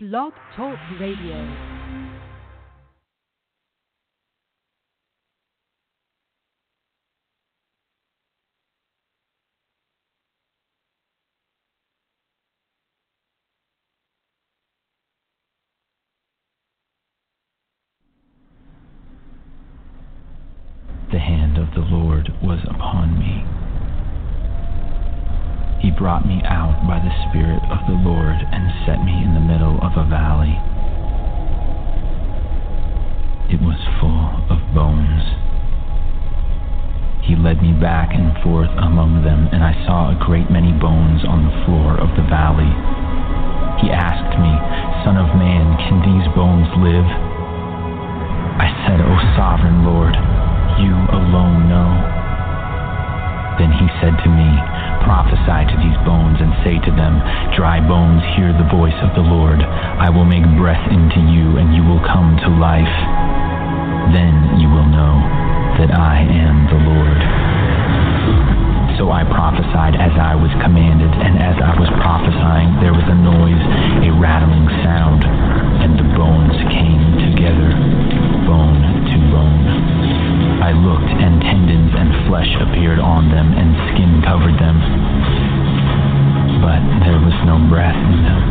Blog Talk Radio. Forth among them, and I saw a great many bones on the floor of the valley. He asked me, Son of man, can these bones live? I said, O sovereign Lord, you alone know. Then he said to me, Prophesy to these bones and say to them, Dry bones, hear the voice of the Lord. I will make breath into you, and you will come to life. Then you will know that I am the Lord. So I prophesied as I was commanded, and as I was prophesying, there was a noise, a rattling sound, and the bones came together, bone to bone. I looked, and tendons and flesh appeared on them, and skin covered them. But there was no breath in them.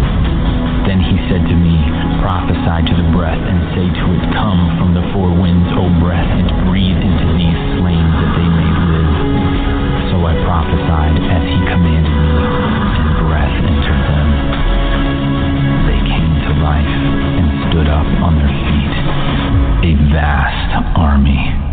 Then he said to me, Prophesy to the breath, and say to it, Come from the four winds, O breath, and breathe into these I prophesied as he commanded me, and breath entered them. They came to life and stood up on their feet, a vast army.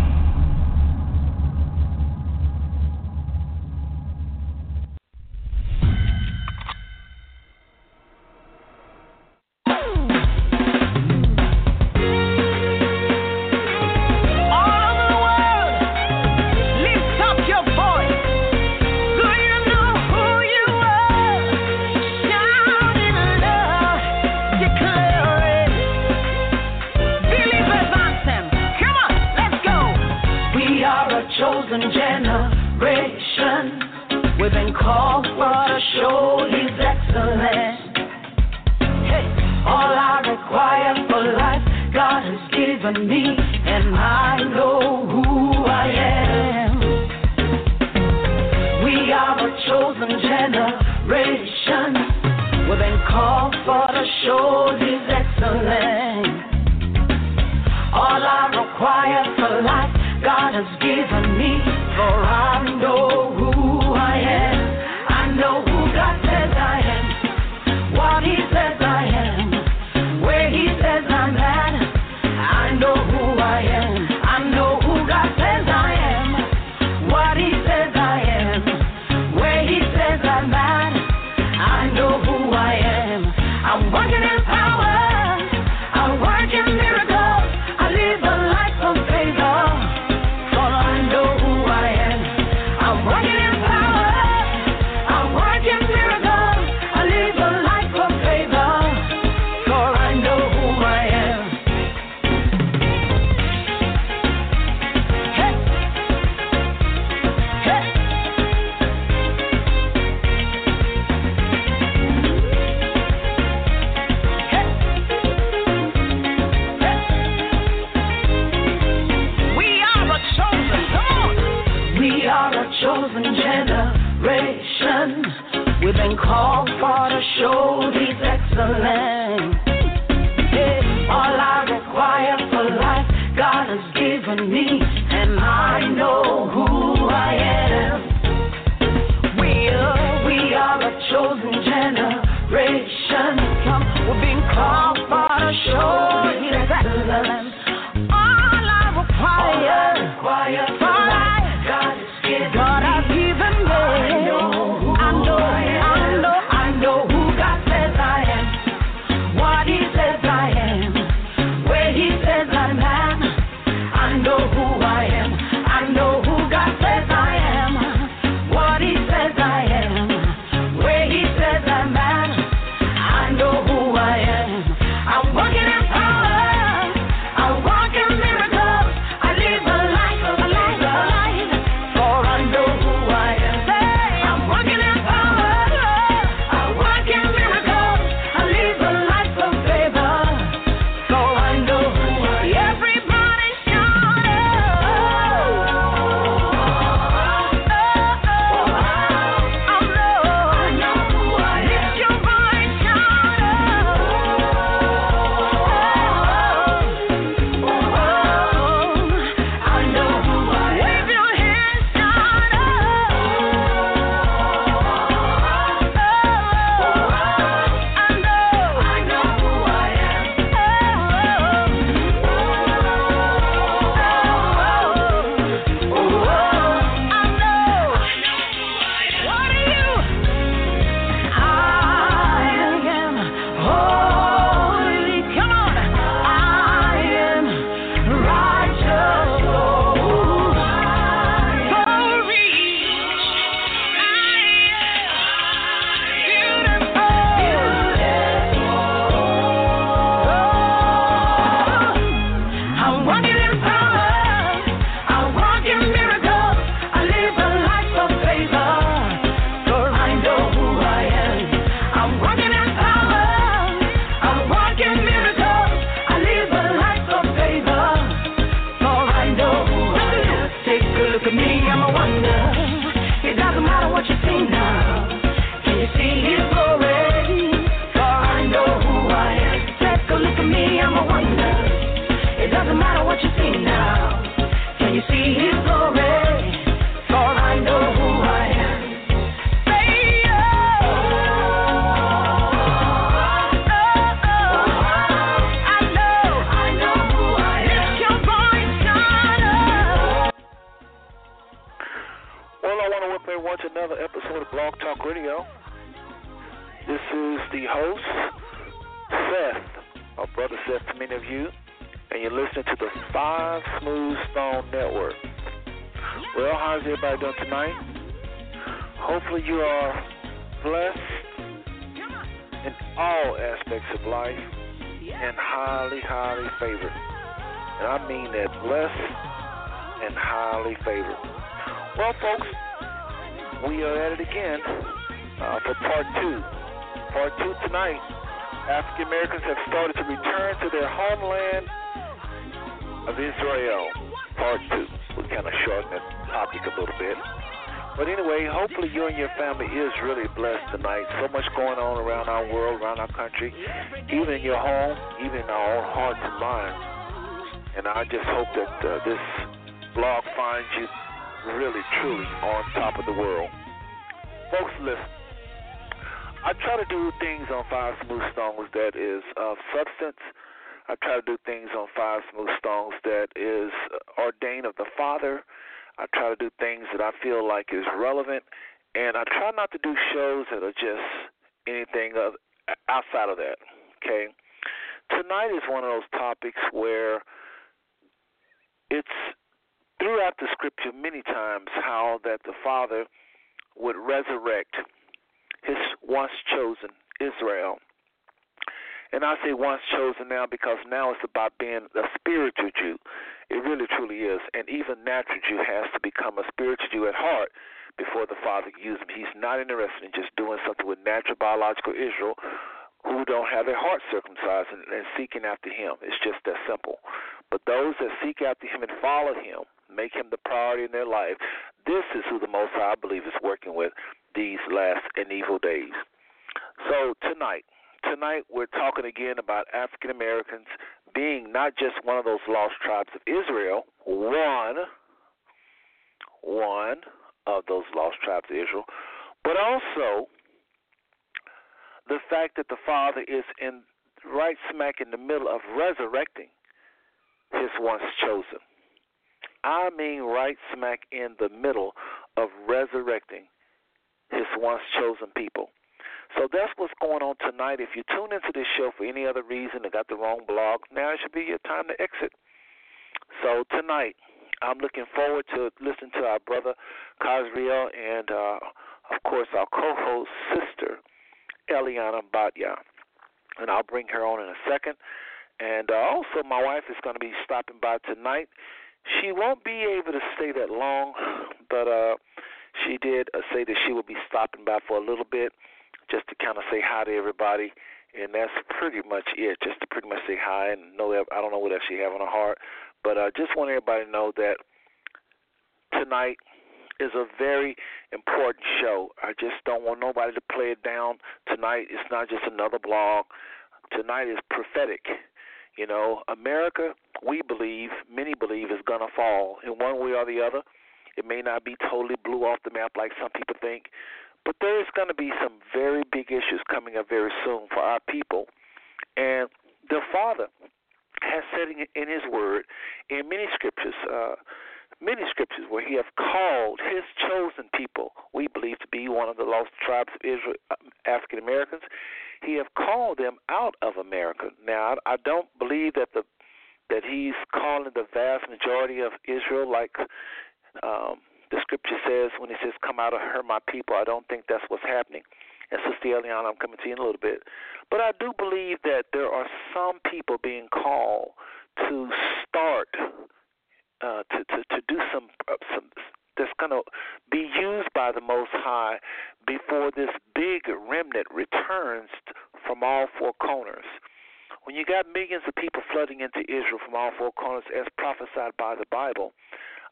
When you got millions of people flooding into Israel from all four corners, as prophesied by the Bible,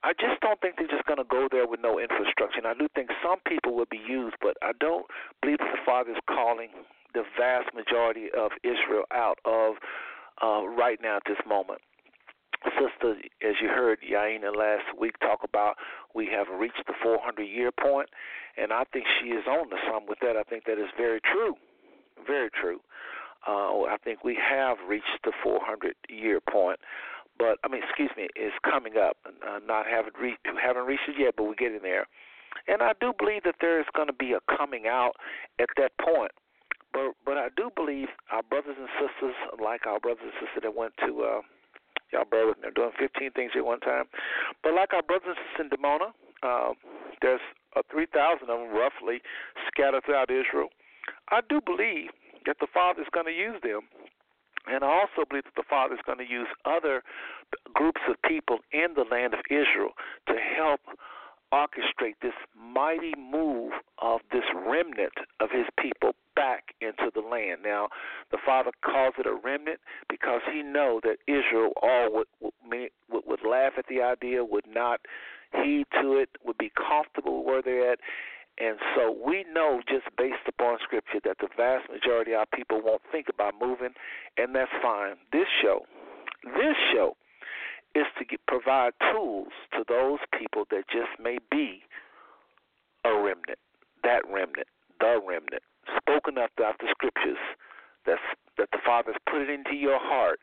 I just don't think they're just going to go there with no infrastructure. And I do think some people will be used, but I don't believe that the Father is calling the vast majority of Israel out of uh, right now at this moment. Sister, as you heard Yaina last week talk about, we have reached the 400 year point, and I think she is on to something with that. I think that is very true. Very true. Uh, I think we have reached the 400 year point, but I mean, excuse me, is coming up. Uh, not haven't re- haven't reached it yet, but we're getting there. And I do believe that there is going to be a coming out at that point. But but I do believe our brothers and sisters, like our brothers and sisters that went to uh, y'all bear with me. I'm doing 15 things at one time. But like our brothers and sisters in Dimona, uh, there's uh, 3,000 of them roughly scattered throughout Israel. I do believe that the Father is going to use them and I also believe that the Father is going to use other groups of people in the land of Israel to help orchestrate this mighty move of this remnant of his people back into the land. Now, the Father calls it a remnant because he know that Israel all would would, would, would laugh at the idea, would not heed to it, would be comfortable where they're at. And so we know just based upon scripture that the vast majority of our people won't think about moving, and that's fine. This show, this show is to get, provide tools to those people that just may be a remnant, that remnant, the remnant, spoken up throughout the scriptures that's, that the Father's put it into your heart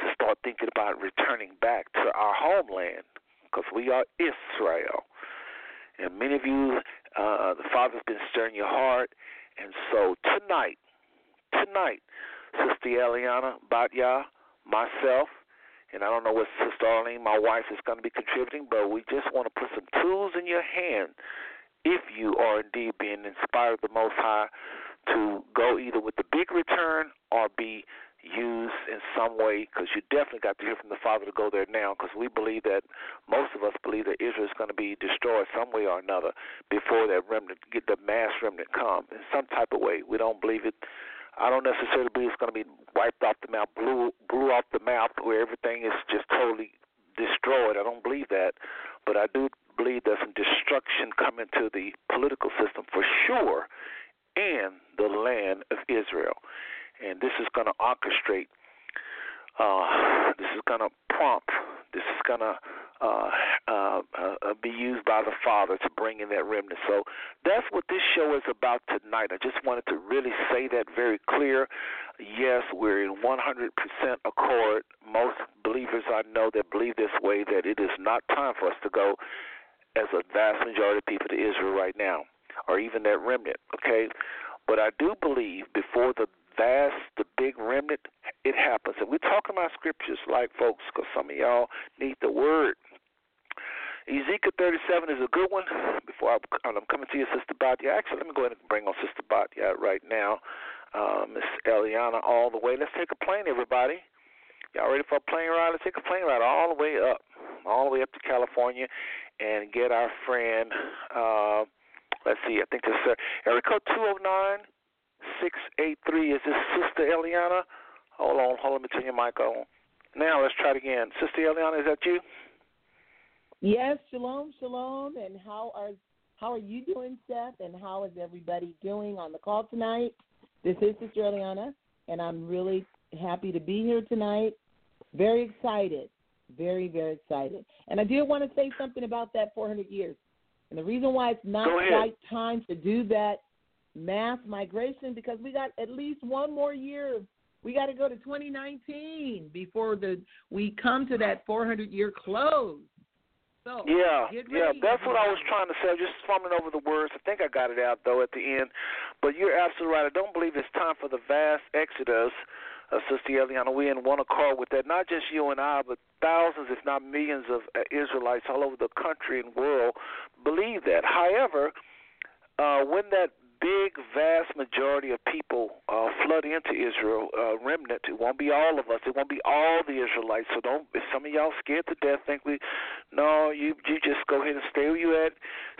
to start thinking about returning back to our homeland because we are Israel. And many of you, uh, the Father's been stirring your heart. And so tonight, tonight, Sister Eliana Batyah, myself, and I don't know what Sister Arlene, my wife, is going to be contributing, but we just want to put some tools in your hand if you are indeed being inspired the Most High to go either with the big return or be used in some way because you definitely got to hear from the Father to go there now because we believe that most of us believe that Israel is going to be destroyed some way or another before that remnant, get the mass remnant come in some type of way. We don't believe it I don't necessarily believe it's going to be wiped off the map, blew blew off the map, where everything is just totally destroyed. I don't believe that, but I do believe there's some destruction coming to the political system for sure, and the land of Israel. And this is going to orchestrate. Uh, this is going to prompt. This is going to uh, uh, uh, be used by the Father to bring in that remnant. So that's what this show is about tonight. I just wanted to really say that very clear. Yes, we're in 100% accord. Most believers I know that believe this way that it is not time for us to go as a vast majority of people to Israel right now, or even that remnant. Okay, but I do believe before the vast, the big remnant, it happens. And we're talking about scriptures, like folks, because some of y'all need the word. Ezekiel 37 is a good one. Before I, I'm coming to you, Sister Batyah. Actually, let me go ahead and bring on Sister Batyah right now. Uh, Miss Eliana, all the way. Let's take a plane, everybody. Y'all ready for a plane ride? Let's take a plane ride all the way up, all the way up to California, and get our friend. Uh, let's see, I think this is uh, area 209 683. Is this Sister Eliana? Hold on, hold on, let me turn your mic on. Now let's try it again. Sister Eliana, is that you? Yes, shalom, shalom. And how are how are you doing, Seth? And how is everybody doing on the call tonight? This is Sister Eliana, and I'm really happy to be here tonight. Very excited, very very excited. And I did want to say something about that 400 years. And the reason why it's not right time to do that mass migration because we got at least one more year. We got to go to 2019 before the we come to that 400 year close. So yeah, yeah, that's what I was trying to say. Just fumbling over the words. I think I got it out though at the end. But you're absolutely right. I don't believe it's time for the vast exodus. Uh, Sister Eliana, we in one accord with that. Not just you and I, but thousands, if not millions, of uh, Israelites all over the country and world believe that. However, uh, when that big, vast majority of people uh, flood into Israel, uh, remnant. It won't be all of us. It won't be all the Israelites. So don't. If some of y'all scared to death, think we. No, you you just go ahead and stay where you at.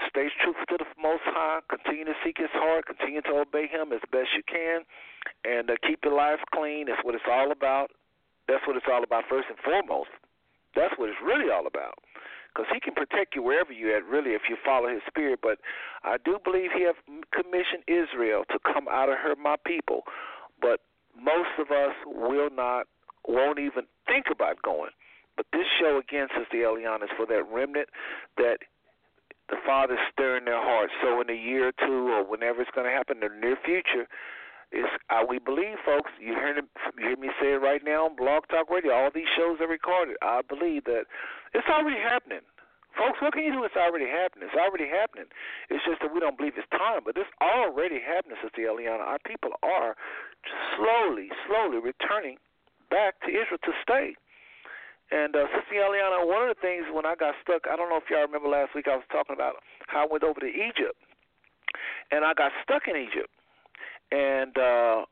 Stay truthful to the Most High. Continue to seek His heart. Continue to obey Him as best you can, and uh, keep your life clean. That's what it's all about. That's what it's all about first and foremost. That's what it's really all about because he can protect you wherever you're at, really, if you follow his spirit. But I do believe he has commissioned Israel to come out of her, my people. But most of us will not, won't even think about going. But this show, again, Sister Eliana, is for that remnant that the Father's stirring their hearts. So in a year or two, or whenever it's going to happen in the near future, is uh, we believe, folks. You hear you hear me say it right now on Blog Talk Radio. All these shows are recorded. I believe that it's already happening. Folks, what can you do? It's already happening. It's already happening. It's just that we don't believe it's time, but it's already happening, Sister Eliana. Our people are slowly, slowly returning back to Israel to stay. And uh, Sister Eliana, one of the things when I got stuck, I don't know if y'all remember last week, I was talking about how I went over to Egypt, and I got stuck in Egypt, and uh,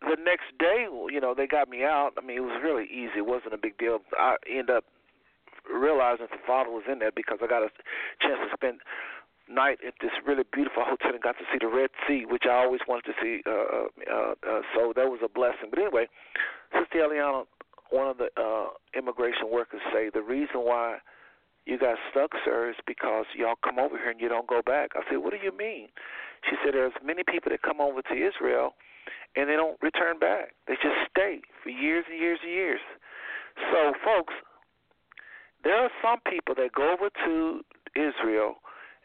the next day, you know, they got me out. I mean, it was really easy. It wasn't a big deal. I ended up realizing the father was in there because I got a chance to spend night at this really beautiful hotel and got to see the Red Sea, which I always wanted to see. Uh, uh, uh, so that was a blessing. But anyway, Sister Eliana, one of the uh, immigration workers, say the reason why you got stuck, sir, is because y'all come over here and you don't go back. I said, what do you mean? She said, there's many people that come over to Israel and they don't return back. They just stay for years and years and years. So, folks, there are some people that go over to Israel,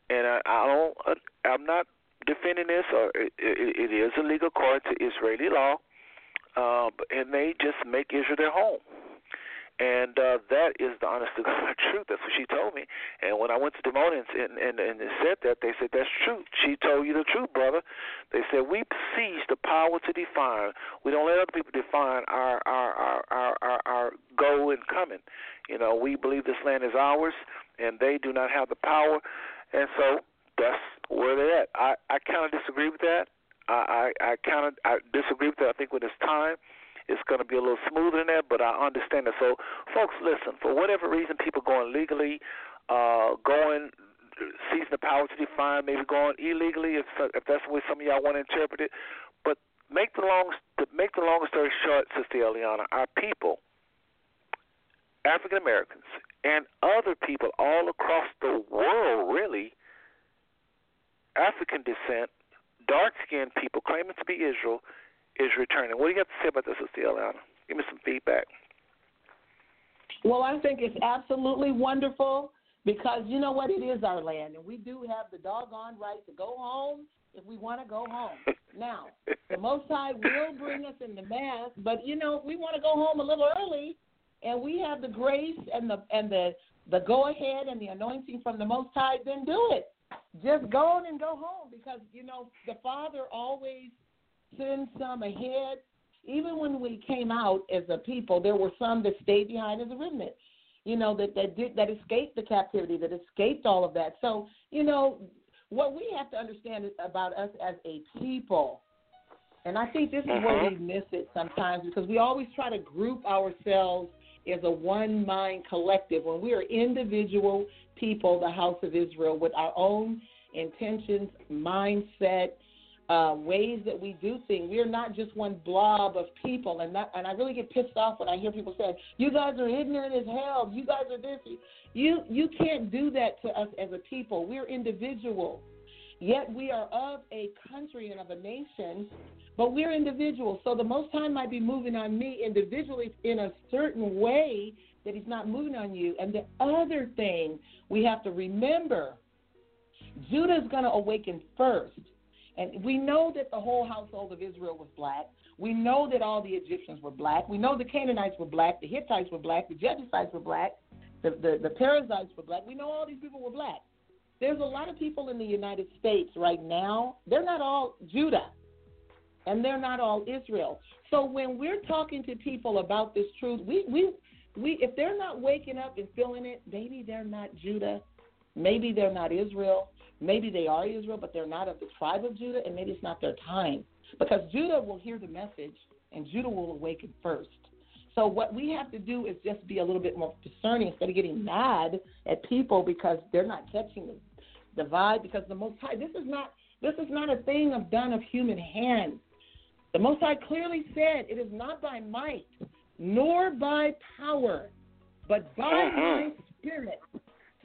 and I, I don't. Uh, I'm not defending this, or it, it, it is illegal according to Israeli law, uh, and they just make Israel their home. And uh, that is the honest to God truth. That's what she told me. And when I went to Dimonians and, and, and said that, they said, That's true. She told you the truth, brother. They said, We seize the power to define. We don't let other people define our, our, our, our, our, our go and coming. You know, we believe this land is ours, and they do not have the power. And so that's where they're at. I, I kind of disagree with that. I, I, I kind of I disagree with that. I think when it's time, it's going to be a little smoother than that, but I understand it. So, folks, listen. For whatever reason, people going legally, uh, going seizing the power to define, maybe going illegally, if if that's the way some of y'all want to interpret it. But make the long make the long story short, Sister Eliana, our people, African Americans, and other people all across the world, really, African descent, dark skinned people claiming to be Israel is returning. What do you have to say about this, Eliana? Give me some feedback. Well, I think it's absolutely wonderful because you know what? It is our land, and we do have the doggone right to go home if we want to go home. now, the Most High will bring us in the mass, but you know, we want to go home a little early, and we have the grace and the and the the go ahead and the anointing from the Most High, then do it. Just go on and go home because you know the Father always send some ahead. Even when we came out as a people, there were some that stayed behind as a remnant. You know that that did that escaped the captivity, that escaped all of that. So you know what we have to understand about us as a people, and I think this is where we mm-hmm. miss it sometimes because we always try to group ourselves as a one mind collective when we are individual people, the house of Israel, with our own intentions, mindset, uh, ways that we do things. We are not just one blob of people, and that, and I really get pissed off when I hear people say, "You guys are ignorant as hell. You guys are this." You you can't do that to us as a people. We're individuals, yet we are of a country and of a nation, but we're individuals. So the Most High might be moving on me individually in a certain way that He's not moving on you. And the other thing we have to remember, Judah is going to awaken first. And we know that the whole household of Israel was black. We know that all the Egyptians were black. We know the Canaanites were black. The Hittites were black. The Jebusites were black. The, the, the Perizzites were black. We know all these people were black. There's a lot of people in the United States right now. They're not all Judah, and they're not all Israel. So when we're talking to people about this truth, we, we, we if they're not waking up and feeling it, maybe they're not Judah, maybe they're not Israel, Maybe they are Israel, but they're not of the tribe of Judah, and maybe it's not their time. Because Judah will hear the message, and Judah will awaken first. So what we have to do is just be a little bit more discerning instead of getting mad at people because they're not catching the, the vibe. Because the Most High, this is not this is not a thing of done of human hands. The Most High clearly said, "It is not by might nor by power, but by uh-huh. my Spirit,"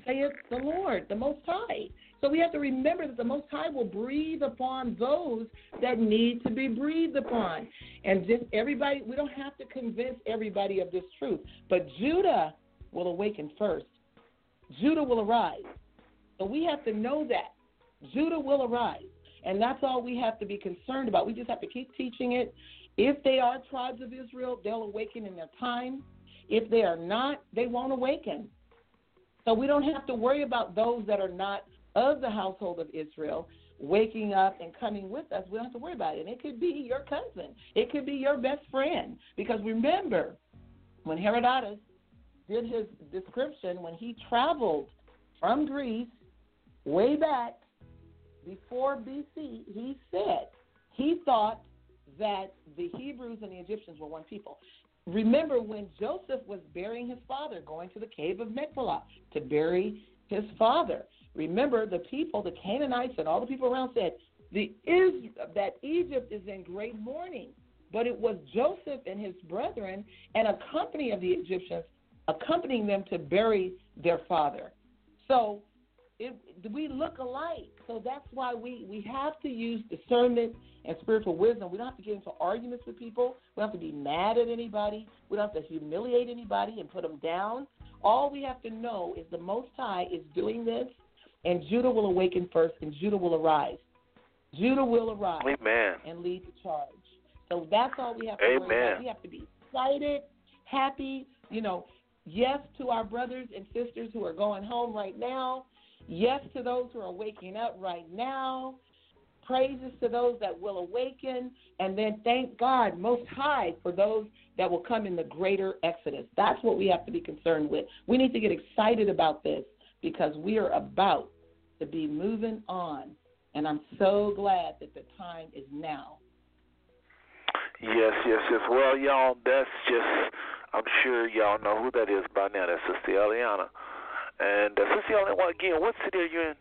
saith the Lord, the Most High. So we have to remember that the Most High will breathe upon those that need to be breathed upon. And just everybody, we don't have to convince everybody of this truth. But Judah will awaken first. Judah will arise. So we have to know that. Judah will arise. And that's all we have to be concerned about. We just have to keep teaching it. If they are tribes of Israel, they'll awaken in their time. If they are not, they won't awaken. So we don't have to worry about those that are not of the household of Israel waking up and coming with us. We don't have to worry about it. And it could be your cousin, it could be your best friend. Because remember, when Herodotus did his description, when he traveled from Greece way back before BC, he said he thought that the Hebrews and the Egyptians were one people. Remember when Joseph was burying his father, going to the cave of Machpelah to bury his father. Remember the people, the Canaanites, and all the people around said the is that Egypt is in great mourning. But it was Joseph and his brethren and a company of the Egyptians accompanying them to bury their father. So it, we look alike. So that's why we, we have to use discernment and spiritual wisdom. We don't have to get into arguments with people. We don't have to be mad at anybody. We don't have to humiliate anybody and put them down. All we have to know is the Most High is doing this, and Judah will awaken first, and Judah will arise. Judah will arise Amen. and lead the charge. So that's all we have to Amen. worry about. We have to be excited, happy, you know, yes to our brothers and sisters who are going home right now. Yes to those who are waking up right now. Praises to those that will awaken. And then thank God most high for those that will come in the greater exodus. That's what we have to be concerned with. We need to get excited about this because we are about to be moving on. And I'm so glad that the time is now. Yes, yes, yes. Well, y'all, that's just, I'm sure y'all know who that is by now. That's Sister Eliana. And uh, Sister Eliana, again, what city are you in?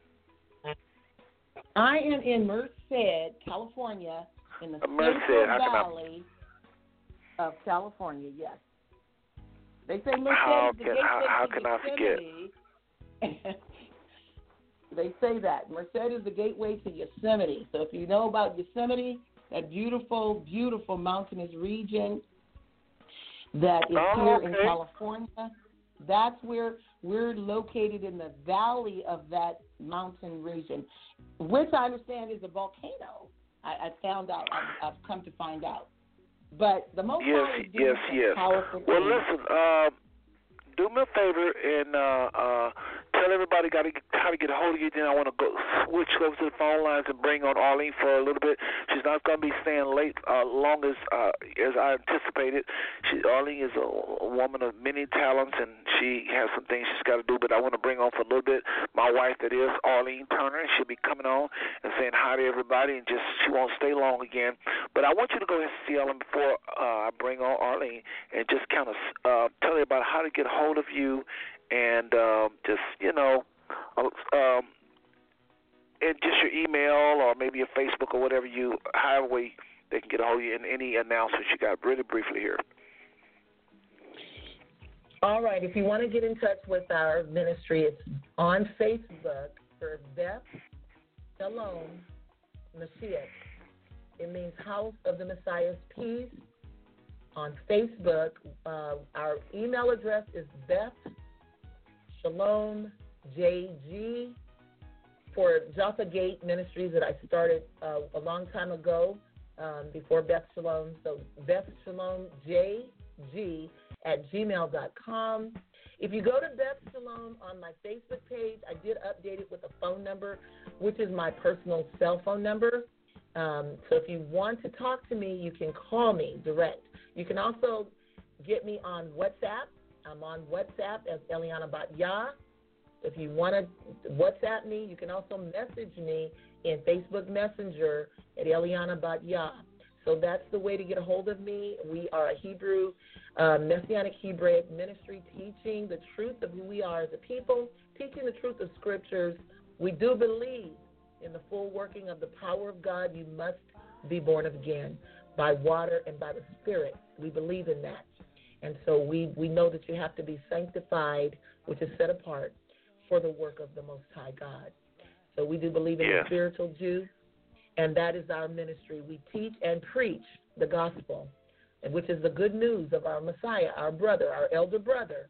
I am in Merced, California, in the Merced, Central can I- Valley of California. Yes, they say Merced How is the can- gateway how- how to can I forget? They say that Merced is the gateway to Yosemite. So if you know about Yosemite, that beautiful, beautiful mountainous region that is Oh, here in. California, that's where we're located in the valley of that mountain region, which I understand is a volcano. I, I found out. I've, I've come to find out. But the most Yes, High is doing yes, yes. Well, listen, uh, do me a favor and uh, uh, tell everybody got to how to get a hold of you. Then I want to go switch over to the phone lines and bring on Arlene for a little bit. She's not going to be staying late uh, long as uh, as I anticipated. She, Arlene is a, a woman of many talents and she has some things she's got to do. But I want to bring on for a little bit my wife, that is Arlene Turner, she'll be coming on and saying hi to everybody. And just she won't stay long again. But I want you to go ahead and see Ellen before uh, I bring on Arlene and just kind of uh, tell about how to get a hold of you and um, just you know, uh, um, and just your email or maybe your Facebook or whatever you, however way they can get a hold of you, and any announcements you got, really briefly here. All right. If you want to get in touch with our ministry, it's on Facebook for Beth Shalom Mashiach. It means House of the Messiah's Peace. On Facebook, uh, our email address is Beth Shalom JG for Jaffa Gate Ministries that I started uh, a long time ago um, before Beth Shalom. So Beth Shalom JG at gmail.com. If you go to Beth Shalom on my Facebook page, I did update it with a phone number, which is my personal cell phone number. Um, so if you want to talk to me, you can call me direct. You can also get me on WhatsApp. I'm on WhatsApp as Eliana Batyah. If you want to WhatsApp me, you can also message me in Facebook Messenger at Eliana Batyah. So that's the way to get a hold of me. We are a Hebrew, uh, Messianic Hebraic ministry teaching the truth of who we are as a people, teaching the truth of scriptures. We do believe in the full working of the power of God. You must be born again by water and by the Spirit. We believe in that. And so we, we know that you have to be sanctified, which is set apart for the work of the Most High God. So we do believe in Yeah. the spiritual Jew, and that is our ministry. We teach and preach the gospel, and which is the good news of our Messiah, our brother, our elder brother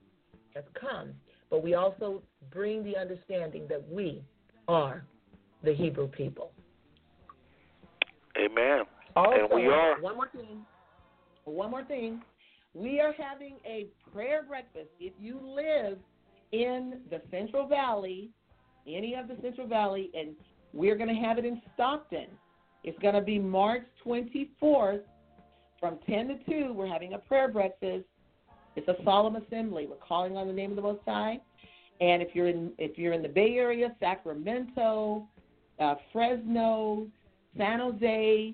has come. But we also bring the understanding that we are the Hebrew people. Amen. Also, And we are. one more thing. One more thing. We are having a prayer breakfast. If you live in the Central Valley, any of the Central Valley, and we're going to have it in Stockton. It's going to be March 24th from 10 to 2. We're having a prayer breakfast. It's a solemn assembly. We're calling on the name of the Most High. And if you're in if you're in the Bay Area, Sacramento, uh, Fresno, San Jose,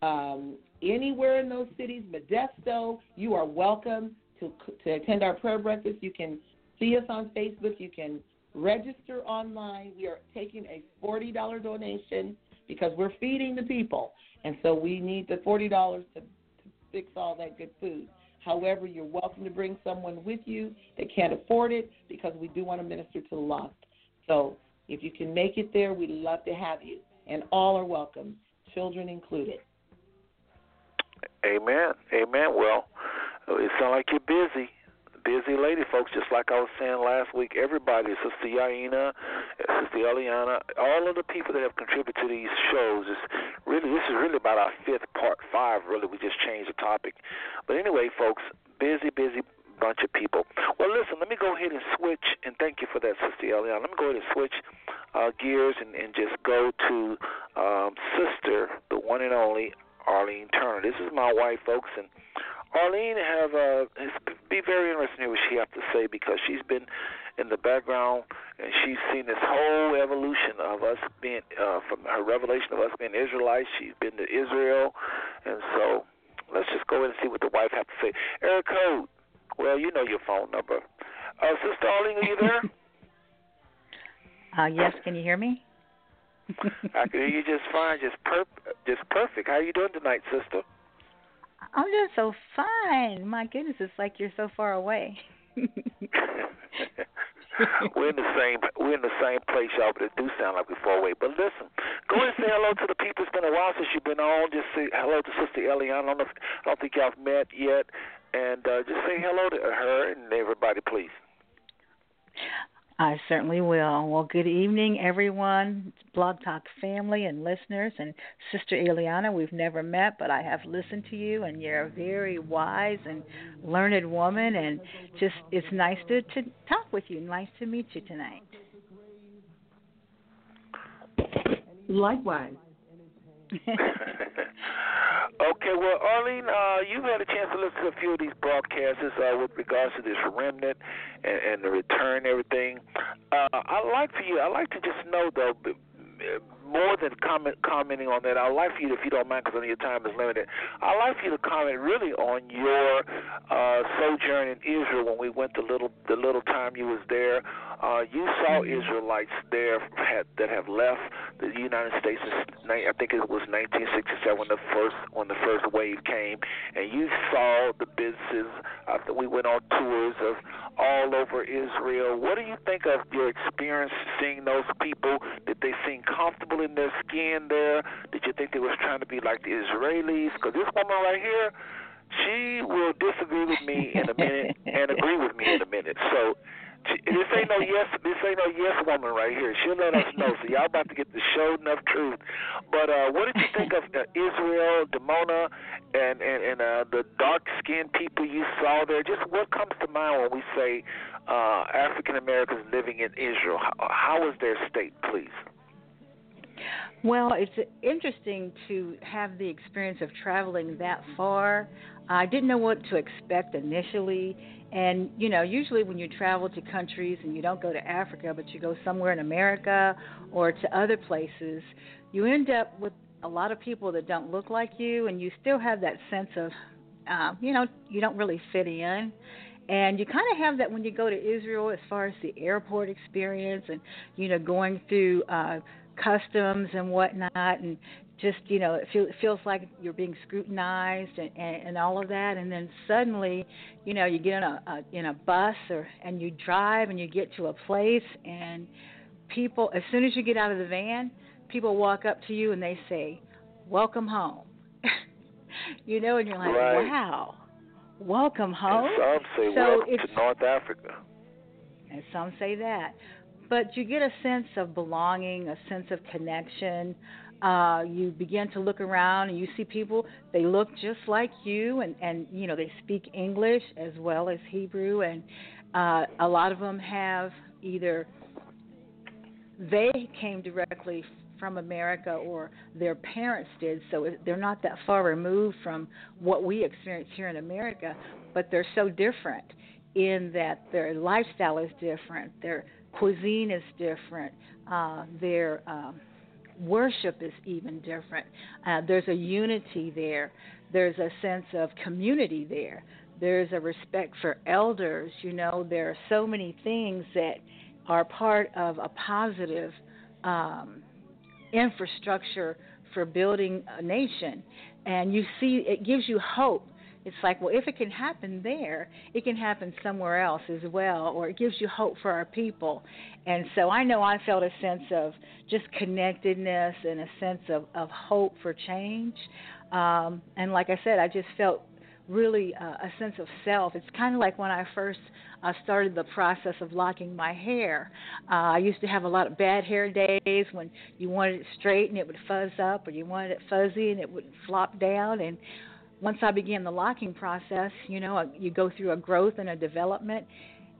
um, anywhere in those cities, Modesto, you are welcome to to attend our prayer breakfast. You can see us on Facebook. You can register online. We are taking a forty dollar donation because we're feeding the people, and so we need the forty dollars to, to fix all that good food. However, you're welcome to bring someone with you that can't afford it because we do want to minister to the lost. So if you can make it there, we'd love to have you. And all are welcome, children included. Amen. Amen. Well, it sounds like you're busy busy lady, folks. Just like I was saying last week, everybody, Sister Yaina, Sister Eliana, all of the people that have contributed to these shows is really this is really about our fifth part five. Really, we just changed the topic. But anyway, folks, busy, busy bunch of people. Well, listen, let me go ahead and switch, and thank you for that, Sister Eliana. Let me go ahead and switch uh, gears and, and just go to um, Sister, the one and only Arlene Turner. This is my wife, folks, and Arlene have uh, be very interested hear what she has to say because she's been in the background and she's seen this whole evolution of us being uh, from her revelation of us being Israelites. She's been to Israel, and so let's just go in and see what the wife has to say. Eric Code, well, you know your phone number. Uh, Sister Arlene, are you there? uh, yes, can you hear me? I can hear you just fine, just per- just perfect. How are you doing tonight, sister? I'm doing so fine. My goodness, it's like you're so far away. we're in the same we're in the same place, y'all, but it do sound like we're far away. But listen, go and say hello to the people. It's been a while since you've been on. Just say hello to Sister Eliana. I don't know if, I don't think y'all met yet, and uh, just say hello to her and everybody, please. I certainly will. Well, good evening, everyone, Blog Talk family and listeners, and Sister Eliana. We've never met, but I have listened to you, and you're a very wise and learned woman, and just it's nice to, to talk with you. Nice to meet you tonight. Likewise. Okay, well, Arlene, uh, you've had a chance to listen to a few of these broadcasts uh, with regards to this remnant and, and the return, everything. Uh, I'd like for you. I'd like to just know though more than comment commenting on that, I'd like for you, if you don't mind, because I know your time is limited, I'd like for you to comment really on your uh, sojourn in Israel when we went the little the little time you was there. Uh, you saw. Israelites there had, that have left the United States. I think it was 1967 when the first when the first wave came, and you saw the businesses. Uh, we went on tours of all over Israel. What do you think of your experience seeing those people? Did they seem comfortable in their skin there? Did you think they was trying to be like the Israelis? Because this woman right here, she will disagree with me in a minute and agree with me in a minute. So this ain't no yes. This ain't no yes woman right here. She'll let us know. So y'all about to get the show enough truth. But uh, what did you think of uh, Israel, Dimona, and and, and uh, the dark skinned people you saw there? Just what comes to mind when we say uh, African Americans living in Israel? How, how was their state, please? Well, it's interesting to have the experience of traveling that far. I didn't know what to expect initially. And, you know, usually when you travel to countries and you don't go to Africa, but you go somewhere in America or to other places, you end up with a lot of people that don't look like you, and you still have that sense of, uh, you know, you don't really fit in. And you kind of have that when you go to Israel as far as the airport experience and, you know, going through uh, customs and whatnot, and just you know it, feel, it feels like you're being scrutinized and, and, and all of that, and then suddenly, you know, you get in a, a in a bus or and you drive and you get to a place and people as soon as you get out of the van, people walk up to you and they say, "Welcome home." you know, and you're like, right. "Wow." Welcome home. And some say so welcome to North Africa. And some say that but you get a sense of belonging, a sense of connection. Uh, you begin to look around and you see people, they look just like you, and, and you know, they speak English as well as Hebrew. And, Uh, a lot of them have either they came directly from America or their parents did, so they're not that far removed from what we experience here in America, but they're so different in that their lifestyle is different, their cuisine is different, uh, their um, worship is even different. Uh, there's a unity there. There's a sense of community there. There's a respect for elders. You know, there are so many things that are part of a positive um, infrastructure for building a nation. And you see, it gives you hope. It's like, well, if it can happen there, it can happen somewhere else as well, or it gives you hope for our people. And so I know I felt a sense of just connectedness and a sense of, of hope for change. Um, and like I said, I just felt really uh, a sense of self. It's kind of like when I first uh, started the process of locking my hair. Uh, I used to have a lot of bad hair days when you wanted it straight and it would fuzz up, or you wanted it fuzzy and it would flop down. And once I began the locking process, you know, uh, you go through a growth and a development,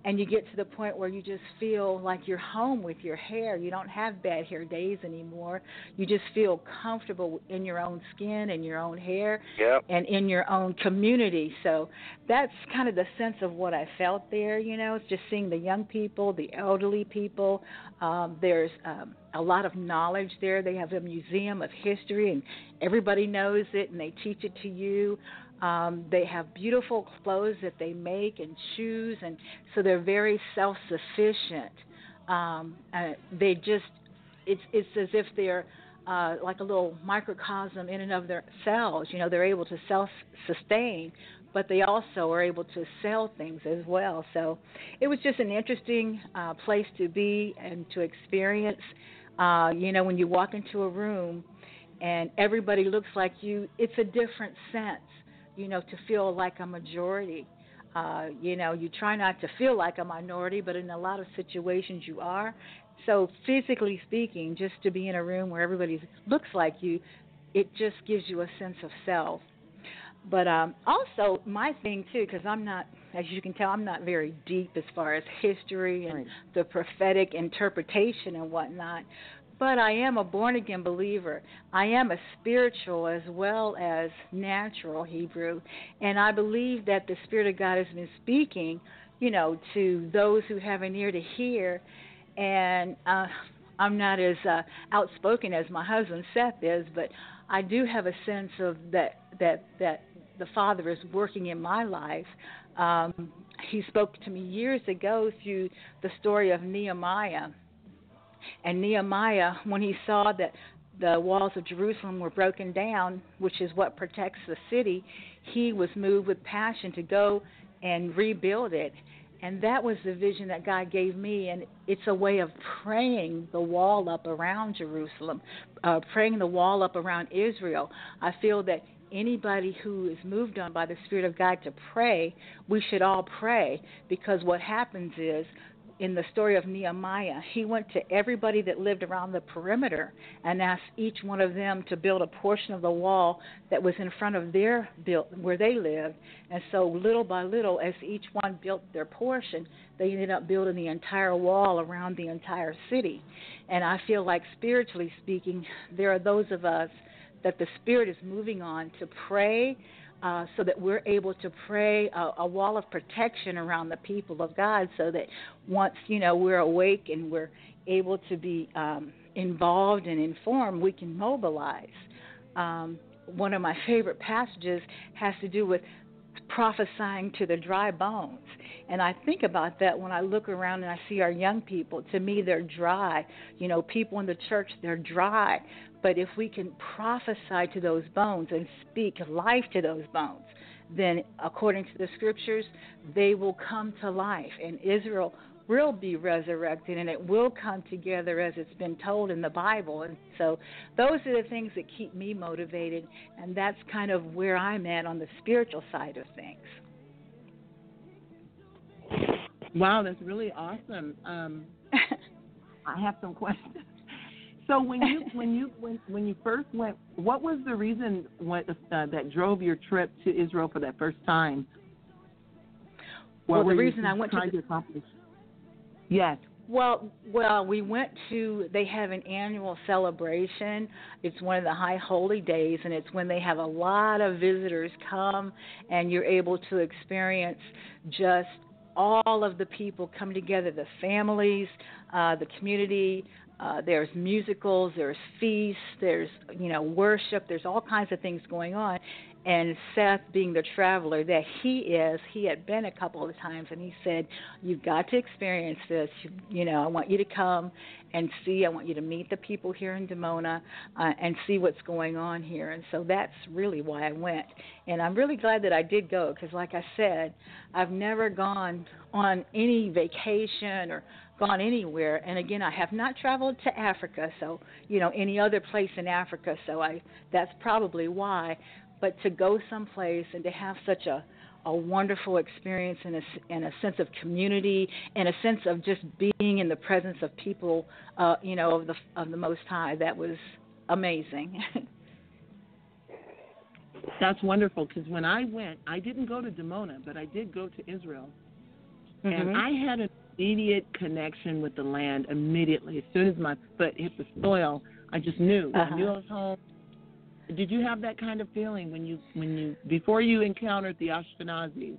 and you get to the point where you just feel like you're home with your hair. You don't have bad hair days anymore. You just feel comfortable in your own skin and your own hair yep. and in your own community. So that's kind of the sense of what I felt there, you know, it's just seeing the young people, the elderly people. Um, there's um, a lot of knowledge there. They have a museum of history and everybody knows it and they teach it to you. Um, they have beautiful clothes that they make and shoes, and so they're very self-sufficient. Um, uh, they just it's it's as if they're uh, like a little microcosm in and of themselves. You know, they're able to self-sustain, but they also are able to sell things as well. So it was just an interesting uh, place to be and to experience. Uh, you know, when you walk into a room and everybody looks like you, it's a different sense you know, to feel like a majority. Uh, you know, you try not to feel like a minority, but in a lot of situations you are. So physically speaking, just to be in a room where everybody looks like you, it just gives you a sense of self. But um, also my thing too, because I'm not, as you can tell, I'm not very deep as far as history and right. the prophetic interpretation and whatnot but I am a born again believer. I am a spiritual as well as natural Hebrew, and I believe that the Spirit of God has been speaking, you know, to those who have an ear to hear. And uh, I'm not as uh, outspoken as my husband Seth is, but I do have a sense of that that that the Father is working in my life. Um, he spoke to me years ago through the story of Nehemiah and Nehemiah, when he saw that the walls of Jerusalem were broken down, which is what protects the city, he was moved with passion to go and rebuild it. And that was the vision that God gave me. And it's a way of praying the wall up around Jerusalem, uh, praying the wall up around Israel. I feel that anybody who is moved on by the Spirit of God to pray, we should all pray because what happens is in the story of Nehemiah, he went to everybody that lived around the perimeter and asked each one of them to build a portion of the wall that was in front of their built where they lived. And so little by little, as each one built their portion, they ended up building the entire wall around the entire city. And I feel like spiritually speaking, there are those of us that the Spirit is moving on to pray uh, so that we're able to pray a, a wall of protection around the people of God, so that once you know we're awake and we're able to be um, involved and informed, we can mobilize. Um, one of my favorite passages has to do with prophesying to the dry bones. And I think about that when I look around and I see our young people. To me, they're dry. You know, people in the church, they're dry. But if we can prophesy to those bones and speak life to those bones, then according to the scriptures, they will come to life. And Israel will be resurrected and it will come together as it's been told in the Bible. And so those are the things that keep me motivated, and that's kind of where I'm at on the spiritual side of things. Wow, that's really awesome. Um, I have some questions. So when you when you when when you first went, what was the reason what, uh, that drove your trip to Israel for that first time? What well, the reason I went to the, accomplish? Yes. Well, well, we went to. They have an annual celebration. It's one of the high holy days, and it's when they have a lot of visitors come, and you're able to experience just all of the people come together, the families, uh, the community. Uh, there's musicals, there's feasts, there's you know worship, there's all kinds of things going on, and Seth, being the traveler that he is, he had been a couple of times, and he said, "You've got to experience this. You, you know, I want you to come and see. I want you to meet the people here in Dimona uh, and see what's going on here." And so that's really why I went, and I'm really glad that I did go because, like I said, I've never gone on any vacation or gone anywhere and again I have not traveled to Africa so you know any other place in Africa so I that's probably why but to go someplace and to have such a a wonderful experience and a, and a sense of community and a sense of just being in the presence of people, uh, you know, of the of the Most High. That was amazing. That's wonderful because when I went, I didn't go to Dimona, but I did go to Israel, mm-hmm. and I had an immediate connection with the land immediately. As soon as my foot hit the soil, I just knew. Uh-huh. I knew I was home. Did you have that kind of feeling when you when you before you encountered the Ashkenazis,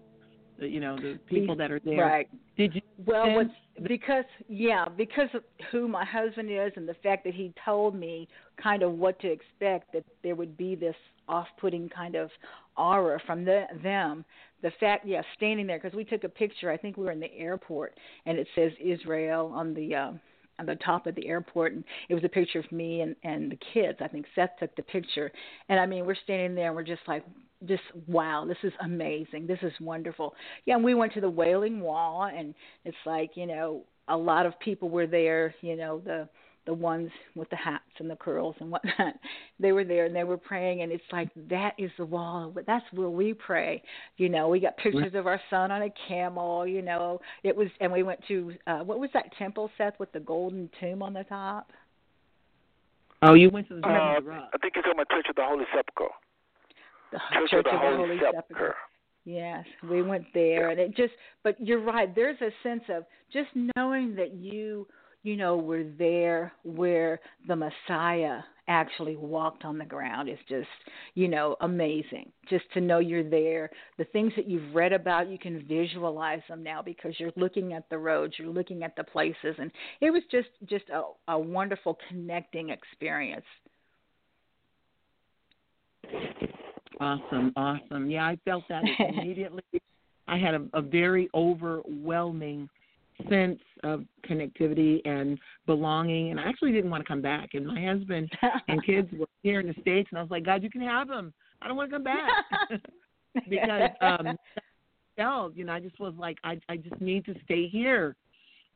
the, you know the people that are there? Right. Did you? Well, sense what's, because yeah, because of who my husband is, and the fact that he told me kind of what to expect, that there would be this off-putting kind of aura from the, them. The fact, yeah, standing there because we took a picture. I think we were in the airport, and it says Israel on the. Uh, on the top of the airport and it was a picture of me and and the kids i think seth took the picture and i mean we're standing there and we're just like just wow this is amazing this is wonderful yeah and we went to the wailing wall and it's like you know a lot of people were there you know the the ones with the hats and the curls and whatnot. They were there and they were praying, and it's like that is the wall. That's where we pray. You know, we got pictures of our son on a camel. You know, it was, and we went to uh what was that temple, Seth, with the golden tomb on the top? Oh, you went to the Uh, Temple of the Rock. I think you're talking about Church of the Holy Sepulchre. The Church, Church of the Holy, Sepulchre. Sepulchre. Yes, we went there, and it just. But you're right. There's a sense of just knowing that you you know, we're there where the Messiah actually walked on the ground is just, you know, amazing. Just to know you're there. The things that you've read about, you can visualize them now because you're looking at the roads, you're looking at the places and it was just just a, a wonderful connecting experience. Awesome, awesome. Yeah, I felt that immediately. I had a, a very overwhelming sense of connectivity and belonging and I actually didn't want to come back and my husband and kids were here in the states and I was like God you can have them I don't want to come back. Because um felt you know I just was like I I just need to stay here.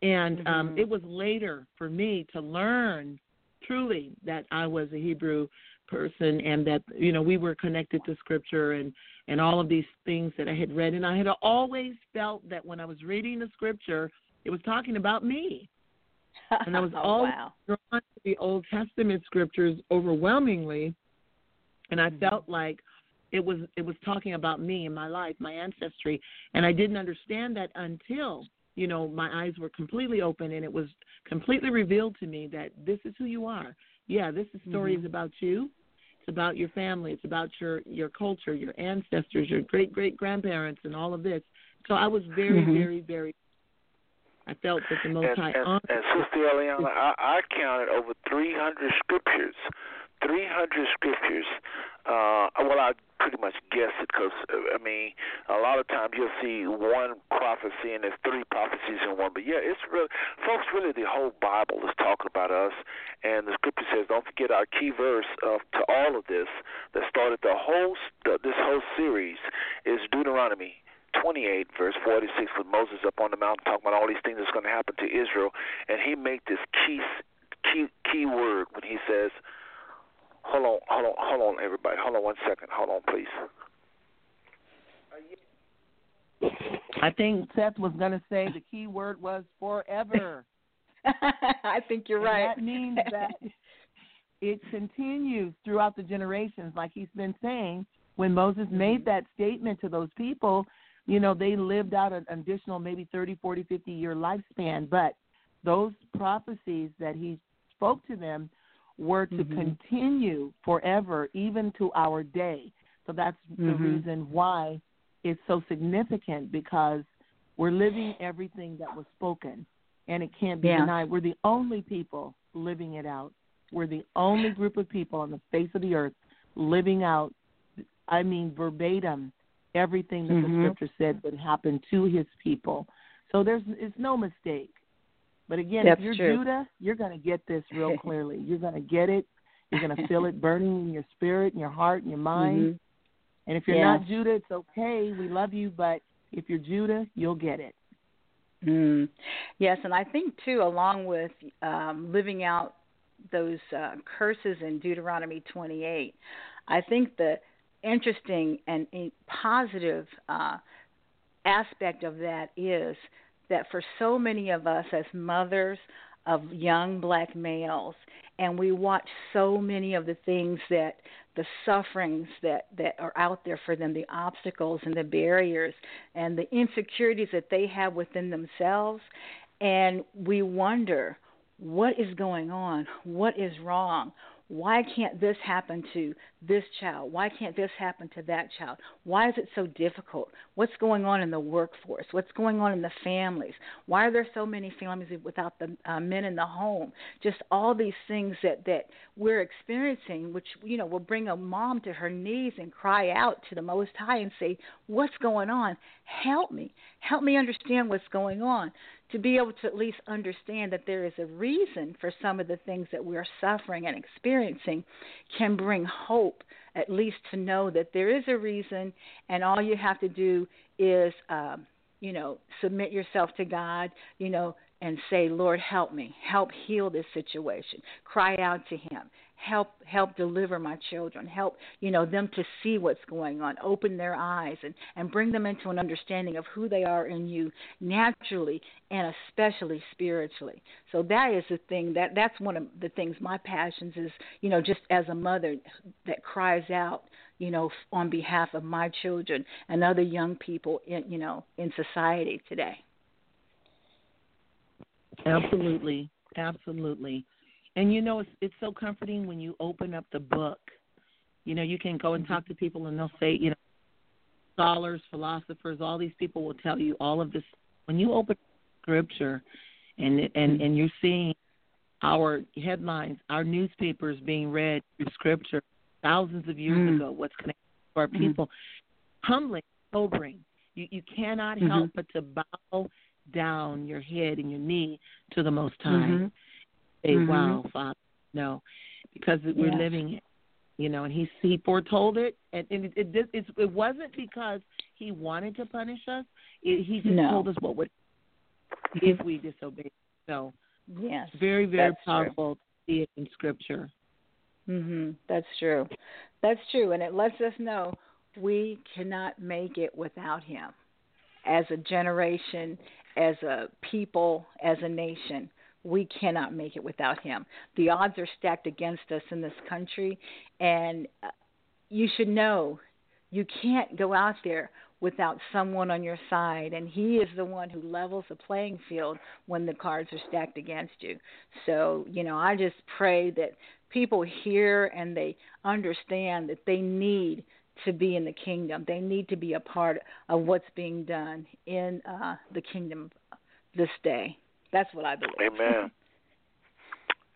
And um Mhm. it was later for me to learn truly that I was a Hebrew person and that you know we were connected to scripture and and all of these things that I had read. And I had always felt that when I was reading the scripture it was talking about me. And I was oh, always wow. drawn to the Old Testament scriptures overwhelmingly, and I Mhm. felt like it was it was talking about me and my life, my ancestry, and I didn't understand that until you know my eyes were completely open and it was completely revealed to me that this is who you are. Yeah, this is story Mhm. is about you. It's about your family. It's about your your culture, your ancestors, your great great grandparents, and all of this. So I was very Mhm. very very I felt that the Most And, High and, and Sister Eliana, I, I counted over 300 scriptures. 300 scriptures. Uh, well, I pretty much guess it because, uh, I mean, a lot of times you'll see one prophecy and there's three prophecies in one. But yeah, it's really, folks, really the whole Bible is talking about us. And the scripture says, don't forget our key verse of, to all of this that started the whole, the, this whole series is Deuteronomy 28, verse 46, with Moses up on the mountain talking about all these things that's going to happen to Israel, and he made this key key key word when he says, "Hold on, hold on, hold on, everybody, hold on one second, hold on, please." I think Seth was going to say the key word was forever. I think you're And right. That means that it continues throughout the generations, like he's been saying. When Moses Mm-hmm. made that statement to those people, you know, they lived out an additional maybe 30, 40, 50 year lifespan, but those prophecies that he spoke to them were to mm-hmm. continue forever, even to our day. So that's mm-hmm. the reason why it's so significant because we're living everything that was spoken, and it can't be yeah. denied. We're the only people living it out. We're the only group of people on the face of the earth living out, I mean, verbatim, everything that mm-hmm. the scripture said would happen to his people. So there's it's no mistake. But again, That's if you're true. Judah, you're going to get this real clearly. You're going to get it. You're going to feel it burning in your spirit and your heart and your mind. Mm-hmm. And if you're yeah. not Judah, it's okay. We love you, but if you're Judah, you'll get it. Mm. Yes, and I think too, along with um, living out those uh, curses in Deuteronomy 28, I think the interesting and positive uh, aspect of that is that for so many of us as mothers of young black males, and we watch so many of the things that the sufferings that that are out there for them the obstacles and the barriers and the insecurities that they have within themselves and we wonder what is going on? What is wrong why can't this happen to this child? Why can't this happen to that child? Why is it so difficult? What's going on in the workforce? What's going on in the families? Why are there so many families without the uh, men in the home? Just all these things that that we're experiencing, which you know will bring a mom to her knees and cry out to the Most High and say, "What's going on? Help me! Help me understand what's going on." To be able to at least understand that there is a reason for some of the things that we're suffering and experiencing can bring hope at least to know that there is a reason and all you have to do is um you know submit yourself to god you know and say lord help me. Help heal this situation. Cry out to him help help deliver my children help you know them to see what's going on open their eyes and and bring them into an understanding of who they are in you naturally and especially spiritually. So that is the thing that that's one of the things my passions is you know just as a mother that cries out you know on behalf of my children and other young people in you know in society today. Absolutely. Absolutely and you know, it's it's so comforting when you open up the book. You know, you can go and talk to people, and they'll say, you know, scholars, philosophers, all these people will tell you all of this. When you open scripture, and and and you're seeing our headlines, our newspapers being read through scripture thousands of years mm. ago, what's connected to our people, mm. humbling, sobering. You you cannot mm-hmm. help but to bow down your head and your knee to the Most High. Mm-hmm say, mm-hmm. "Wow, Father." No, because we're living it, you know. And he he foretold it, and, and it, it it it wasn't because he wanted to punish us. It, he just no. told us what would if we disobeyed. So yes, very very powerful true. to see it in Scripture. Mhm. That's true. That's true, and it lets us know we cannot make it without him. As a generation, as a people, as a nation, we cannot make it without him. The odds are stacked against us in this country, and uh, you should know you can't go out there without someone on your side and he is the one who levels the playing field when the cards are stacked against you. So you know i just pray that people hear and they understand that they need to be in the kingdom. They need to be a part of what's being done in uh the kingdom this day that's what I believe. Amen.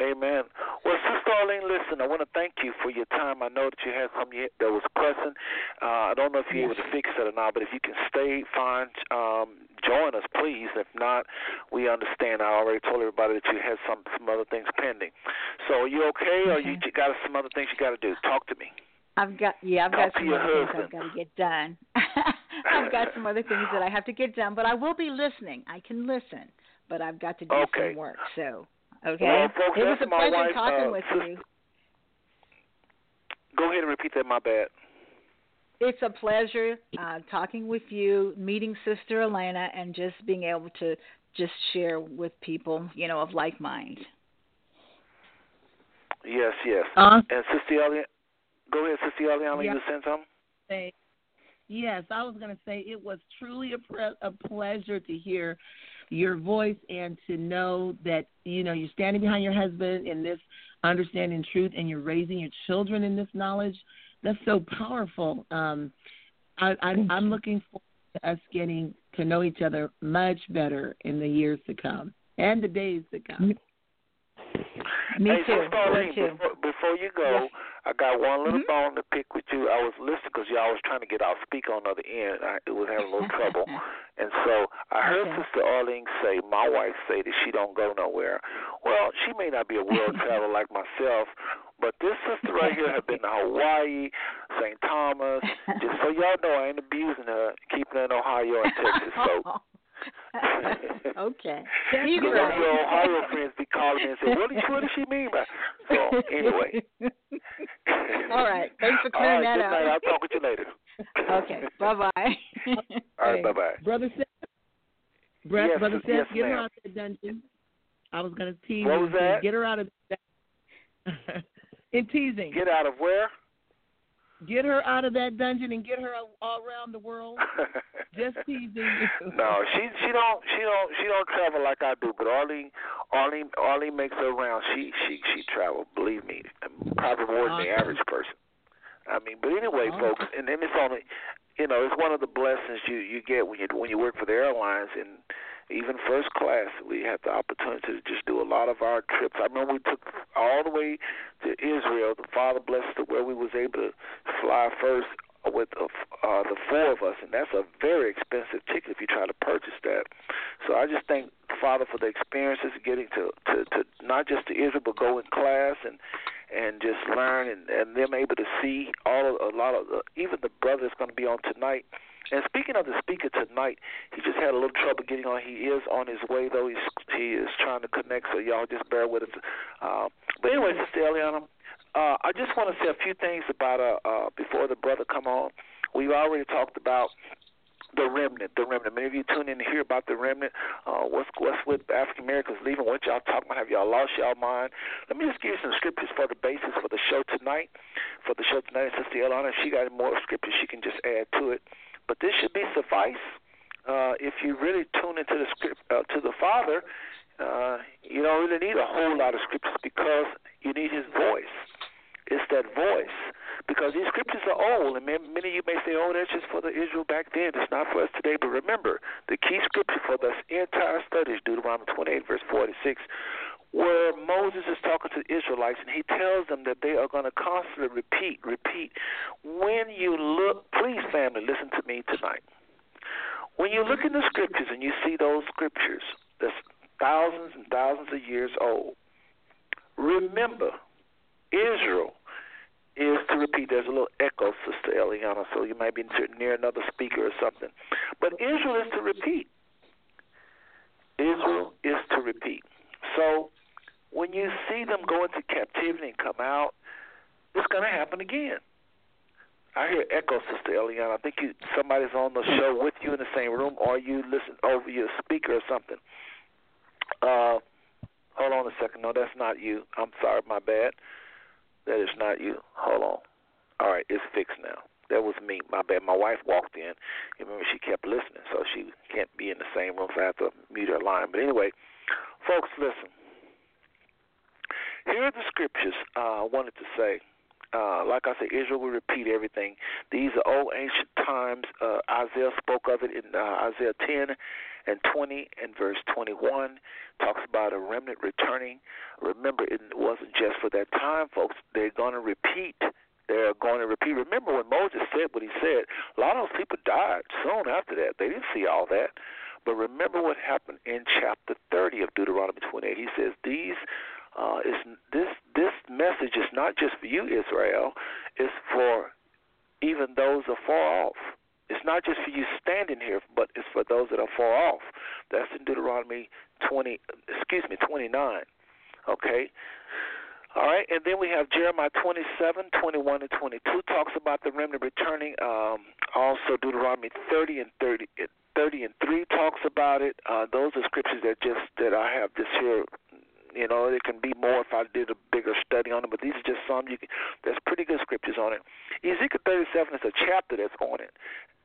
Amen. Well, Sister Arlene, listen, I want to thank you for your time. I know that you had something that was pressing. Uh, I don't know if you're able to fix it or not, but if you can stay, fine. Um, join us, please. If not, we understand. I already told everybody that you had some some other things pending. So, are you okay, or you got some other things you got to do? Talk to me. I've got yeah, I've Talk got some other things I've got to get done. I've got some other things that I have to get done, but I will be listening. I can listen but I've got to do okay. some work. So, okay. Well, folks, it was a pleasure wife, talking uh, with sister, you. Go ahead and repeat that. My bad. It's a pleasure uh, talking with you, meeting Sister Elena, and just being able to just share with people, you know, of like mind. Yes, yes. Uh, and Sister Eliana, go ahead, Sister Eliana, yeah. you send something? Yes, I was going to say it was truly a, pre- a pleasure to hear your voice and to know that you know you're standing behind your husband in this understanding truth and you're raising your children in this knowledge. That's so powerful. Um, I, I, I'm looking forward to us getting to know each other much better in the years to come and the days to come. Me hey, too. So Starlene, Me too. Before, before you go, I got one little Mhm. bone to pick with you. I was listening because y'all was trying to get our speaker on the other end. I it was having a little trouble, and so I heard Okay. Sister Arlene say, my wife say that she don't go nowhere. Well, she may not be a world traveler like myself, but this sister right here have been to Hawaii, St. Thomas. Just so y'all know, I ain't abusing her, keeping her in Ohio and Texas. So okay. That's Because right. your Ohio friends be calling and say, "What does what does she mean by?" So anyway. All right. Thanks for clearing right, that up. I'll talk with you later. Okay. Bye bye. All right. Bye bye. Brother Seth, Bro- Yes, Brother Seth, yes, get her out of the dungeon. I was going to tease What you. was that? Get her out of the In teasing. Get out of where? Get her out of that dungeon and get her all around the world. Just teasing you. no, she she don't she don't she don't travel like I do. But Arlene Arlene Arlene makes her rounds. She she she travel. Believe me, probably more than the average person. I mean, but anyway, folks, and then it's only, you know, it's one of the blessings you you get when you when you work for the airlines and even first class. We have the opportunity to just do a lot of our trips. I remember we took all the way to Israel. The Father blessed us where we was able to fly first with uh, uh, the four of us, and that's a very expensive ticket if you try to purchase that. So I just thank the Father for the experiences, getting to to, to not just to Israel, but go in class and and just learn, and and them able to see all of, a lot of the, even the brother that's going to be on tonight. And speaking of the speaker tonight, he just had a little trouble getting on. He is on his way though. He's he is trying to connect, so y'all just bear with us. Uh, but anyway, Sister Eliana, uh, I just want to say a few things about uh, uh, before the brother come on. We've already talked about the remnant, the remnant. Many of you tune in to hear about the remnant. Uh, what's what's with African Americans leaving? What y'all talking about? Have y'all lost y'all mind? Let me just give you some scriptures for the basis for the show tonight. For the show tonight, Sister Eliana, if she got more scriptures, she can just add to it. But this should be suffice. Uh, if you really tune into the script uh, to the Father, uh, you don't really need a whole lot of scriptures because you need His voice. It's that voice because these scriptures are old, and many of you may say, "Oh, that's just for the Israel back then. It's not for us today." But remember, the key scripture for this entire study is Deuteronomy 28, verse 46, where Moses is talking to the Israelites, and he tells them that they are going to constantly repeat, repeat. When you look, please, family, listen to me tonight. When you look in the scriptures and you see those scriptures that's thousands and thousands of years old, remember Israel is to repeat. There's a little echo, Sister Eliana, so you might be near another speaker or something. But Israel is to repeat. Israel is to repeat. So when you see them go into captivity and come out, it's going to happen again. I hear echo, Sister Eliana. I think you, somebody's on the show with you in the same room, or you listen over your speaker or something. Uh, hold on a second. No, that's not you. I'm sorry, my bad. That is not you. Hold on. All right, it's fixed now. That was me. My bad. My wife walked in. Remember she kept listening, so she can't be in the same room, so I have to mute her line. But anyway, folks, listen. Here are the scriptures uh, I wanted to say. Uh, like I said, Israel will repeat everything. These are old ancient times. Uh, Isaiah spoke of it in uh, Isaiah 10 and 20 and verse 21. Talks about a remnant returning. Remember, it wasn't just for that time, folks. They're going to repeat. They're going to repeat. Remember when Moses said what he said, a lot of those people died soon after that. They didn't see all that. But remember what happened in chapter 30 of Deuteronomy 28. He says, These uh, is this this message is not just for you, Israel. It's for even those afar off. It's not just for you standing here, but it's for those that are far off. That's in Deuteronomy 20, excuse me, 29. Okay. All right, and then we have Jeremiah 27, 21, and 22 talks about the remnant returning. Um, also, Deuteronomy 30 and 30, 30 and 3 talks about it. Uh, those are scriptures that just that I have this here you know, it can be more if I did a bigger study on it, but these are just some. You can, there's pretty good scriptures on it. Ezekiel 37 is a chapter that's on it.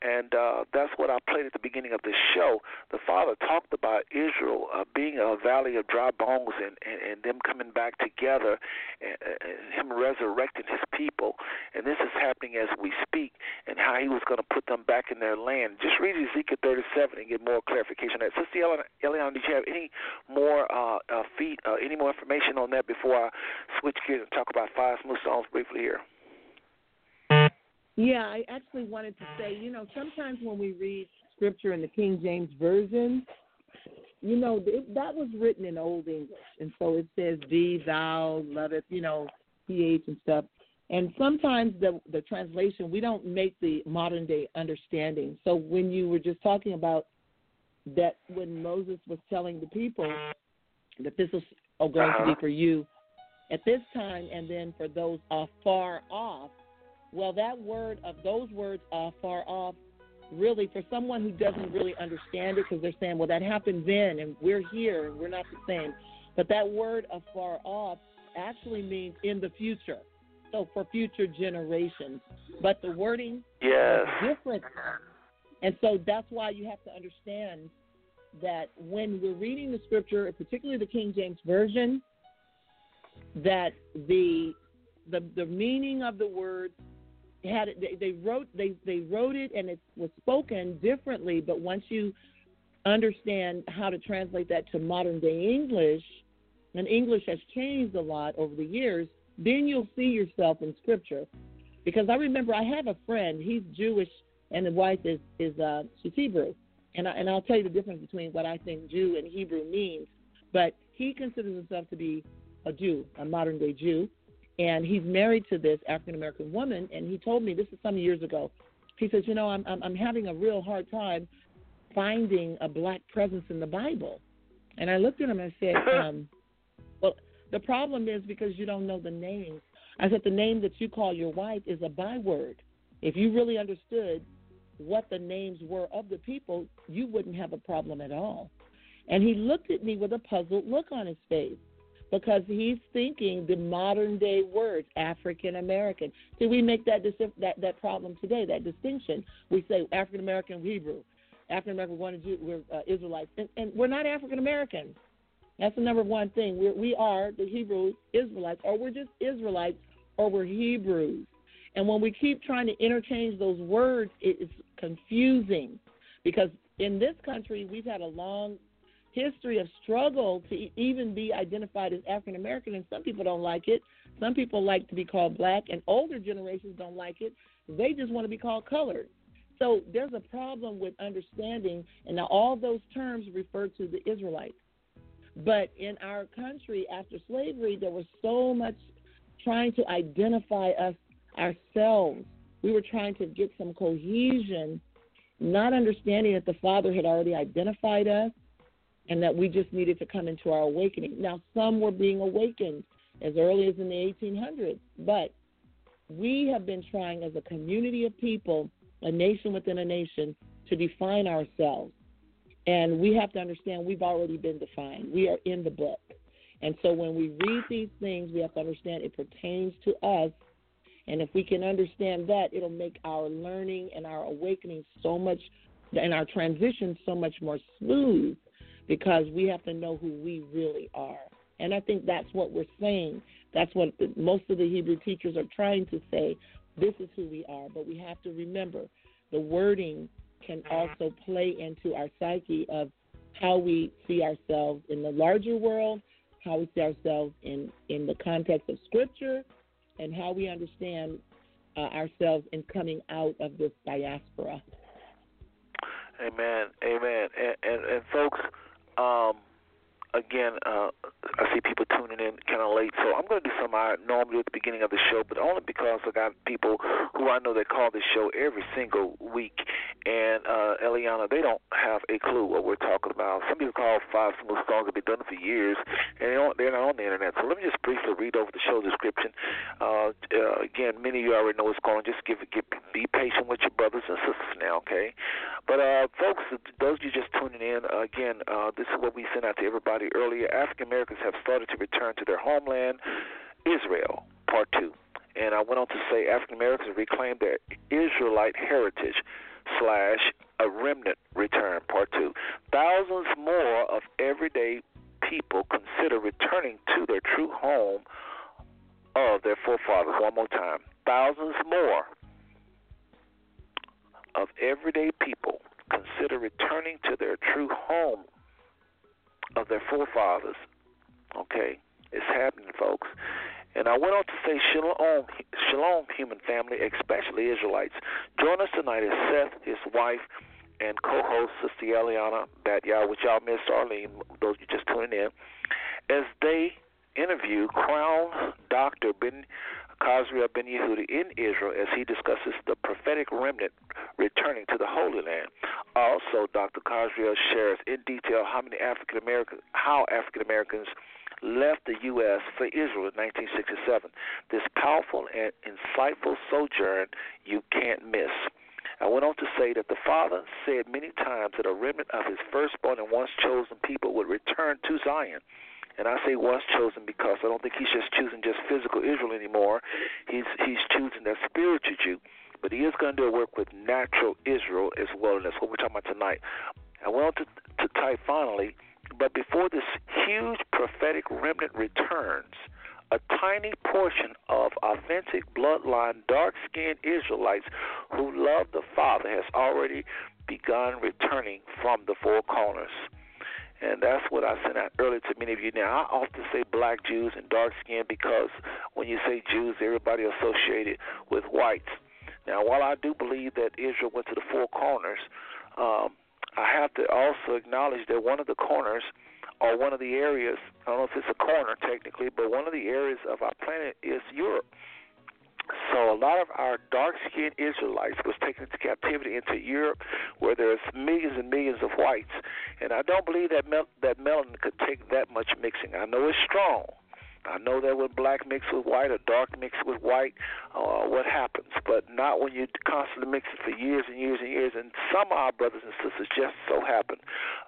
And uh, that's what I played at the beginning of the show. The Father talked about Israel uh, being a valley of dry bones and, and, and them coming back together and, and Him resurrecting His people. And this is happening as we speak, and how He was going to put them back in their land. Just read Ezekiel 37 and get more clarification on that. Sister Eliana, did you have any more uh, uh, feet, uh, any more information on that before I switch gears and talk about five smooth songs briefly here? Yeah, I actually wanted to say, you know, sometimes when we read scripture in the King James Version, you know, it, that was written in Old English. And so it says, thee, thou, loveth, you know, ph and stuff. And sometimes the the translation we don't make the modern day understanding. So when you were just talking about that when Moses was telling the people that this is going to be uh-huh. for you at this time and then for those afar off, well, that word of those words are far off. Really, for someone who doesn't really understand it, because they're saying, well, that happened then, and we're here, and we're not the same. But that word of far off actually means in the future. So for future generations. But the wording yes. is different. And so that's why you have to understand that when we're reading the scripture, particularly the King James Version, that the the the meaning of the word had it, they, they wrote they they wrote it and it was spoken differently. But once you understand how to translate that to modern day English, and English has changed a lot over the years, then you'll see yourself in Scripture. Because I remember I have a friend, he's Jewish, and the wife is is uh, she's Hebrew, and I, and I'll tell you the difference between what I think Jew and Hebrew means. But he considers himself to be a Jew, a modern day Jew, and he's married to this African American woman. And he told me this is some years ago. He says, you know, I'm, I'm I'm having a real hard time finding a black presence in the Bible. And I looked at him and I said, um, well, the problem is because you don't know the names. I said the name that you call your wife is a byword. If you really understood what the names were of the people, you wouldn't have a problem at all. And he looked at me with a puzzled look on his face because he's thinking the modern day words, African American. See, we make that, that that problem today, that distinction. We say African American Hebrew, African American one Jew, we're uh, Israelites, and, and we're not African Americans. That's the number one thing. We're, we are the Hebrew Israelites, or we're just Israelites, or we're Hebrews. And when we keep trying to interchange those words, it's confusing because in this country we've had a long history of struggle to even be identified as African American, and some people don't like it. Some people like to be called black, and older generations don't like it. They just want to be called colored. So there's a problem with understanding, and now all those terms refer to the Israelites. But in our country, after slavery, there was so much trying to identify us ourselves. We were trying to get some cohesion, not understanding that the Father had already identified us and that we just needed to come into our awakening. Now, some were being awakened as early as in the 1800s, but we have been trying as a community of people, a nation within a nation, to define ourselves. And we have to understand we've already been defined. We are in the book. And so when we read these things, we have to understand it pertains to us. And if we can understand that, it'll make our learning and our awakening so much, and our transition so much more smooth because we have to know who we really are. And I think that's what we're saying. That's what the, most of the Hebrew teachers are trying to say. This is who we are. But we have to remember the wording can also play into our psyche of how we see ourselves in the larger world, how we see ourselves in, in the context of Scripture, and how we understand uh, ourselves in coming out of this diaspora. Amen. Amen. And, and, and folks, um, again, uh, I see people tuning in kind of late, so I'm going to do something I normally do at the beginning of the show, but only because I got people who I know that call this show every single week. And uh, Eliana, they don't have a clue what we're talking about. Some people call Five Smooth Songs have been done for years, and they don't, they're not on the internet. So let me just briefly read over the show description. Uh, uh, again, many of you already know what's going on. Just give, give, be patient with your brothers and sisters now, okay? But uh, folks, those of you just tuning in, again, uh, this is what we sent out to everybody earlier. African Americans have started to return to their homeland, Israel, part two. And I went on to say African Americans reclaim their Israelite heritage slash a remnant return, part two. Thousands more of everyday people consider returning to their true home of their forefathers. One more time. Thousands more of everyday people consider returning to their true home of their forefathers. Okay, it's happening, folks. And I went on to say, Shalom, Shalom, human family, especially Israelites. Join us tonight as Seth, his wife, and co-host Sister Eliana Batyah, which y'all missed Arlene, those you just tuning in, as they interview Crown Doctor Ben Khazriel Ben Yehuda in Israel as he discusses the prophetic remnant returning to the Holy Land. Also, Dr. Khazriel shares in detail how many African Americans, how African Americans left the U.S. for Israel in 1967. This powerful and insightful sojourn you can't miss. I went on to say that the Father said many times that a remnant of his firstborn and once chosen people would return to Zion. And I say once chosen because I don't think he's just choosing just physical Israel anymore. He's he's choosing that spiritual Jew. But he is going to do a work with natural Israel as well, and that's what we're talking about tonight. I went on to, to type finally, but before this huge prophetic remnant returns, a tiny portion of authentic bloodline, dark skinned Israelites who love the Father has already begun returning from the four corners. And that's what I sent out earlier to many of you. Now, I often say black Jews and dark skin because when you say Jews, everybody associated with whites. Now, while I do believe that Israel went to the four corners, um, I have to also acknowledge that one of the corners or one of the areas, I don't know if it's a corner technically, but one of the areas of our planet is Europe. So a lot of our dark-skinned Israelites was taken into captivity into Europe, where there's millions and millions of whites. And I don't believe that mel- that melanin could take that much mixing. I know it's strong. I know that when black mix with white or dark mix with white, uh, what happens, but not when you constantly mix it for years and years and years. And some of our brothers and sisters just so happen,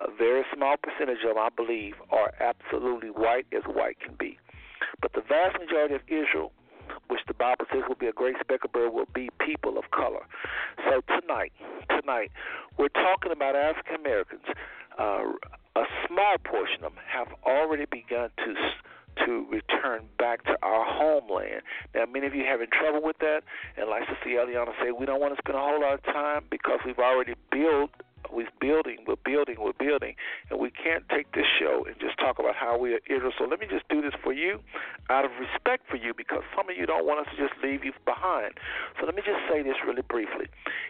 a very small percentage of them, I believe, are absolutely white as white can be. But the vast majority of Israel which the Bible says will be a great bird, will be people of color. So tonight, tonight, we're talking about African Americans. Uh, a small portion of them have already begun to to return back to our homeland. Now, many of you having trouble with that, and like Sister Eliana said, we don't want to spend a whole lot of time because we've already built we're building, we're building, we're building, and we can't take this show and just talk about how we are Israel. So let me just do this for you, out of respect for you, because some of you don't want us to just leave you behind. So let me just say this really briefly.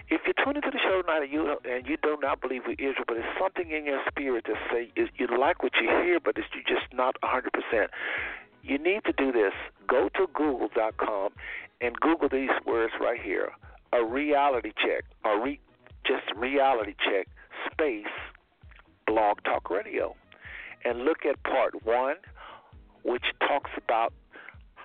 If you're tuning to the show tonight and you and you do not believe we're Israel, but there's something in your spirit that say you like what you hear, but it's you just not 100 percent you need to do this. Go to google.com and Google these words right here a reality check, a re, just reality check space blog talk radio and look at part one which talks about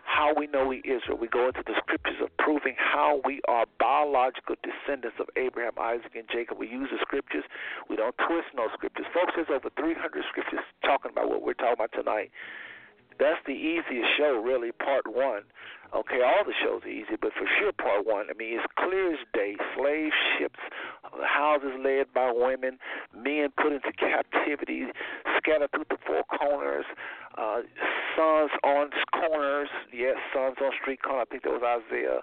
how we know we Israel. We go into the scriptures of proving how we are biological descendants of Abraham, Isaac, and Jacob. We use the scriptures. We don't twist no scriptures. Folks, there's over 300 scriptures talking about what we're talking about tonight. That's the easiest show, really, part one. Okay, all the shows are easy, but for sure, part one. I mean, it's clear as day. Slave ships, houses led by women, men put into captivity, scattered through the four corners, uh, sons on corners. Yes, sons on street corners. I think that was Isaiah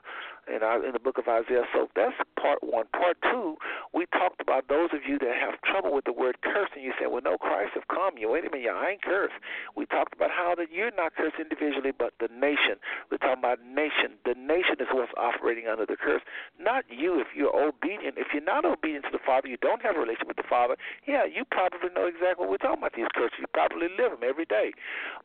in, our, in the book of Isaiah. So that's part one. Part two, we talked about those of you that have trouble with the word curse, and you said, well, no, Christ have come. You wait a minute, I ain't cursed. We talked about how that you're not cursed individually, but the nation. We're talking about nation. The nation is what's operating under the curse, not you. If you're obedient, if you're not obedient to the Father, you don't have a relationship with the Father. Yeah, you probably know exactly what we're talking about. These curses, you probably live them every day.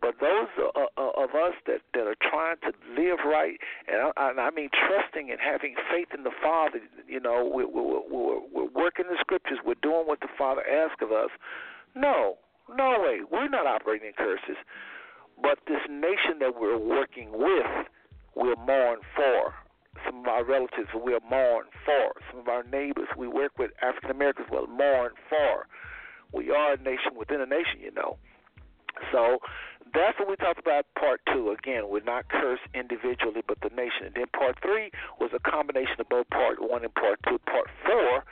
But those uh, uh, of us that that are trying to live right, and I, and I mean trusting and having faith in the Father, you know, we're, we're, we're, we're working the scriptures. We're doing what the Father asks of us. No, no way. We're not operating in curses. But this nation that we're working with we'll mourn for. Some of our relatives we'll mourn for. Some of our neighbors we work with, African Americans, will mourn for. We are a nation within a nation, you know. So that's what we talked about part two. Again, we're not cursed individually, but the nation. And then part three was a combination of both part one and part two. Part four,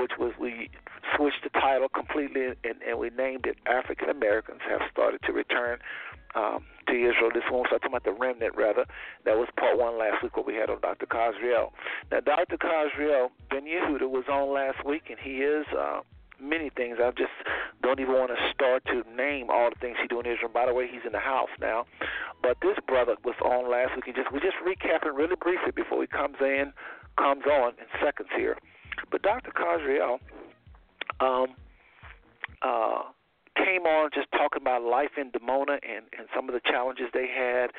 which was we switched the title completely and, and we named it African Americans Have Started to Return um, to Israel. This one was talking about the remnant, rather. That was part one last week, what we had on Dr. Khazriel. Now, Dr. Khazriel Ben Yehuda was on last week, and he is. Uh, many things. I've just don't even want to start to name all the things he's doing in Israel. By the way, he's in the house now. But this brother was on last week. And just we just recapping really briefly before he comes in, comes on in seconds here. But Dr. Khazriel um, uh, came on just talking about life in Dimona and, and some of the challenges they had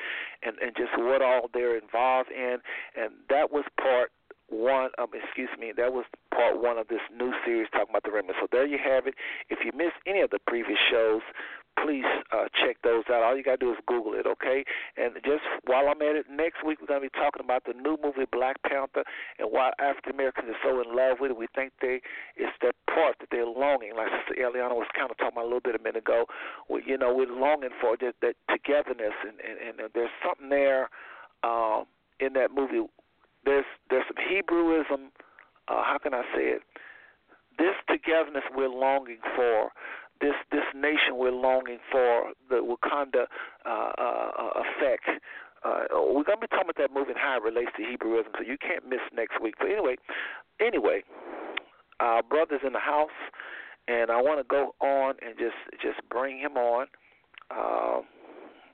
and, and just what all they're involved in. And that was part one um excuse me that was part one of this new series talking about the remnant so there you have it. If you missed any of the previous shows please uh, check those out. All you got to do is google it okay? And just while i'm at it next week we're going to be talking about the new movie black panther and why african americans are so in love with it. We think they it's that part that they're longing. Like sister eliana was kind of talking about a little bit a minute ago. We, you know we're longing for that, that togetherness and, and and there's something there um in that movie there's there's some Hebrewism. Uh, how can I say it? This togetherness we're longing for. This this nation we're longing for. The Wakanda uh, uh, effect. Uh, we're gonna be talking about that movie and how it relates to Hebrewism, so you can't miss next week. But anyway, anyway, our brother's in the house, and I want to go on and just just bring him on. Uh,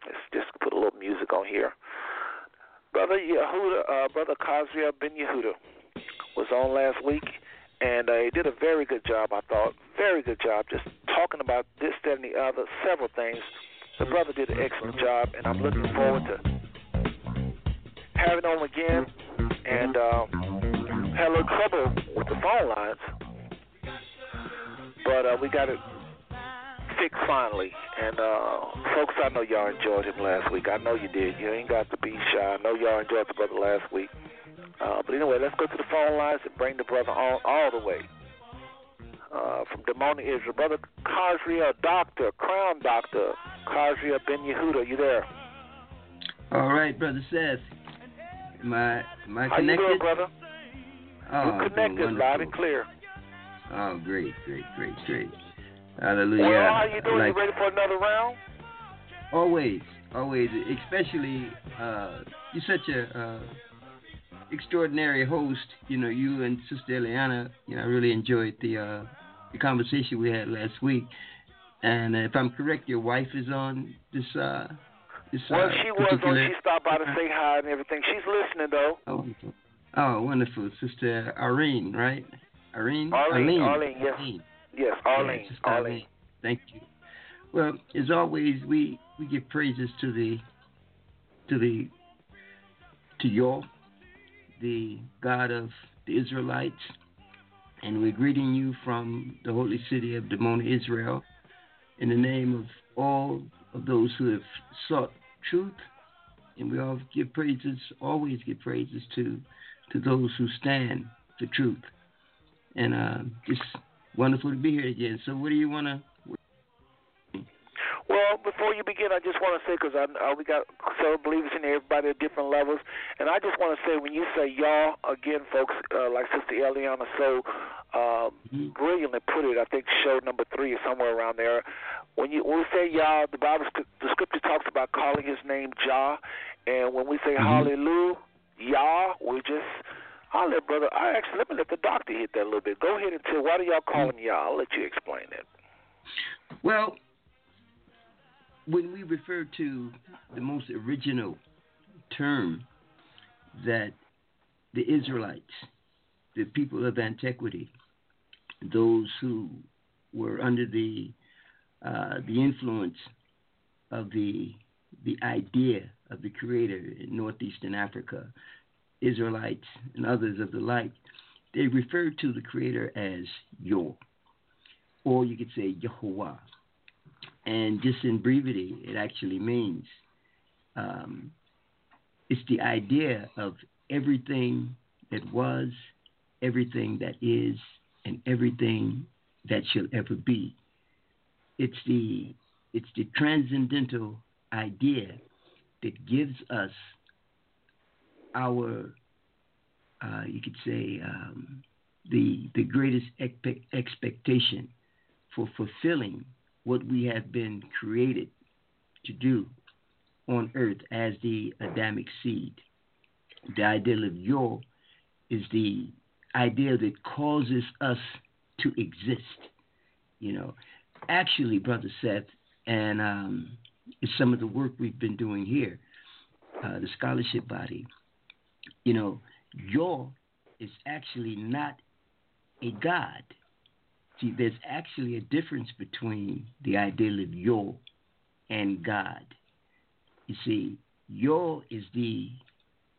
let's just put a little music on here. Brother Yehuda, uh, Brother Khazriel Ben Yehuda was on last week, and uh, he did a very good job, I thought. Very good job, just talking about this, that, and the other, several things. The brother did an excellent job, and I'm looking forward to having him again. And um, had a little trouble with the phone lines, but uh, we got it fixed finally. And uh, folks, I know y'all enjoyed him last week. I know you did. You ain't got to be shy. I know y'all enjoyed the brother last week. Uh, but anyway, let's go to the phone lines and bring the brother on all the way. Uh, from Dimona, Israel. Brother Khazriel, doctor, crown doctor, Khazriel Ben Yehuda, you there? All right, brother Seth. My my How connected? you doing, brother? Oh, You're connected, loud and clear. Oh, great, great, great, great. Hallelujah. Well, how you doing? Like you ready for another round? always, always, especially uh, you're such a uh, extraordinary host. You know, you and Sister Eliana. You know, I really enjoyed the uh, the conversation we had last week. And if I'm correct, your wife is on this. Uh, this Well, uh, she was on. She stopped by to say hi and everything. She's listening though. Oh, wonderful. Oh, wonderful. Sister Irene, right? Irene? Arlene, Arlene. Arlene, yes. Arlene. Yes, Yeah, Arlene. Sister Arlene. Thank you. Well, as always, we, we give praises to the to the to Yah, the God of the Israelites, and we're greeting you from the holy city of Dimona, Israel, in the name of all of those who have sought truth, and we all give praises, always give praises to to those who stand for truth, and uh, just wonderful to be here again. So, what do you want to? Well, before you begin, I just want to say because I, I we got several believers in here, everybody at different levels, and I just want to say when you say y'all again, folks, uh, like Sister Eliana so uh, Mhm. brilliantly put it. I think show number three is somewhere around there. When you when we say y'all, the Bible, the Scripture talks about calling His name Jah, and when we say Mhm. Hallelujah, Yah, we just I'll let brother. I actually let me let the doctor hit that a little bit. Go ahead and tell why do y'all call him Yah? I'll let you explain that. Well, when we refer to the most original term that the Israelites, the people of antiquity, those who were under the uh, the influence of the the idea of the Creator in northeastern Africa, Israelites and others of the like, they referred to the Creator as Yor, or you could say Yehovah and just in brevity, it actually means um, it's the idea of everything that was, everything that is, and everything that shall ever be. It's the it's the transcendental idea that gives us our, uh, you could say, um, the the greatest expectation for fulfilling what we have been created to do on earth as the Adamic seed. The ideal of Yor is the idea that causes us to exist. You know, actually, Brother Seth, and um, it's some of the work we've been doing here, uh, the scholarship body. You know, Yor is actually not a God. See, there's actually a difference between the ideal of Yor and God. You see, Yor is the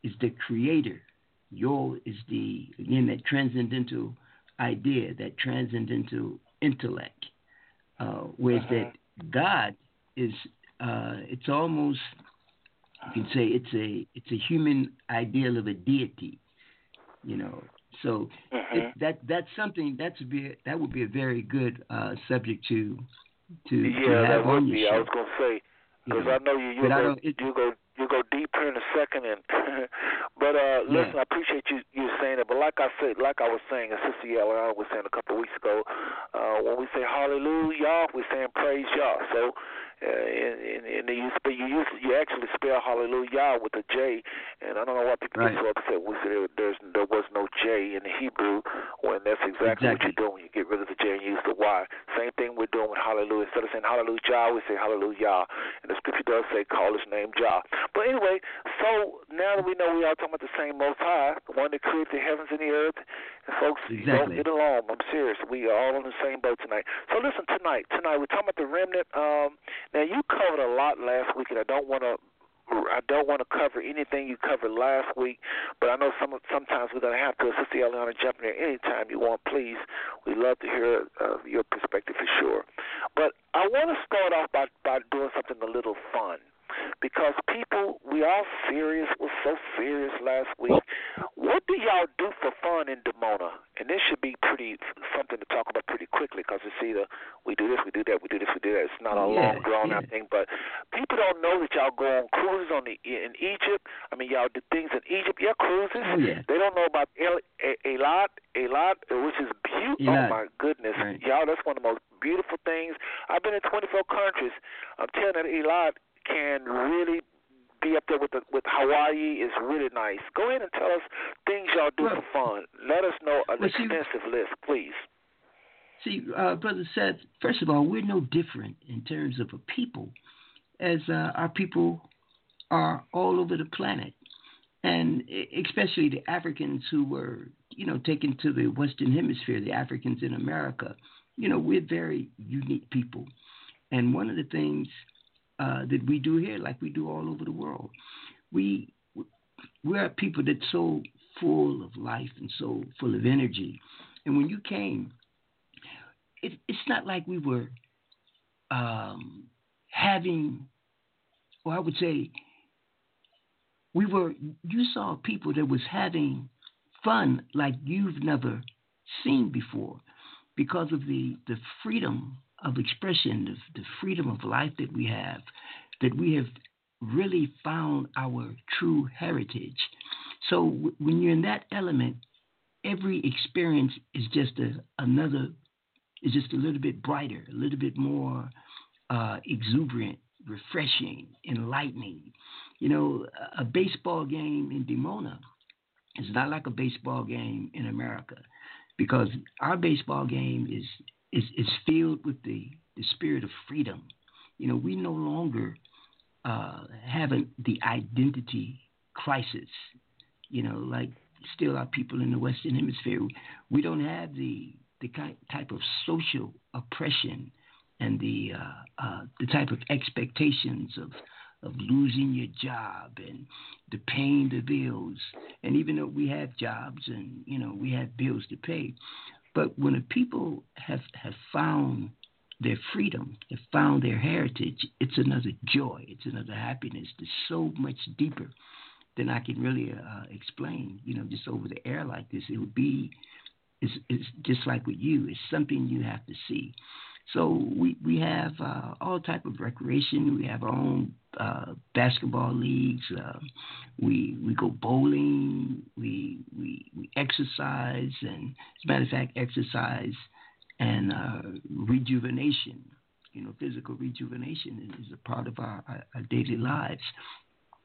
is the creator. Yor is the again that transcendental idea, that transcendental intellect. Uh, whereas uh-huh. that God is uh, it's almost you can say it's a it's a human ideal of a deity. You know, so uh-huh. it, that that's something that's be that would be a very good uh, subject to to yeah to have that would on your be. show. I was gonna say because you know, I know you you go it- you go you go deeper in a second and but uh listen Yeah. I appreciate you you saying it but like I said like I was saying and Sister Yella I was saying a couple of weeks ago uh when we say hallelujah we're saying praise Yah so uh, and, and, and you spell you use you actually spell hallelujah with a J and I don't know why people Right. get so upset when we say there, there's there was no J in the Hebrew when that's exactly, what you're doing. You get rid of the J and use the Y. Same thing we're doing with hallelujah. Instead of saying hallelujah we say hallelujah. And the scripture does say call his name Jah. But anyway, so now that we know we all talking about the same Most High, the one that created the heavens and the earth, folks, don't get along. I'm serious. We are all on the same boat tonight. So listen, tonight, tonight we're talking about the remnant. Um, now you covered a lot last week, and I don't want to. I don't want to cover anything you covered last week, but I know some sometimes we're gonna have to. Sister Eliana, jump in there anytime you want, please. We love to hear uh, your perspective for sure. But I want to start off by by doing something a little fun because people, we all serious, was so serious last week. What do y'all do for fun in Dimona? And this should be pretty something to talk about pretty quickly because it's either we do this, we do that, we do this, we do that. It's not a Yeah, long drawn out yeah. thing, but people don't know that y'all go on cruises on the in Egypt. I mean, y'all do things in Egypt. Yeah, cruises. Oh, yeah. They don't know about El, A- Eilat, Eilat, which is beautiful. Oh my goodness, Right. y'all, that's one of the most beautiful things. I've been in 24 countries. I'm telling you, that Eilat can really be up there with the, with Hawaii is really nice. Go ahead and tell us things y'all do Well- for fun. Let us know an Well, see- extensive list, please. See, uh, Brother Seth, first of all, we're no different in terms of a people, as uh, our people are all over the planet. And especially the Africans who were, you know, taken to the Western Hemisphere, the Africans in America, you know, we're very unique people. And one of the things uh, that we do here, like we do all over the world, we we're people that's so full of life and so full of energy. And when you came, it, it's not like we were um, having, or I would say, we were. You saw people that was having fun like you've never seen before, because of the the freedom of expression, the, the freedom of life that we have, that we have really found our true heritage. So w- when you're in that element, every experience is just a, another is just a little bit brighter, a little bit more uh, exuberant, refreshing, enlightening. You know, a, a baseball game in Dimona is not like a baseball game in America because our baseball game is is, is filled with the, the spirit of freedom. You know, we no longer uh, have the identity crisis. You know, like still our people in the Western Hemisphere, we don't have the the type of social oppression and the uh, uh, the type of expectations of of losing your job and the paying the bills. And even though we have jobs and you know we have bills to pay, but when a people have have found their freedom, have found their heritage, it's another joy, it's another happiness that's so much deeper than I can really uh, explain. You know, just over the air like this, it would be. It's, it's just like with you. It's something you have to see. So we we have uh, all type of recreation. We have our own uh, basketball leagues. Uh, we we go bowling. We we we exercise, and as a matter of fact, exercise and uh, rejuvenation. You know, physical rejuvenation is a part of our, our, daily lives.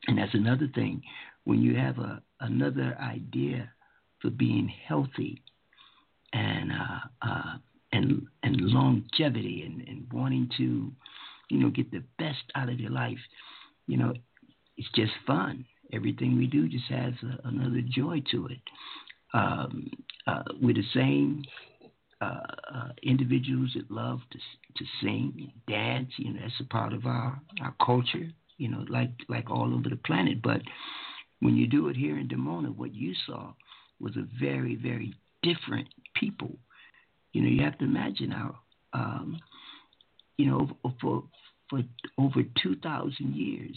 And that's another thing. When you have a another idea for being healthy and uh, uh, and and longevity and, and wanting to, you know, get the best out of your life, you know, it's just fun. Everything we do just has a, another joy to it. Um, uh, we're the same uh, uh, individuals that love to to sing, dance. You know, that's a part of our our culture. You know, like like all over the planet. But when you do it here in Dimona, what you saw was a very very different people. You know, you have to imagine how, um, you know, for for over two thousand years,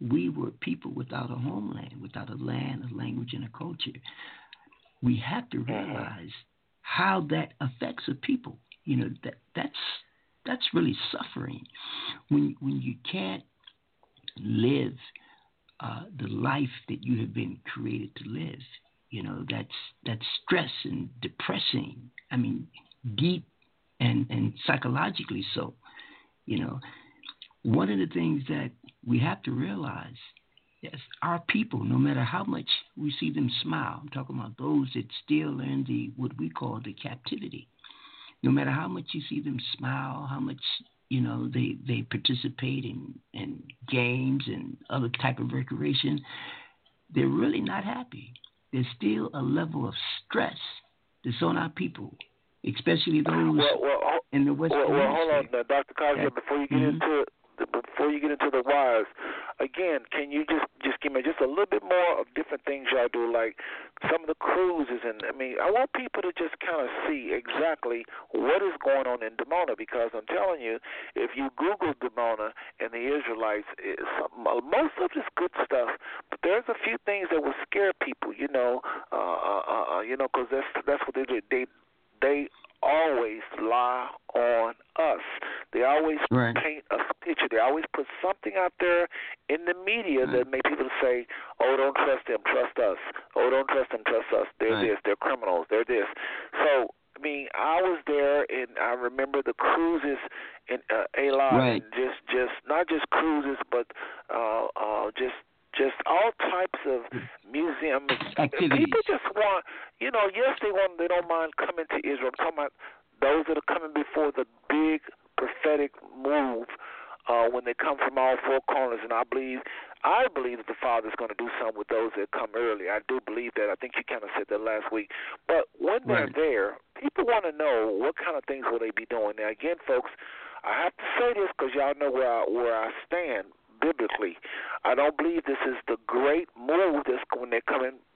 we were people without a homeland, without a land, a language, and a culture. We have to realize how that affects a people. You know that that's that's really suffering when when you can't live uh, the life that you have been created to live. You know that's that's stress and depressing. I mean, deep and and psychologically so. You know, one of the things that we have to realize Yes, our people, no matter how much we see them smile, I'm talking about those that still in the what we call the captivity. No matter how much you see them smile, how much you know they they participate in in games and other type of recreation, they're really not happy. There's still a level of stress that's on our people, especially those well, well, in the West. Well, well hold on, Dr. Kazi, before you get mm-hmm. into it before you get into the wires, again, can you just just give me just a little bit more of different things y'all do, like some of the cruises, and I mean, I want people to just kind of see exactly what is going on in Dimona because I'm telling you, if you Google Dimona and the Israelites, some, most of it's good stuff, but there's a few things that will scare people, you know, uh, uh, uh, uh you know, because that's that's what they. They they always lie on us. They always right. paint a picture. They always put something out there in the media right. that make people say, "Oh, don't trust them, trust us. Oh, don't trust them, trust us. They're right. this. They're criminals. They're this." So, I mean, I was there, and I remember the cruises in uh, Eilat, right. and just, just not just cruises, but uh, uh, just just all types of museums. Activities. People just want, you know, yes, they want, they don't mind coming to Israel. I'm talking about those that are coming before the big prophetic move uh, when they come from all four corners. And I believe, I believe that the Father's going to do something with those that come early. I do believe that. I think you kind of said that last week. But when they're right. there, people want to know what kind of things will they be doing. Now, again, folks, I have to say this because y'all know where I, where I stand biblically. I don't believe this is the great move that's when they're coming by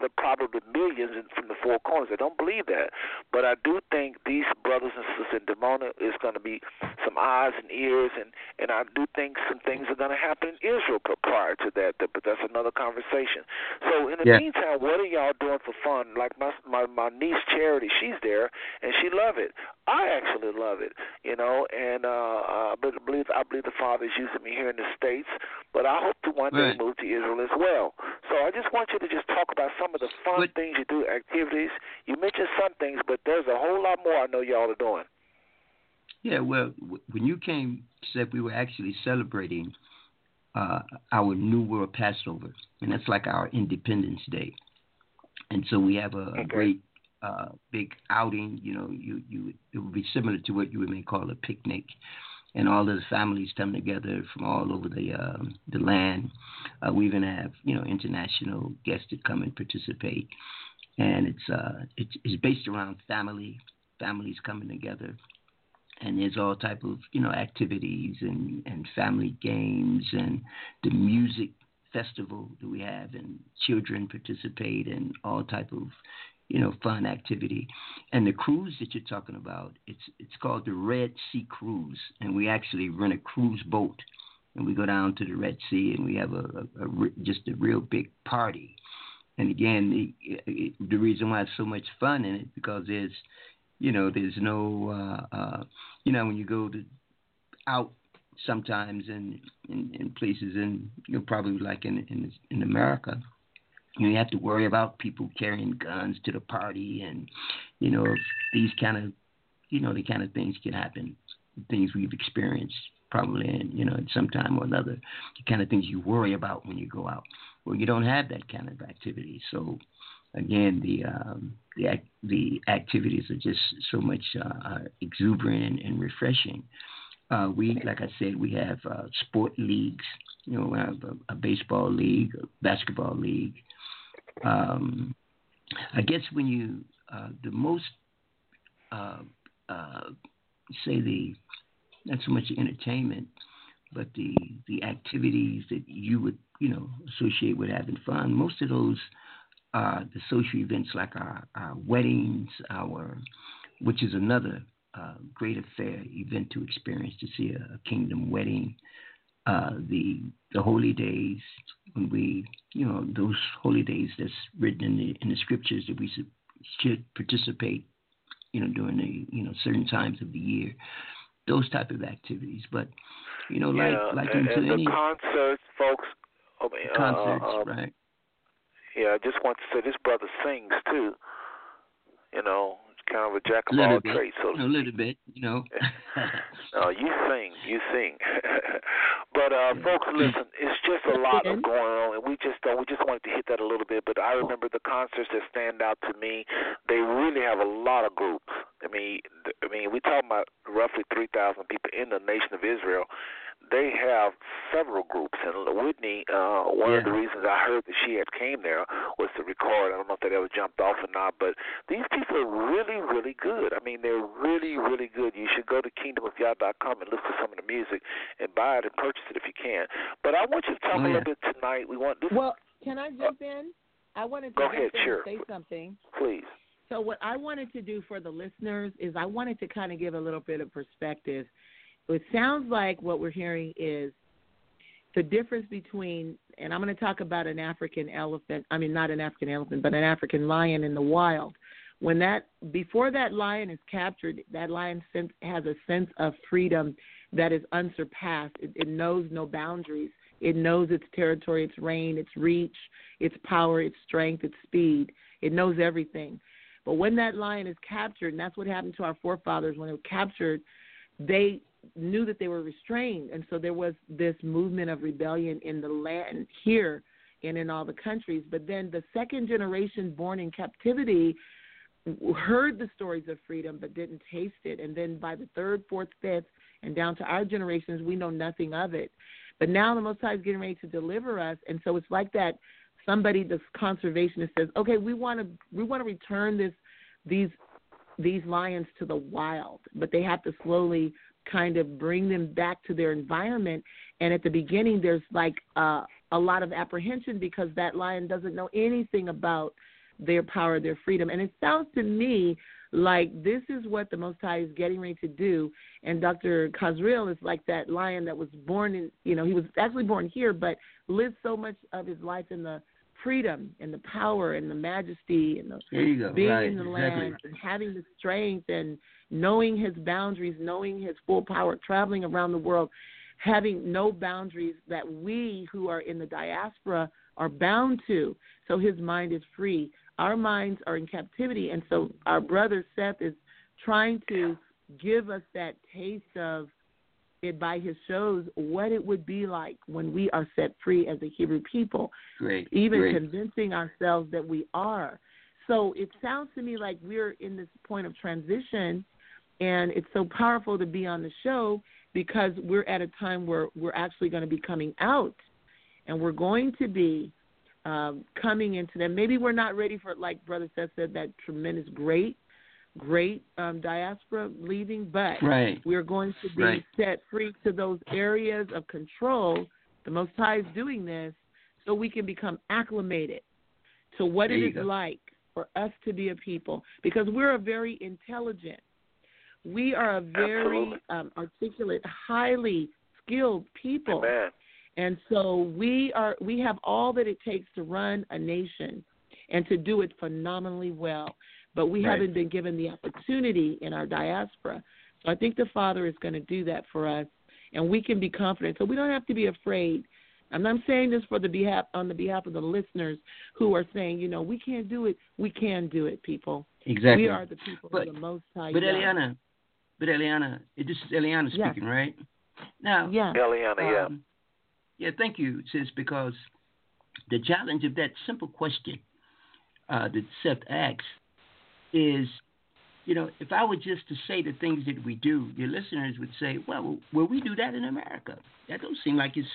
the probably millions from the four corners. I don't believe that. But I do think these brothers and sisters in Dimona is going to be some eyes and ears, and, and I do think some things are going to happen in Israel prior to that, but that's another conversation. So in the yeah. meantime, what are y'all doing for fun? Like my, my, my niece Charity, she's there, and she love it. I actually love it, you know, and uh, I believe I believe the Father is using me here in the states, but I hope to one day right. move to Israel as well. So I just want you to just talk about some of the fun but, things you do, activities. You mentioned some things, but there's a whole lot more I know y'all are doing. Yeah, well, when you came, said we were actually celebrating uh, our New World Passover, and that's like our Independence Day, and so we have a, okay. a great uh, big outing. You know, you you it would be similar to what you would may call a picnic, and all the families come together from all over the uh, the land. Uh, we even have you know international guests that come and participate, and it's uh it's, it's based around family, families coming together, and there's all type of you know activities and and family games and the music festival that we have and children participate and all type of you know, fun activity. And the cruise that you're talking about, it's it's called the Red Sea Cruise, and we actually rent a cruise boat, and we go down to the Red Sea, and we have a, a, a just a real big party. And again, the the reason why it's so much fun in it because there's you know, there's no uh, uh, you know, when you go to out sometimes in in, in places in you know probably like in in in America, you, have to worry about people carrying guns to the party and you know these kind of you know the kind of things can happen, things we've experienced probably in you know at some time or another, the kind of things you worry about when you go out. Well, you don't have that kind of activity, so again, the um, the the activities are just so much uh, exuberant and, and refreshing. Uh, we, like I said, we have uh, sport leagues. You know, we have a, a baseball league, a basketball league. Um, I guess when you uh, the most uh, uh, say the not so much entertainment, but the the activities that you would you know associate with having fun. Most of those uh, the social events like our, our weddings, our which is another uh, great affair event to experience to see a, a kingdom wedding, uh, the the holy days when we you know those holy days that's written in the in the scriptures that we should participate you know during the you know certain times of the year those type of activities but you know like yeah, like and, into and any the concerts folks I mean, concerts uh, uh, right Yeah, I just want to say this brother sings too. You know, kind of a jack of all bit, trades. So a little bit, you know. no, you sing, you sing. but uh folks, listen, it's just a lot of going on, and we just don't. We just wanted to hit that a little bit. But I remember the concerts that stand out to me. They really have a lot of groups. I mean, I mean, we talking about roughly three thousand people in the nation of Israel. They have several groups, and Whitney. Uh, one of the reasons I heard that she had came there was to record. I don't know if that ever jumped off or not, but these people are really, really good. I mean, they're really, really good. You should go to kingdomofyah.com and listen to some of the music and buy it and purchase it if you can. But I want you to talk Oh, a yeah. little bit tonight. We want this. Well, can I jump in? I wanted to Go ahead, sure. say something. please. So what I wanted to do for the listeners is I wanted to kind of give a little bit of perspective. It sounds like what we're hearing is the difference between, and I'm going to talk about an African elephant. I mean, not an African elephant, but an African lion in the wild. When that before that lion is captured, that lion sense, has a sense of freedom that is unsurpassed. It, it knows no boundaries. It knows its territory, its reign, its reach, its power, its strength, its speed. It knows everything. But when that lion is captured, and that's what happened to our forefathers when they were captured, they knew that they were restrained. And so there was this movement of rebellion in the land here and in all the countries. But then the second generation born in captivity heard the stories of freedom but didn't taste it. And then by the third, fourth, fifth, and down to our generations, we know nothing of it. But now the Most High is getting ready to deliver us. And so it's like that somebody, this conservationist says, okay, we want to we want to return this these these lions to the wild, but they have to slowly kind of bring them back to their environment. And at the beginning, there's like uh, a lot of apprehension because that lion doesn't know anything about their power, their freedom. And it sounds to me like this is what the Most High is getting ready to do. And Dr. Khazriel is like that lion that was born in, you know, he was actually born here, but lived so much of his life in the freedom and the power and the majesty and the There you go. being right, in the exactly. land and having the strength and knowing his boundaries, knowing his full power, traveling around the world, having no boundaries that we who are in the diaspora are bound to. So his mind is free. Our minds are in captivity. And so our brother Seth is trying to give us that taste of it by his shows, what it would be like when we are set free as a Hebrew people Great. even great. convincing ourselves that we are. So it sounds to me like we're in this point of transition, and it's so powerful to be on the show because we're at a time where we're actually going to be coming out, and we're going to be um, coming into them. Maybe we're not ready for, like Brother Seth said, that tremendous, great, great um, diaspora leaving, but Right. we're going to be Right. set free to those areas of control. The Most High is doing this so we can become acclimated to what There it you is go. like for us to be a people because we're a very intelligent, we are a very um, articulate, highly skilled people. Amen. And so we are we have all that it takes to run a nation and to do it phenomenally well. But we Right. haven't been given the opportunity in our diaspora So I think the Father is going to do that for us, and we can be confident. So we don't have to be afraid. And I'm saying this for the behalf on the behalf of the listeners who are saying, you know, we can't do it. We can do it, people. Exactly. We are the people but, of the Most High. But God. Eliana, but Eliana, this is Eliana Yes. speaking, right? Now, yeah, Eliana, yeah. um, yeah, thank you, sis, because the challenge of that simple question uh, that Seth asks is, you know, if I were just to say the things that we do, your listeners would say, well, well, we do that in America. That don't seem like it's,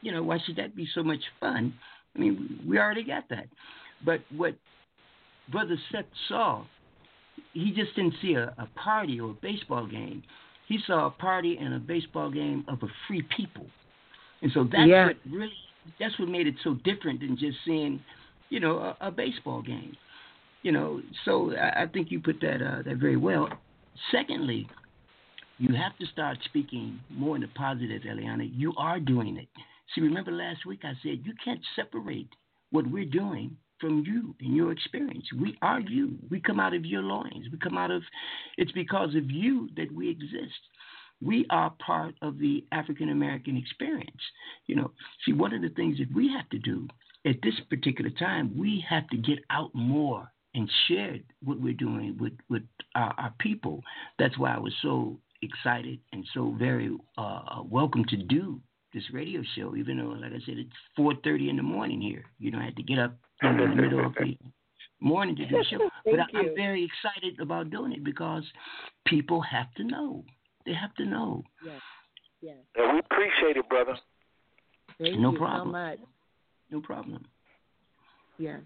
you know, why should that be so much fun? I mean, we already got that. But what Brother Seth saw, he just didn't see a, a party or a baseball game. He saw a party and a baseball game of a free people. And so that's Yeah. what really that's what made it so different than just seeing, you know, a, a baseball game. You know, so I, think you put that uh, that very well. Secondly, you have to start speaking more in the positive, Eliana. You are doing it. See, remember last week I said you can't separate what we're doing from you and your experience. We are you. We come out of your loins. We come out of, it's because of you that we exist. We are part of the African American experience. You know, see, one of the things that we have to do at this particular time, we have to get out more and shared what we're doing with, with our, our people. That's why I was so excited and so very uh, welcome to do this radio show, even though, like I said, it's 4.30 in the morning here. You know, I had to get up in the middle of the morning to do the show. but I, I'm very excited about doing it because people have to know. They have to know. yes, yes. And we appreciate it, brother. Thank No you problem. so much. No problem. Yes.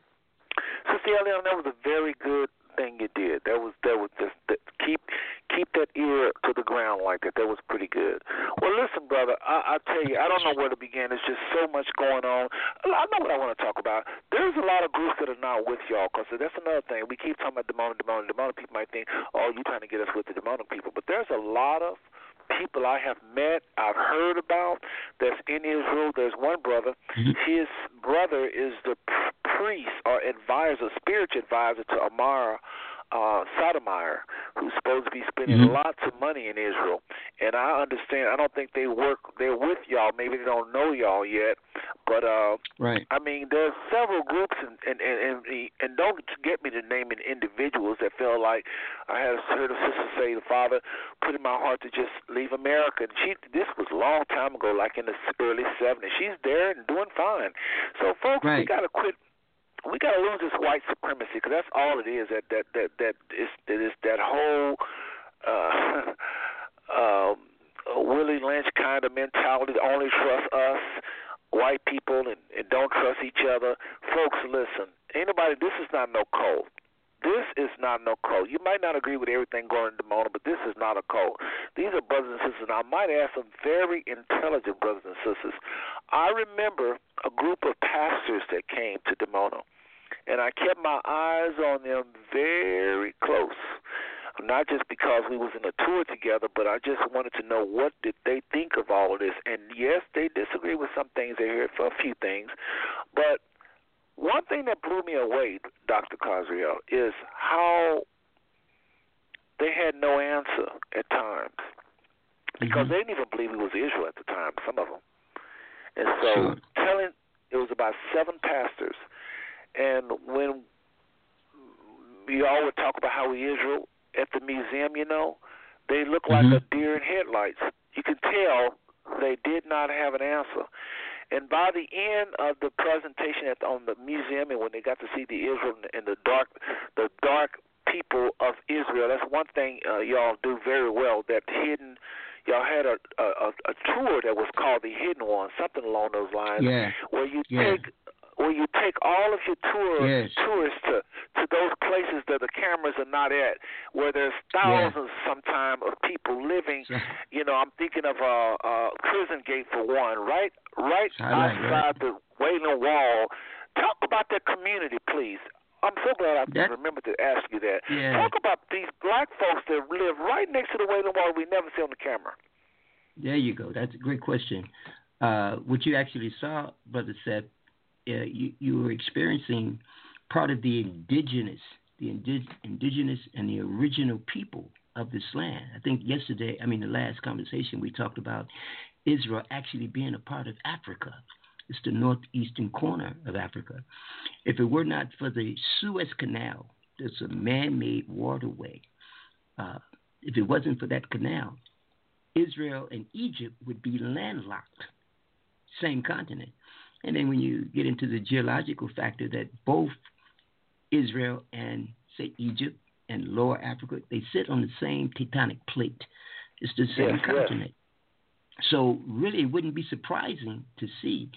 Eliana, that was a very good thing you did. That was that was just that, keep keep that ear to the ground like that. That was pretty good. Well, listen, brother, I, I tell you, I don't know where to begin. There's just so much going on. I know what I want to talk about. There's a lot of groups that are not with y'all because that's another thing. We keep talking about demonic, demonic, demonic. People might think, oh, you're trying to get us with the demonic people, but there's a lot of people I have met, I've heard about that's in Israel. There's one brother. Mm-hmm. His brother is the priest or advisor, spiritual advisor to Amara uh, Sotomayor, who's supposed to be spending Mhm. lots of money in Israel. And I understand. I don't think they work. They're with y'all. Maybe they don't know y'all yet. But uh, Right. I mean, there's several groups, and and and and, and don't get me to naming individuals that feel like I had heard a sister say the father put in my heart to just leave America. And she, this was a long time ago, like in the early '70s. She's there and doing fine. So, folks, we got to quit. We got to lose this white supremacy because that's all it is. That that that that is that is that whole. Uh, um, Willie Lynch kind of mentality only trust us, white people, and, and don't trust each other. Folks, listen, anybody, this is not no cult. This is not no cult. You might not agree with everything going in Dimona, but this is not a cult. These are brothers and sisters, and I might add some very intelligent brothers and sisters. I remember a group of pastors that came to Dimona, and I kept my eyes on them very close not just because we was in a tour together, but I just wanted to know what did they think of all of this. And yes, they disagree with some things. They heard for a few things, but one thing that blew me away, Dr. Khazriel, is how they had no answer at times because Mhm. they didn't even believe it was Israel at the time. Some of them, and so Sure. telling it was about seven pastors, and when we all would talk about how Israel at the museum, you know, they look like Mhm. a deer in headlights. You can tell they did not have an answer. And by the end of the presentation at the, on the museum, and when they got to see the Israel and the dark, the dark people of Israel, that's one thing uh, y'all do very well. That hidden, y'all had a, a a tour that was called the Hidden One, something along those lines, Yeah. where you Yeah. take where you take all of your tour Yes. tourists to to those places that the cameras are not at, where there's thousands sometime of people living. You know, I'm thinking of uh, uh, Prison Gate for one, right, right Highlight, outside right. the Wailing Wall. Talk about that community, please. I'm so glad I That- remembered to ask you that. Yeah. Talk about these black folks that live right next to the Wailing Wall we never see on the camera. There you go. That's a great question. Uh, what you actually saw, Brother Seth, uh, you, you were experiencing part of the indigenous, the indig- indigenous and the original people of this land. I think yesterday, I mean, the last conversation we talked about Israel actually being a part of Africa. It's the northeastern corner of Africa. If it were not for the Suez Canal, that's a man made waterway. Uh, if it wasn't for that canal, Israel and Egypt would be landlocked, same continent. And then when you get into the geological factor that both Israel and, say, Egypt and Lower Africa, they sit on the same tectonic plate. It's the same Yes, yes. continent. So really, it wouldn't be surprising to see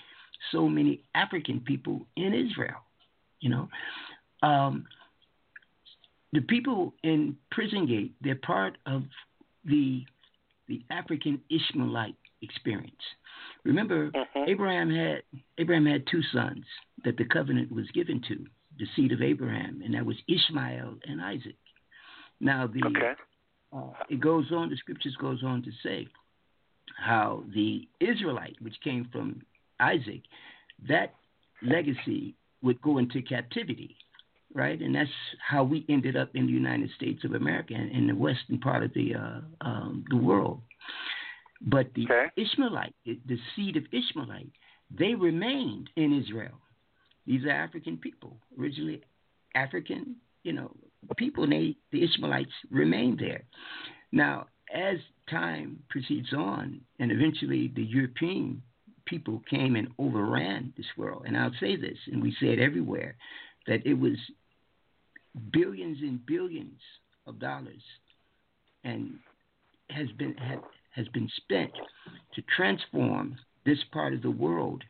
so many African people in Israel. You know, um, the people in Prison Gate, they're part of the the African Ishmaelite experience. Remember, Mhm. Abraham had Abraham had two sons that the covenant was given to, the seed of Abraham, and that was Ishmael and Isaac. Now the Okay. uh, it goes on, the scriptures goes on to say how the Israelite, which came from Isaac, that legacy would go into captivity, right? And that's how we ended up in the United States of America and in the western part of the uh, um, the world. But the Okay. Ishmaelite, the, seed of Ishmaelite, they remained in Israel. These are African people, originally African, you know, people. And they, the Ishmaelites remained there. Now, as time proceeds on, and eventually the European people came and overran this world, and I'll say this, and we say it everywhere, that it was billions and billions of dollars, and has been had, has been spent to transform this part of the world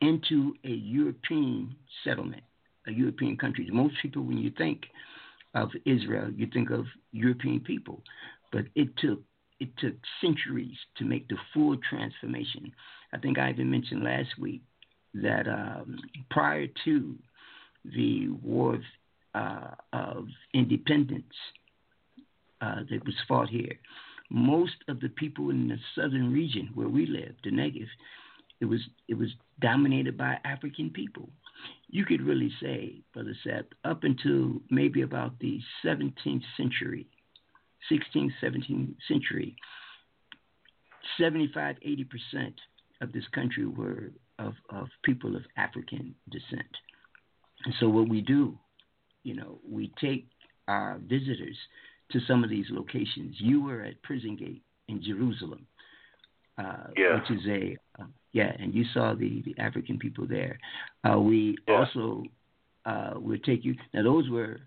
into a European settlement, a European country. Most people, when you think of Israel, you think of European people, but it took it took centuries to make the full transformation. I think I even mentioned last week that um, prior to the War of, uh, of Independence uh, that was fought here, most of the people in the southern region where we live, the Negev, it was it was dominated by African people. You could really say, Brother Seth, up until maybe about the 17th century, 16th, 17th century, 75, 80 percent of this country were of, of people of African descent. And so what we do, you know, we take our visitors to some of these locations. You were at Prison Gate in Jerusalem, uh, Yeah. which is a uh, yeah, and you saw the, the African people there. Uh, we Yeah. also uh, will take you. Now those were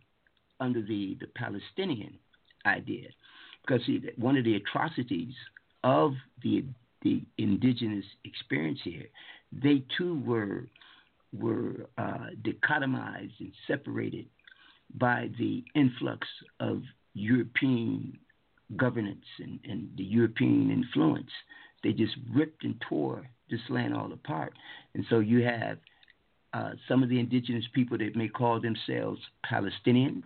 under the the Palestinian idea, because see, one of the atrocities of the the indigenous experience here, they too were were uh, dichotomized and separated by the influx of European governance and, and the European influence. They just ripped and tore this land all apart. And so you have uh, some of the indigenous people that may call themselves Palestinians,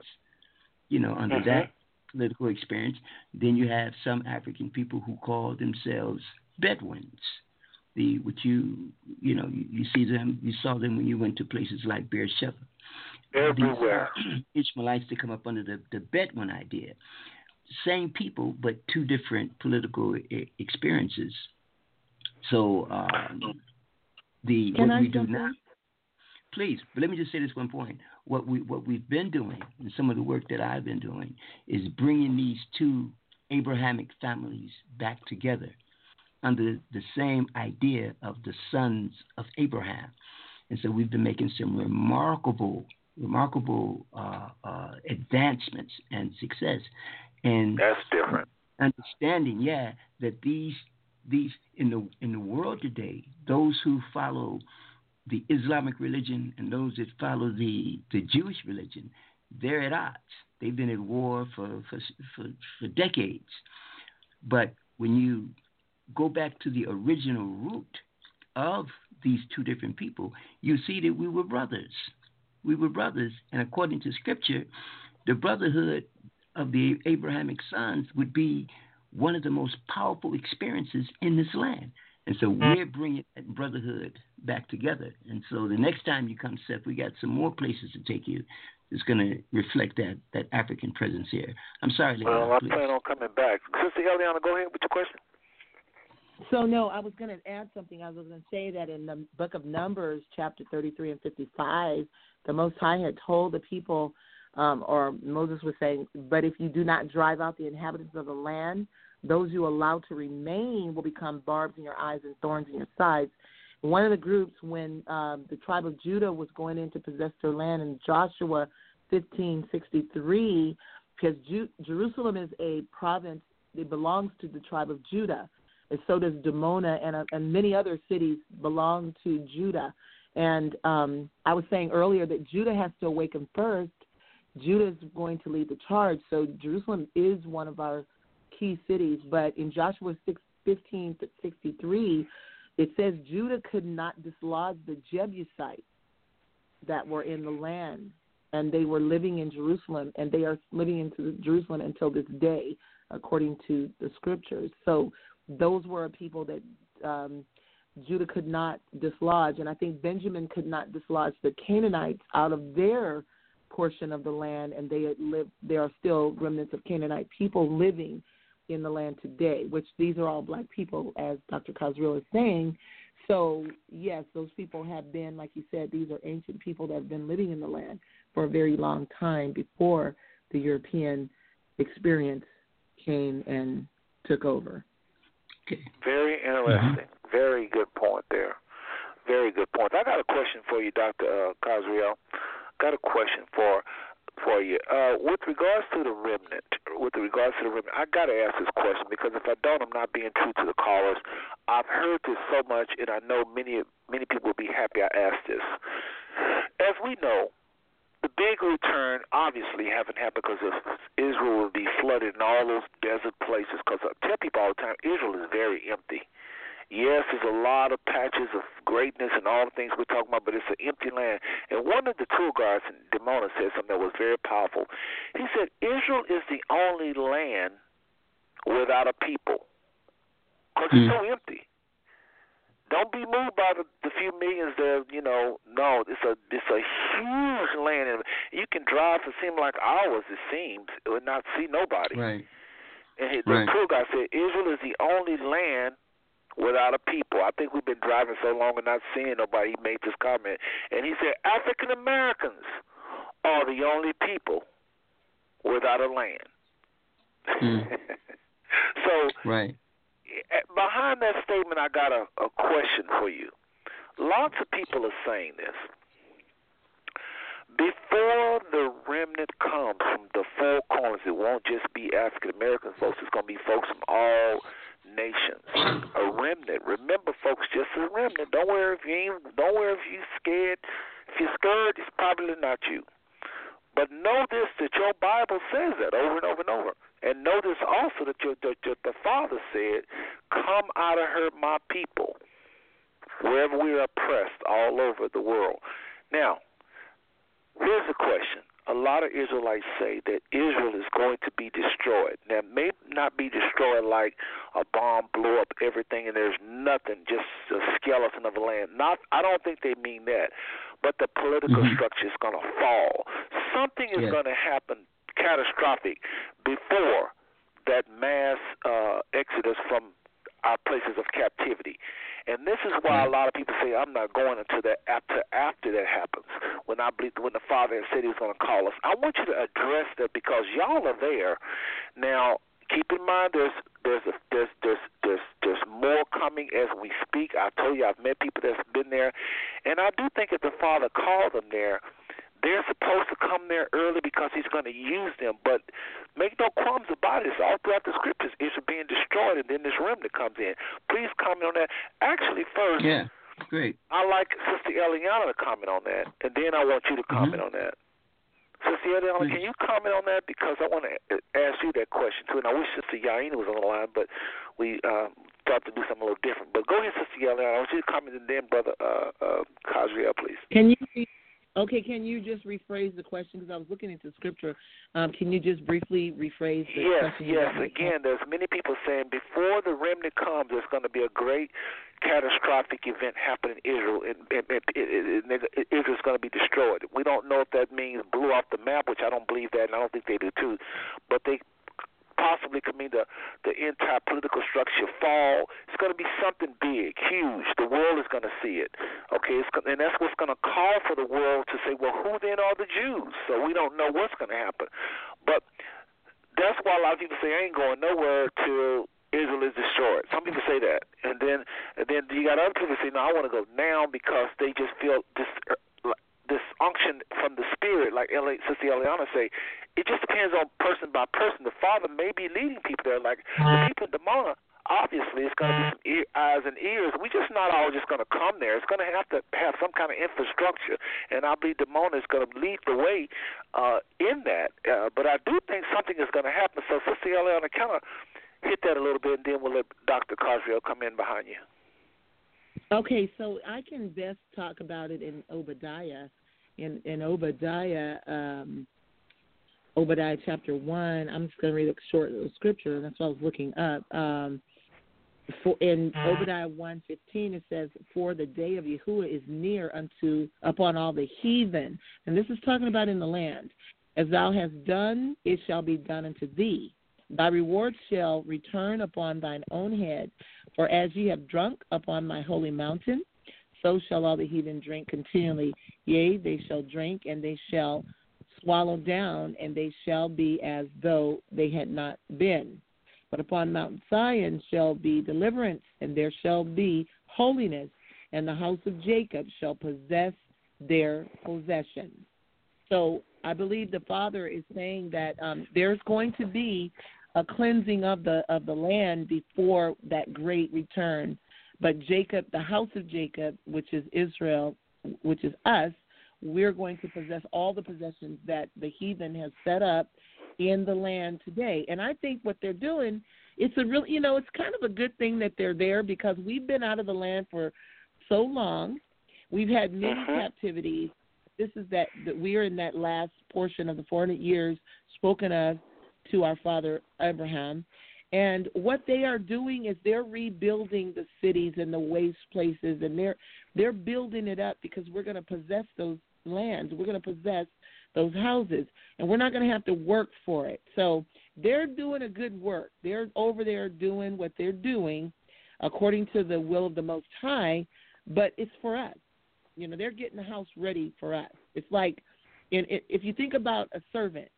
you know, under Mhm. that political experience. Then you have some African people who call themselves Bedouins. The which you you know you, you see them you saw them when you went to places like Beersheba. Everywhere. These Ishmaelites that come up under the the Bedouin idea. Same people, but two different political e- experiences. So um, the Can what I we do now. Please, but let me just say this one point. What we what we've been doing, and some of the work that I've been doing, is bringing these two Abrahamic families back together under the same idea of the sons of Abraham. And so we've been making some remarkable, remarkable uh, uh, advancements and success. And That's different. understanding, yeah, that these these in the in the world today, those who follow the Islamic religion and those that follow the the Jewish religion, they're at odds. They've been at war for for for, for decades. But when you go back to the original root of these two different people, you see that we were brothers. We were brothers, and according to Scripture, the brotherhood of the Abrahamic sons would be one of the most powerful experiences in this land. And so we're bringing that brotherhood back together. And so the next time you come, Seth, we got some more places to take you is going to reflect that that African presence here. I'm sorry, Leon, Well, I plan on coming back. Sister Eliana, go ahead with your question. So no, I was going to add something. I was going to say that in the book of Numbers, chapter 33 and 55, the Most High had told the people, um, or Moses was saying, "But if you do not drive out the inhabitants of the land, those you allow to remain will become barbs in your eyes and thorns in your sides." One of the groups, when um, the tribe of Judah was going in to possess their land in Joshua 15:63, because Ju- Jerusalem is a province, it belongs to the tribe of Judah and so does Dimona and, uh, and many other cities belong to Judah. And um, I was saying earlier that Judah has to awaken first. Judah is going to lead the charge. So Jerusalem is one of our key cities. But in Joshua 6, 15 to 63, it says Judah could not dislodge the Jebusites that were in the land. And they were living in Jerusalem, and they are living in Jerusalem until this day, according to the scriptures. So those were people that um, Judah could not dislodge, and I think Benjamin could not dislodge the Canaanites out of their portion of the land, and they had lived. There are still remnants of Canaanite people living in the land today, which these are all black people, as Dr. Khazriel is saying. So yes, those people have been, like you said, these are ancient people that have been living in the land for a very long time before the European experience came and took over. Okay. Very interesting. Very good point there. Very good point. I got a question for you, Dr. Uh, Khazriel. Got a question for for you. Uh, with regards to the remnant, with regards to the remnant, I got to ask this question because if I don't, I'm not being true to the callers. I've heard this so much, and I know many many people will be happy I asked this. As we know, the big return obviously haven't happened because Israel will be flooded in all those desert places. Because I tell people all the time, Israel is very empty. Yes, there's a lot of patches of greatness and all the things we're talking about, but it's an empty land. And one of the tour guides in Dimona said something that was very powerful. He said, Israel is the only land without a people because mm. it's so empty. Don't be moved by the, the few millions there. You know, no, it's a it's a huge land, and you can drive for seem like hours. It seems, and not see nobody. Right. And the right. tour guide said Israel is the only land without a people. I think we've been driving so long and not seeing nobody. He made this comment, and he said African Americans are the only people without a land. Mm. so right Eh, behind that statement, I got a, a question for you. Lots of people are saying this. Before the remnant comes from the four corners, it won't just be African American folks. It's going to be folks from all nations. A remnant. Remember, folks, just a remnant. Don't worry if you ain't. Don't worry if you're scared. If you're scared, it's probably not you. But know this that your Bible says that over and over and over. And notice also that, your, that the Father said, Come out of her, my people, wherever we are oppressed all over the world. Now, here's a question. A lot of Israelites say that Israel is going to be destroyed. Now, it may not be destroyed like a bomb blew up everything and there's nothing, just a skeleton of a land. Not, I don't think they mean that. But the political mm-hmm. structure is going to fall. Something is Yeah. going to happen catastrophic before that mass uh, exodus from our places of captivity. And this is why a lot of people say I'm not going until that after after that happens. When I believe when the Father said He was going to call us, I want you to address that because y'all are there. Now, keep in mind there's there's a, there's there's there's there's more coming as we speak. I told you I've met people that's been there, and I do think if the Father called them there, they're supposed to come there early because he's going to use them. But make no qualms about it. It's all throughout the scriptures. Israel being destroyed, and then this remnant comes in. Please comment on that. Actually, first, Yeah. Great. I like Sister Eliana to comment on that, and then I want you to comment on that. Sister Eliana, Please. can you comment on that? Because I want to ask you that question, too. And I wish Sister Yaina was on the line, but we uh, thought to do something a little different. But go ahead, Sister Eliana. I want you to comment, and then Brother uh, uh, Khazriel, please. Can you Okay, can you just rephrase the question? Because I was looking into scripture. Um, can you just briefly rephrase the yes, question? Yes, yes. Again, there's many people saying before the remnant comes, there's going to be a great catastrophic event happen in Israel, and, and, and, and, and Israel's going to be destroyed. We don't know if that means blew off the map, which I don't believe that, and I don't think they do too. But they possibly could mean the the entire political structure fall. It's going to be something big, huge. The world is going to see it. Okay, it's, and that's what's going to call for the world to say, well, who then are the Jews? So we don't know what's going to happen. But that's why a lot of people say I ain't going nowhere till Israel is destroyed. Some people say that, and then and then you got other people say, no, I want to go now because they just feel this this unction from the spirit, like L- Sister Eliana say, it just depends on person by person. The Father may be leading people there, like the people in Dimona. Obviously, it's going to be some ear, eyes and ears. We're just not all just going to come there. It's going to have to have some kind of infrastructure, and I believe Dimona is going to lead the way uh, in that. Uh, but I do think something is going to happen. So, Sister Eliana, kind of hit that a little bit, and then we'll let Dr. Khazriel come in behind you. Okay, so I can best talk about it in Obadiah in, in Obadiah, um, Obadiah chapter one. I'm just going to read a short little scripture. That's what I was looking up. Um, for in Obadiah one fifteen it says, "For the day of Yahuwah is near unto upon all the heathen," and this is talking about in the land. As thou hast done, it shall be done unto thee. Thy reward shall return upon thine own head. For as ye have drunk upon my holy mountain, so shall all the heathen drink continually. Yea, they shall drink, and they shall swallow down, and they shall be as though they had not been. But upon Mount Zion shall be deliverance, and there shall be holiness, and the house of Jacob shall possess their possession. So I believe the Father is saying that um, there's going to be a cleansing of the of the land before that great return but Jacob, the house of Jacob, which is Israel, which is us, we're going to possess all the possessions that the heathen has set up in the land today. And I think what they're doing, it's a real, you know, it's kind of a good thing that they're there because we've been out of the land for so long. We've had many uh-huh. captivities. This is that, that we are in that last portion of the 400 years spoken of to our father Abraham. And what they are doing is they're rebuilding the cities and the waste places, and they're they're building it up because we're going to possess those lands. We're going to possess those houses, and we're not going to have to work for it. So they're doing a good work. They're over there doing what they're doing according to the will of the Most High, but it's for us. You know, they're getting the house ready for us. It's like, in, if you think about a servant,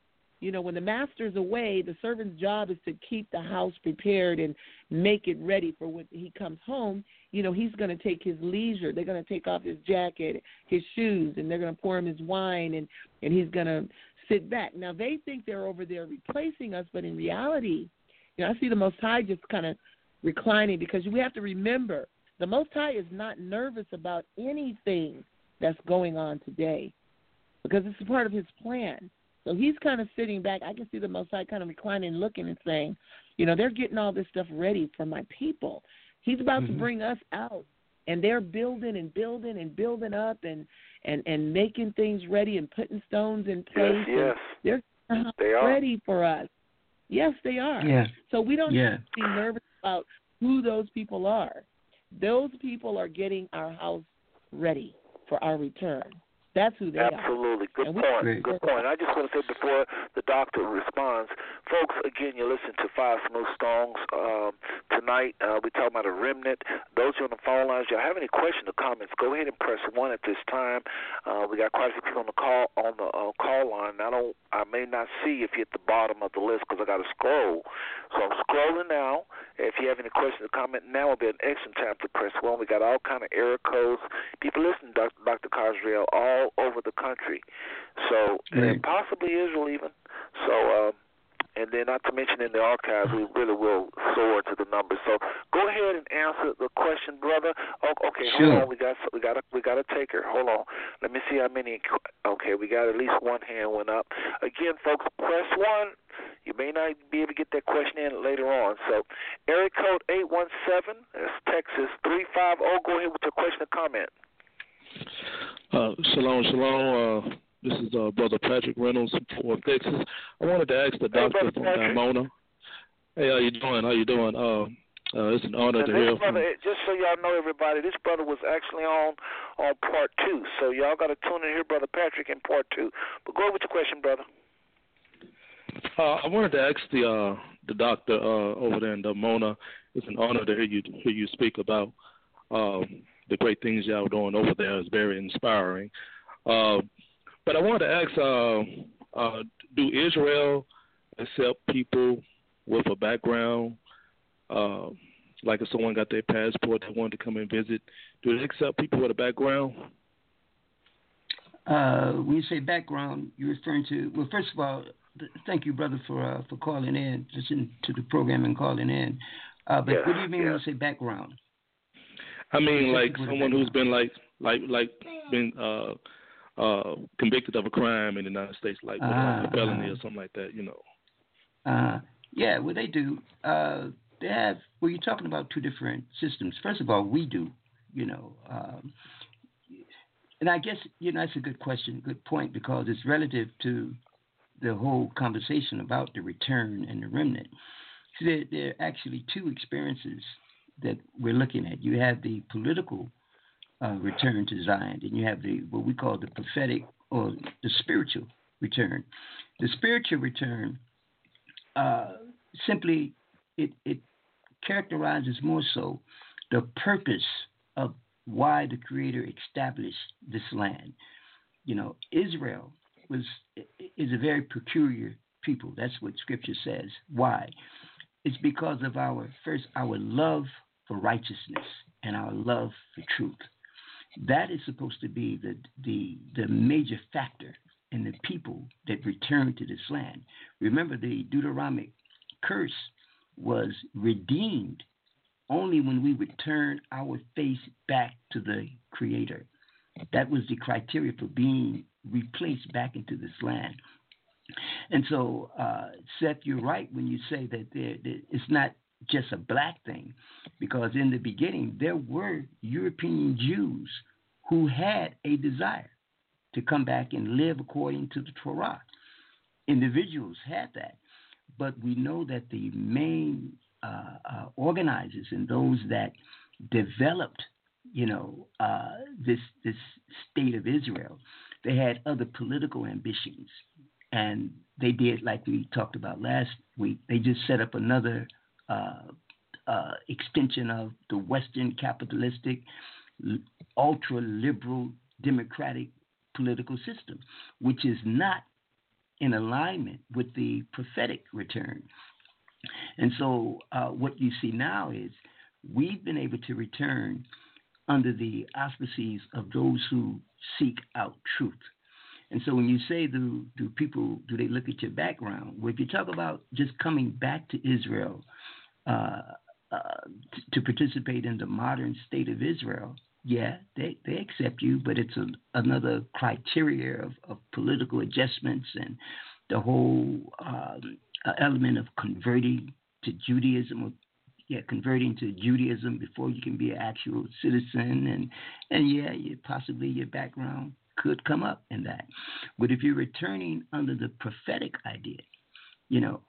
you know, when the master's away, the servant's job is to keep the house prepared and make it ready for when he comes home. You know, he's going to take his leisure. They're going to take off his jacket, his shoes, and they're going to pour him his wine, and and he's going to sit back. Now they think they're over there replacing us, but in reality, you know, I see the Most High just kind of reclining because we have to remember the Most High is not nervous about anything that's going on today because it's a part of His plan. So he's kind of sitting back. I can see the Most High kind of reclining, looking, and saying, you know, they're getting all this stuff ready for my people. He's about mm-hmm. to bring us out, and they're building and building and building up and and and making things ready and putting stones in place. Yes, yes. They're they are. ready for us. Yes, they are. Yeah. So we don't yeah. have to be nervous about who those people are. Those people are getting our house ready for our return. That's who they Absolutely. are. Good point. Good point. I just want to say before the doctor responds, folks, again, you listen to Five Smooth Stones. Um, tonight, uh, we're talking about a remnant. Those who are on the phone lines, y'all have any questions or comments, go ahead and press 1 at this time. Uh, we got quite a few people on the call on the uh, call line. I don't, I may not see if you're at the bottom of the list because I got to scroll. So I'm scrolling now. If you have any questions or comments, now will be an excellent time to press 1. We got all kind of error codes. People listen, Dr. Dr. Khazriel, all all over the country. So right. and possibly Israel even. So uh, and then not to mention in the archives, we really will soar to the numbers. So go ahead and answer the question, brother. Oh, okay, sure. hold on. We got we got a, we got a taker. Hold on. Let me see how many. Okay, we got at least one hand went up. Again, folks, press one. You may not be able to get that question in later on. So, area code eight one seven. That's Texas three five zero. Go ahead with your question or comment. Uh, shalom, shalom. Uh, this is uh, Brother Patrick Reynolds from Texas. I wanted to ask the hey, doctor from Dimona. Hey, how you doing? How you doing? Uh, uh, it's an honor and to hear brother, from. Just so y'all know, everybody, this brother was actually on on part two. So y'all got to tune in here, brother Patrick, in part two. But go with your question, brother. Uh, I wanted to ask the uh, the doctor uh, over there in Dimona. It's an honor to hear you hear you speak about um, the great things y'all are doing over there is very inspiring. Uh, but I wanted to ask: uh, uh, Do Israel accept people with a background? Uh, like if someone got their passport, they wanted to come and visit, do they accept people with a background? Uh, when you say background, you're referring to well. First of all, th- thank you, brother, for uh, for calling in, listening to the program and calling in. Uh, but Yeah, what do you mean yeah. when you say background? I mean, like people with a someone who's been like like like been uh uh convicted of a crime in the United States, like Ah, a felony ah. or something like that. You know. Uh, yeah, well, they do. Uh, they have. Well, you're talking about two different systems. First of all, we do. You know, um, and I guess you know that's a good question, good point, because it's relative to the whole conversation about the return and the remnant. So there, there are actually two experiences that we're looking at. You have the political uh, return to Zion, and you have the what we call the prophetic or the spiritual return. The spiritual return uh, simply it, it characterizes more so the purpose of why the Creator established this land. You know, Israel was is a very peculiar people. That's what Scripture says. Why? It's because of our first our love for righteousness and our love for truth. That is supposed to be the the the major factor in the people that return to this land. Remember, the Deuteronomic curse was redeemed only when we would turn our face back to the Creator. That was the criteria for being replaced back into this land. And so, uh, Seth, you're right when you say that there, that it's not just a black thing, because in the beginning there were European Jews who had a desire to come back and live according to the Torah. Individuals had that, but we know that the main uh, uh, organizers and those that developed, you know, uh, this this state of Israel, they had other political ambitions, and they did like we talked about last week. They just set up another uh, uh, extension of the Western capitalistic, ultra liberal, democratic political system, which is not in alignment with the prophetic return. And so, uh, what you see now is we've been able to return under the auspices of those who seek out truth. And so, when you say, do, do people, do they look at your background? Well, if you talk about just coming back to Israel uh, uh, t- to participate in the modern state of Israel, yeah, they, they accept you, but it's a, another criteria of, of political adjustments and the whole um, uh, element of converting to Judaism or yeah, converting to Judaism before you can be an actual citizen, and and yeah, you, possibly your background could come up in that. But if you're returning under the prophetic idea, you know,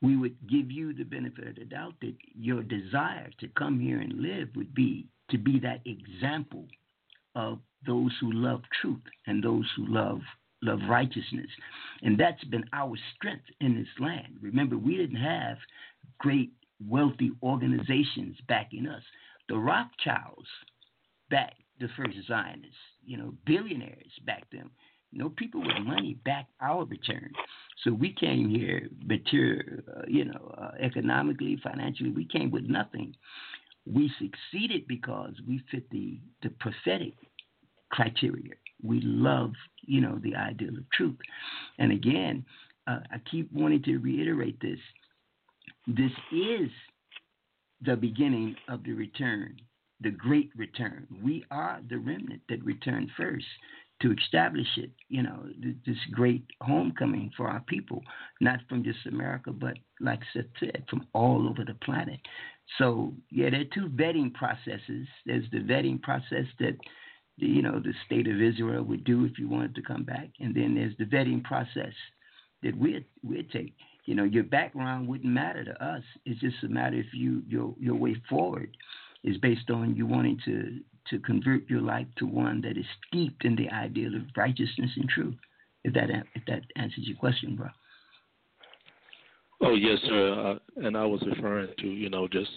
we would give you the benefit of the doubt that your desire to come here and live would be to be that example of those who love truth and those who love love righteousness. And that's been our strength in this land. Remember, we didn't have great wealthy organizations backing us. The Rothschilds backed the first Zionists, you know, billionaires backed them. Know, people with money backed our return. So we came here, material, uh, you know, uh, economically, financially, we came with nothing. We succeeded because we fit the, the prophetic criteria. We love, you know, the ideal of truth. And again, uh, I keep wanting to reiterate this. This is the beginning of the return, the great return. We are the remnant that returned first to establish it, you know, this great homecoming for our people, not from just America, but like Seth said, from all over the planet. So, yeah, there are two vetting processes. There's the vetting process that you know the state of Israel would do if you wanted to come back, and then there's the vetting process that we we'd take. You know, your background wouldn't matter to us. It's just a matter if you your your way forward is based on you wanting to to convert your life to one that is steeped in the ideal of righteousness and truth. If that if that answers your question, bro. Oh yes, sir. Uh, and I was referring to you know just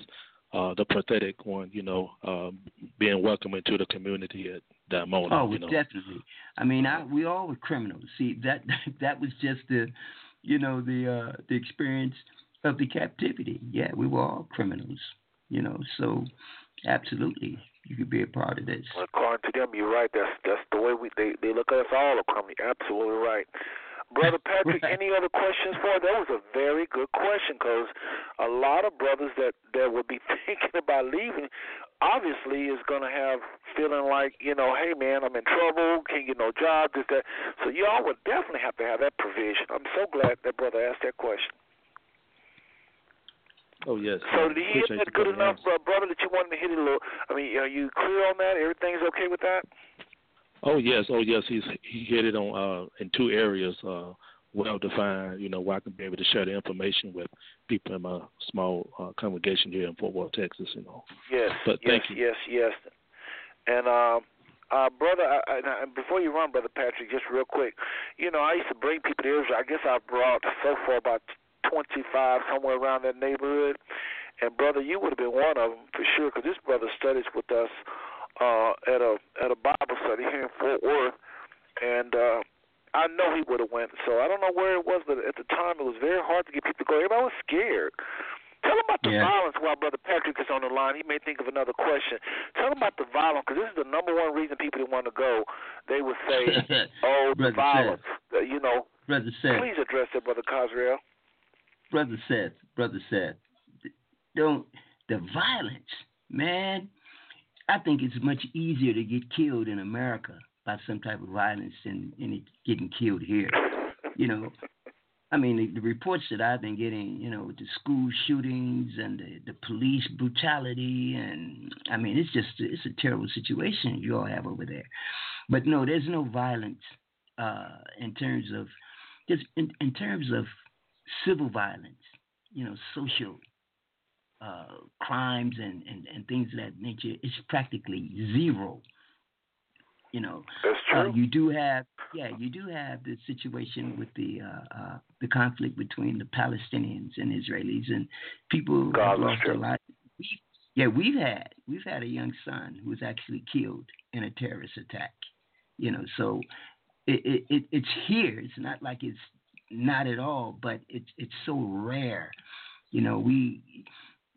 uh, the pathetic one, you know, uh, being welcome into the community at that moment. Oh, you know. definitely. I mean, I, we all were criminals. See, that that was just the, you know, the uh, the experience of the captivity. Yeah, we were all criminals. You know, so absolutely, you could be a part of this. According to them, you're right. That's that's the way we they they look at us all a criminal. Absolutely right. Brother Patrick, Right. any other questions for? That was a very good question because a lot of brothers that that would be thinking about leaving, obviously, is going to have feeling like you know, hey man, I'm in trouble, can't get no job, this that. So y'all would definitely have to have that provision. I'm so glad that brother asked that question. Oh yes. So uh, did he hit appreciate that good enough, bro- brother, that you wanted to hit it a little? I mean, are you clear on that? Everything's okay with that? Oh yes, oh yes. He's he hit it on uh, in two areas, uh, well defined. You know, where I can be able to share the information with people in my small uh, congregation here in Fort Worth, Texas. You know. Yes. But yes, thank you. yes, yes. And um, uh, brother, I, I, and before you run, brother Patrick, just real quick, you know, I used to bring people to Israel. I guess I brought so far about twenty-five, somewhere around that neighborhood. And brother, you would have been one of them for sure, because this brother studies with us uh, at a at a Bible study here in Fort Worth, and uh, I know he would have went. So I don't know where it was, but at the time it was very hard to get people to go. Everybody was scared. Tell him about the Yeah. violence while Brother Patrick is on the line. He may think of another question. Tell him about the violence because this is the number one reason people didn't want to go. They would say, "Oh, the violence." Uh, you know, Brother Seth, please address that, Brother Khazriel. Brother Seth, Brother Seth, don't the violence, man. I think it's much easier to get killed in America by some type of violence than than getting killed here. You know, I mean, the, the reports that I've been getting, you know, the school shootings and the, the police brutality, and I mean, it's just it's a terrible situation you all have over there. But no, there's no violence uh, in terms of just in, in terms of civil violence, you know, social uh, crimes and, and, and things of that nature. It's practically zero. You know, That's uh, true. you do have, yeah, you do have the situation with the uh, uh, the conflict between the Palestinians and Israelis, and people have lost their lives. Yeah, we've had we've had a young son who was actually killed in a terrorist attack. You know, so it, it it's here. It's not like it's not at all, but it's it's so rare. You know, we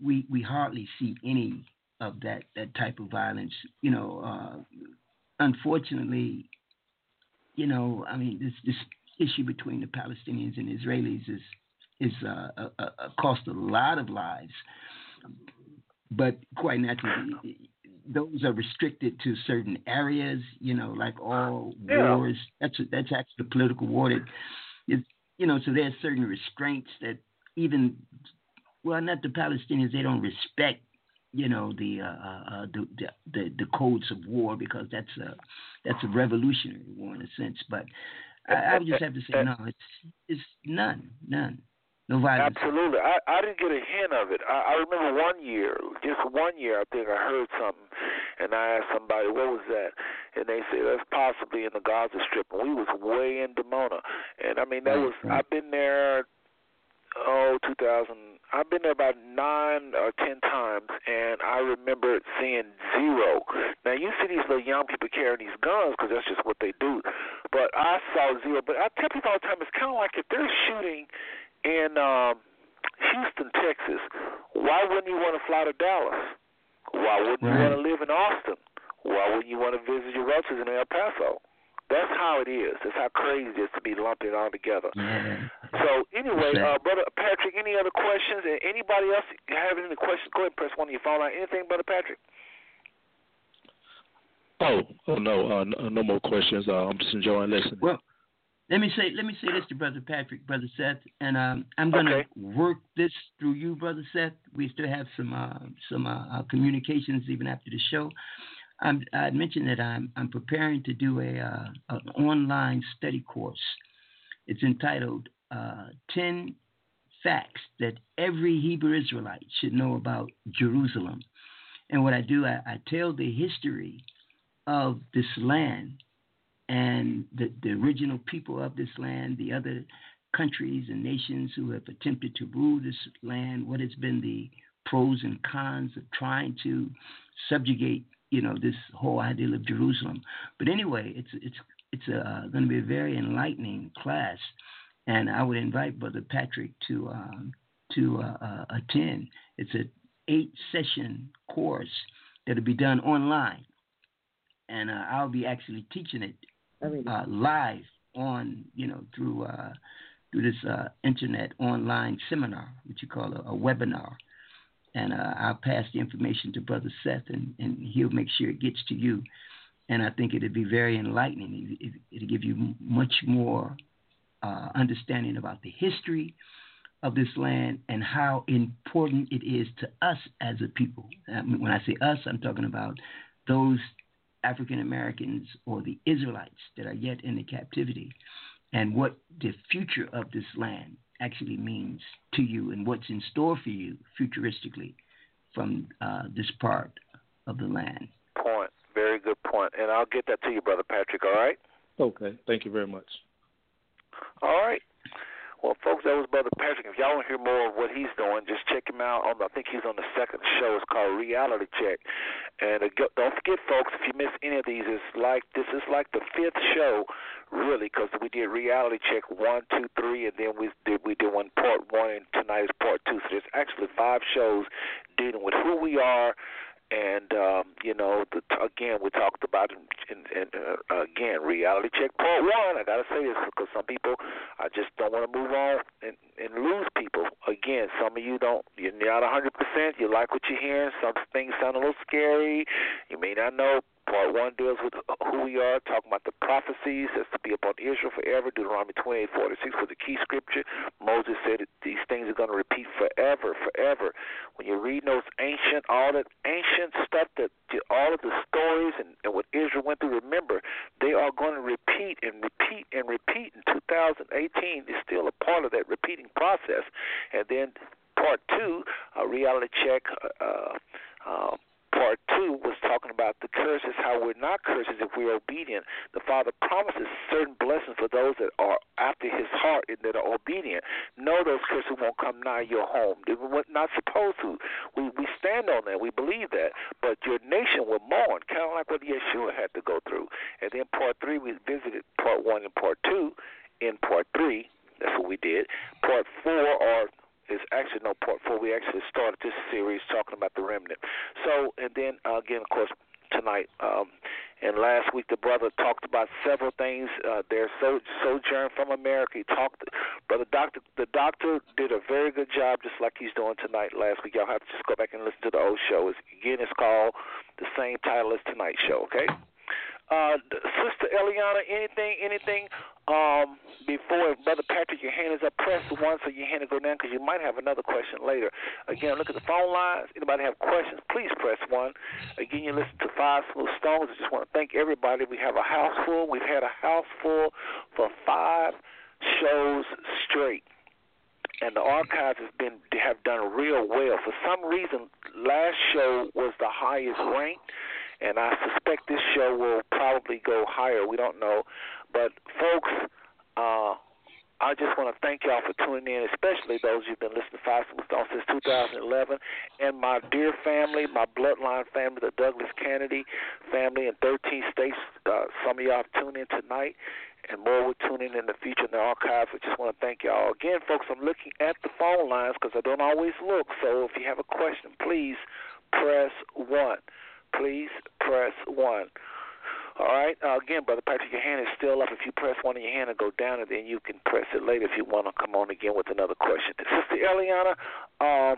we we hardly see any of that that type of violence. You know, uh, unfortunately, you know, I mean, this this issue between the Palestinians and Israelis is is uh, a, a, a cost a lot of lives, but quite naturally. Those are restricted to certain areas, you know, like all Yeah. wars. That's that's actually a political war. That you know, so there's certain restraints that even, well, not the Palestinians, they don't respect, you know, the uh, uh, the, the the the codes of war because that's a that's a revolutionary war in a sense. But I, I would just have to say no, it's it's none, none, no. Absolutely. I, I didn't get a hint of it. I, I remember one year, just one year, I think I heard something, and I asked somebody, what was that? And they said, that's possibly in the Gaza Strip. And we was way in Dimona. And, I mean, that was. I've been there, oh, 2000, I've been there about nine or ten times, and I remember seeing zero. Now, you see these little young people carrying these guns because that's just what they do. But I saw zero. But I tell people all the time, it's kind of like if they're shooting in um, Houston, Texas, why wouldn't you want to fly to Dallas? Why wouldn't you want to live in Austin? Why wouldn't you want to visit your relatives in El Paso? That's how it is. That's how crazy it is to be lumped it all together. Yeah. So anyway, uh, brother Patrick, any other questions? And anybody else have any questions? Go ahead and press one on your phone line. Anything, brother Patrick? Oh, oh no, uh, no, no more questions. Uh, I'm just enjoying listening. Well, let me say let me say this to brother Patrick, brother Seth, and um, I'm gonna Okay. work this through you, brother Seth. We still have some uh, some uh, uh, communications even after the show. I'm, I mentioned that I'm I'm preparing to do a uh, an online study course. It's entitled uh, 10 Facts That Every Hebrew Israelite Should Know About Jerusalem. And what I do, I, I tell the history of this land and the, the original people of this land, the other countries and nations who have attempted to rule this land, what has been the pros and cons of trying to subjugate, you know, this whole ideal of Jerusalem. But anyway, it's it's it's uh, going to be a very enlightening class, and I would invite Brother Patrick to um, to uh, uh, attend. It's an eight session course that'll be done online, and uh, I'll be actually teaching it uh, live on you know through uh, through this uh, internet online seminar, which you call a, a webinar. And uh, I'll pass the information to Brother Seth, and, and he'll make sure it gets to you. And I think it'll be very enlightening. It, will give you much more uh, understanding about the history of this land and how important it is to us as a people. I mean, when I say us, I'm talking about those African Americans or the Israelites that are yet in the captivity and what the future of this land actually means to you and what's in store for you futuristically from uh, this part of the land. Point. Very good point. And I'll get that to you, Brother Patrick, all right? Okay. Thank you very much. All right. Well, folks, that was Brother Patrick. If y'all want to hear more of what he's doing, just check him out. On the, I think he's on the second show. It's called Reality Check. And uh, don't forget, folks, if you miss any of these, it's like this is like the fifth show, really, because we did Reality Check one, two, three, and then we did we did one part one, and tonight is part two. So there's actually five shows dealing with who we are and um, you know, the, again, we talked about in, in uh, again reality check part one. I gotta say this because some people, I just don't want to move on and, and lose people. Again, some of you don't, you're not 100. percent You like what you're hearing. Some things sound a little scary. You may not know Part one deals with who we are, talking about the prophecies that's to be upon Israel forever. Deuteronomy 28, 46 was the key scripture. Moses said these things are going to repeat forever, forever. When you're reading those ancient, all that ancient stuff, that all of the stories and, and what Israel went through, remember, they are going to repeat and repeat and repeat. In 2018 is still a part of that repeating process. And then part two, a reality check. Uh, uh, Part two was talking about the curses, how we're not curses if we're obedient. The Father promises certain blessings for those that are after His heart and that are obedient. No, those curses won't come nigh your home. They were not supposed to. We we stand on that. We believe that. But your nation will mourn, kind of like what Yeshua had to go through. And then part three, we visited part one and part two. In part three, that's what we did. Part four are is actually no part four. We actually started this series talking about the remnant. So, and then uh, again, of course, tonight. Um, and last week, the brother talked about several things. Uh, their so, sojourn from America. He talked, brother doctor. The doctor did a very good job, just like he's doing tonight. Last week, y'all have to just go back and listen to the old show. It's, again, it's called the same title as tonight's show. Okay. Uh, Sister Eliana, anything, anything um, before Brother Patrick, your hand is up. Press one so your hand will go down because you might have another question later. Again, look at the phone lines. Anybody have questions? Please press one. Again, you listen to Five Smooth Stones. I just want to thank everybody. We have a house full. We've had a house full for five shows straight and the archives have been have done real well. For some reason, last show was the highest ranked, and I suspect this show will probably go higher. We don't know, but folks, uh, I just want to thank y'all for tuning in, especially those who've been listening to Five Smooth since 2011, and my dear family, my bloodline family, the Douglas Kennedy family in 13 states. Uh, some of y'all have tuned in tonight, and more will tune in in the future in the archives. I just want to thank y'all again, folks. I'm looking at the phone lines because I don't always look. So if you have a question, please press one please press 1. All right. Uh, again, Brother Patrick, your hand is still up. If you press one in your hand and go down, and then you can press it later if you want to come on again with another question. Sister Eliana um,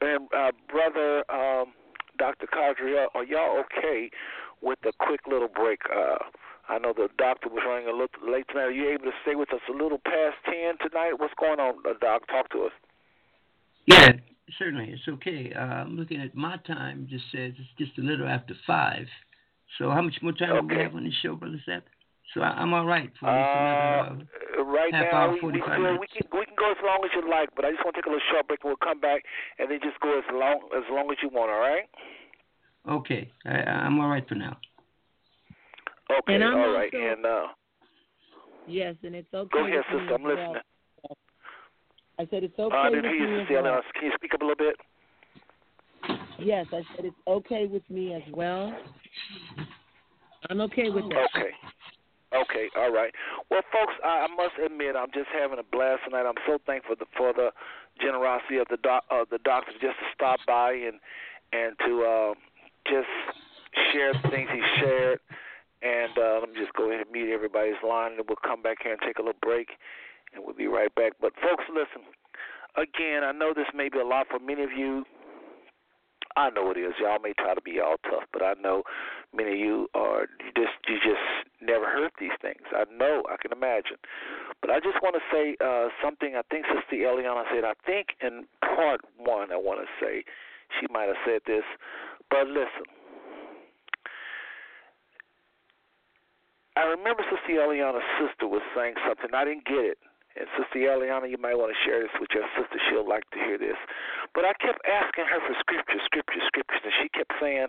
and uh, Brother um, Dr. Kadri, are y'all okay with a quick little break? Uh, I know the doctor was running a little late tonight. Are you able to stay with us a little past 10 tonight? What's going on, uh, Doc? Talk to us. Yeah, certainly. It's okay. Uh, I'm looking at my time, just says it's just a little after 5 So how much more time okay. do we have on the show, Brother Seth? So I, am all right for uh, another uh, right half now, hour, we, 45 we, minutes. we can we can go as long as you like, but I just want to take a little short break and we'll come back and then just go as long as long as you want. All right? Okay, I, I'm all right for now. Okay, and all also, and uh, yes, and it's okay. go ahead, sister. I'm well. listening. I said it's okay. Uh, I with didn't me as well. Can you speak up a little bit? Yes, I said it's okay with me as well. I'm okay with that. Okay. Okay, all right. Well, folks, I, I must admit I'm just having a blast tonight. I'm so thankful for the, for the generosity of the doc, uh, the doctor just to stop by and and to uh, just share the things he shared. And uh, let me just go ahead and mute everybody's line, and we'll come back here and take a little break, and we'll be right back. But folks, listen. Again, I know this may be a lot for many of you. I know it is. Y'all may try to be all tough, but I know many of you are you just you just never heard these things. I know, I can imagine. But I just want to say uh, something. I think Sister Eliana said. I think in part one, I want to say she might have said this, but listen. I remember Sister Eliana's sister was saying something. I didn't get it. And Sister Eliana, you might want to share this with your sister. She'll like to hear this. But I kept asking her for scripture, scripture, scriptures, and she kept saying,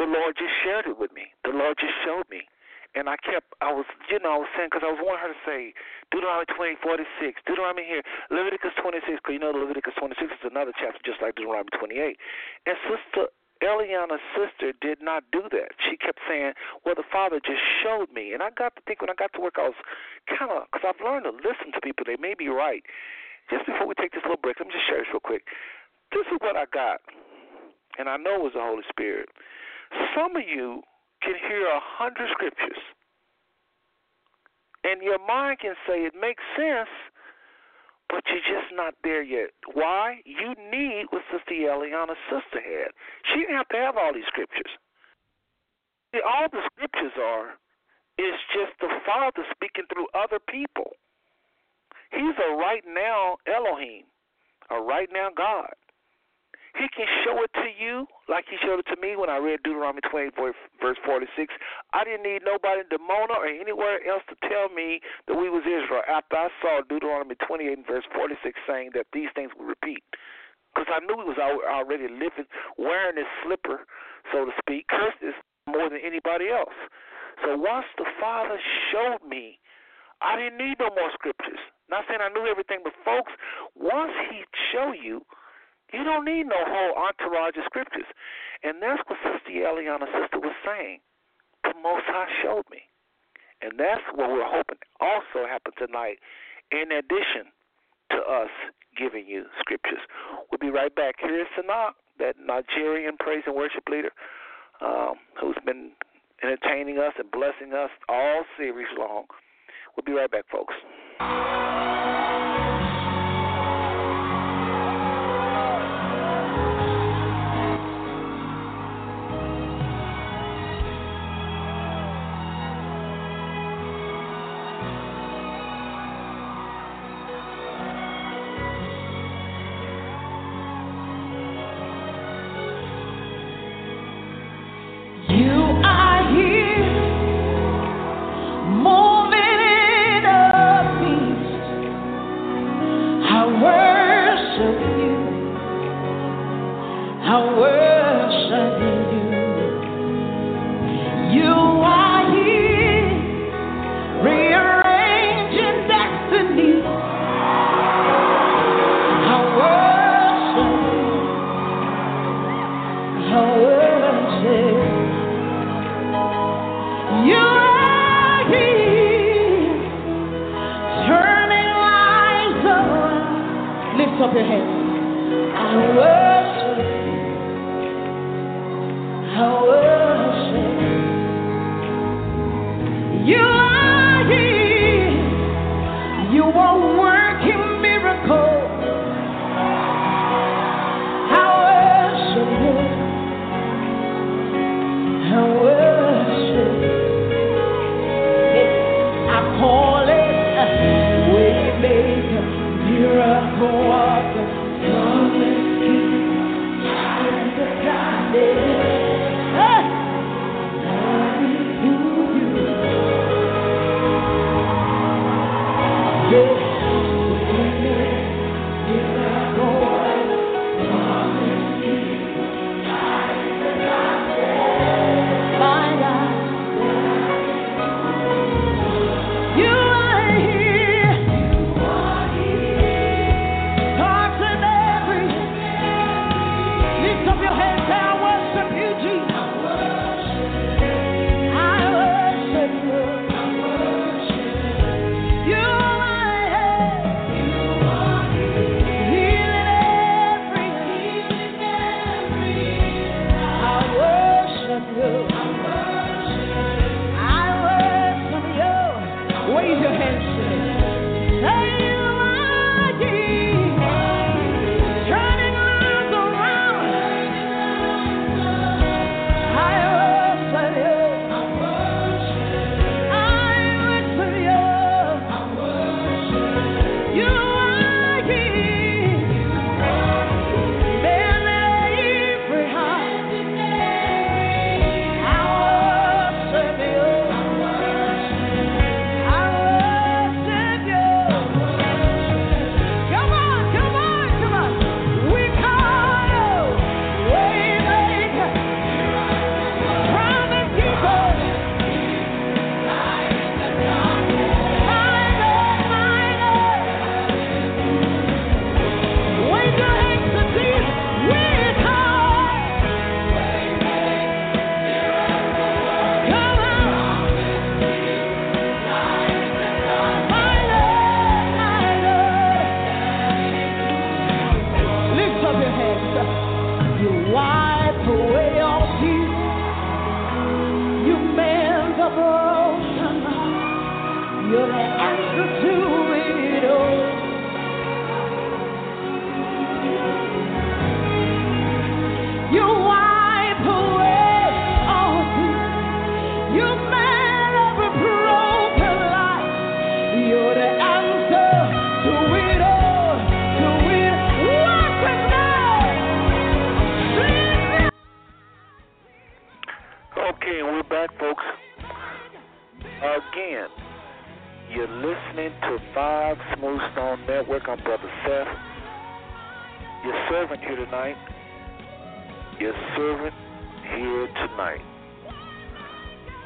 The Lord just shared it with me. The Lord just showed me. And I kept, I was, you know, I was saying, because I was wanting her to say Deuteronomy 20, 46, Deuteronomy here, Leviticus 26, because you know Leviticus 26 is another chapter just like Deuteronomy 28. And Sister Eliana's sister did not do that. She kept saying, "Well, the Father just showed me," and I got to think when I got to work, I was kind of because I've learned to listen to people. They may be right. Just before we take this little break, let me just share this real quick. This is what I got, and I know it was the Holy Spirit. Some of you can hear a hundred scriptures, and your mind can say it makes sense but you're just not there yet. Why? You need what Sister Eliana's sister had. She didn't have to have all these scriptures. See, all the scriptures are is just the Father speaking through other people. He's a right now Elohim, a right now God. He can show it to you like he showed it to me when I read Deuteronomy 20, verse 46. I didn't need nobody in Dimona or anywhere else to tell me that we was Israel after I saw Deuteronomy 28 and verse 46 saying that these things would repeat. Because I knew he was already living, wearing his slipper, so to speak, cursed is more than anybody else. So once the Father showed me, I didn't need no more scriptures. Not saying I knew everything, but folks, once he show you, you don't need no whole entourage of scriptures. And that's what Sister Eliana's sister was saying. The Most High showed me. And that's what we're hoping also happen tonight, in addition to us giving you scriptures. We'll be right back. Here is Sinach, that Nigerian praise and worship leader um, who's been entertaining us and blessing us all series long. We'll be right back, folks.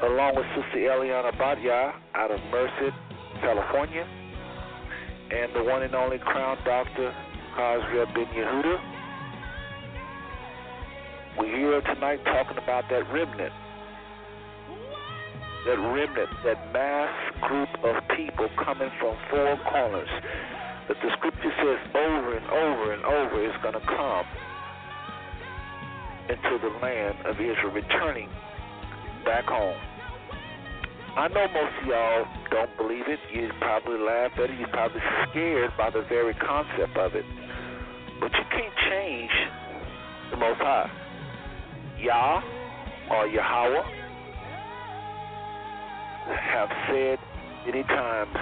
along with Sister Eliana Batyah out of Merced, California, and the one and only Crown Doctor Khazriel Ben Yehuda. We're here tonight talking about that remnant, that remnant, that mass group of people coming from four corners that the scripture says over and over and over is going to come into the land of Israel, returning back home. I know most of y'all don't believe it. You probably laugh at it. You're probably scared by the very concept of it. But you can't change the Most High. Yah or Yahweh have said many times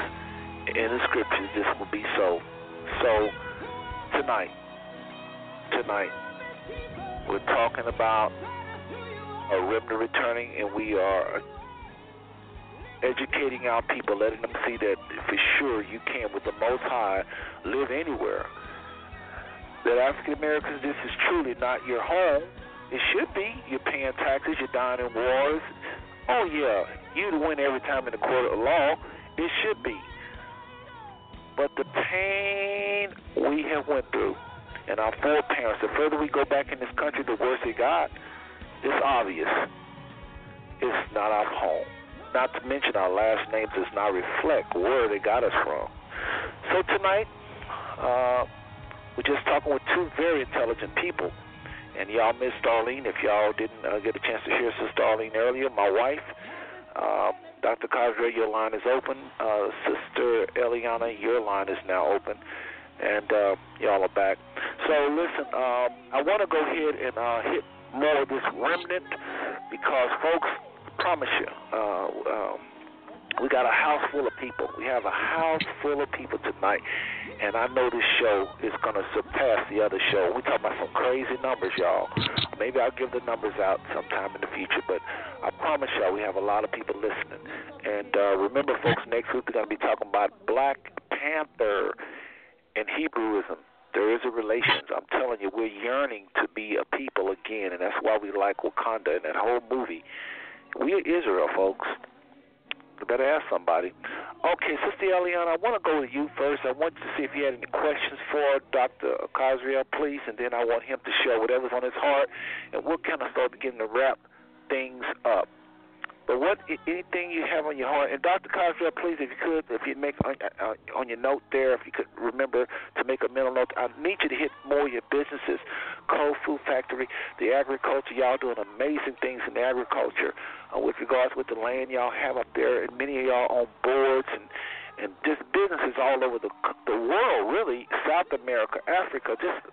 in the scriptures this will be so. So tonight, tonight, we're talking about a remnant returning, and we are educating our people, letting them see that for sure you can, with the Most High, live anywhere. That African Americans, this is truly not your home. It should be. You're paying taxes, you're dying in wars. Oh, yeah, you'd win every time in the court of law. It should be. But the pain we have went through, and our foreparents, the further we go back in this country, the worse it got. It's obvious. It's not our home not to mention our last name does not reflect where they got us from. So tonight, uh, we're just talking with two very intelligent people. And y'all missed Darlene. If y'all didn't uh, get a chance to hear Sister Darlene earlier, my wife, um, uh, Dr. Cadre, your line is open. Uh, Sister Eliana, your line is now open. And uh, y'all are back. So listen, um, I want to go ahead and uh, hit more of this remnant because, folks, promise you, uh, um, we got a house full of people. We have a house full of people tonight, and I know this show is going to surpass the other show. We talk about some crazy numbers, y'all. Maybe I'll give the numbers out sometime in the future, but I promise y'all we have a lot of people listening. And uh, remember, folks, next week we're going to be talking about Black Panther and Hebrewism. There is a relation. I'm telling you, we're yearning to be a people again, and that's why we like Wakanda and that whole movie. We're Israel, folks. You better ask somebody. Okay, Sister Eliana, I want to go to you first. I want to see if you had any questions for Dr. Khazriel, please, and then I want him to share whatever's on his heart, and we'll kind of start beginning to wrap things up. But what anything you have on your heart, and Dr. Khazriel, please, if you could, if you make on, uh, on your note there, if you could remember to make a mental note, I need you to hit more of your businesses, Cold Food Factory, the agriculture. Y'all doing amazing things in agriculture uh, with regards with the land y'all have up there, and many of y'all on boards and and just businesses all over the the world, really, South America, Africa, just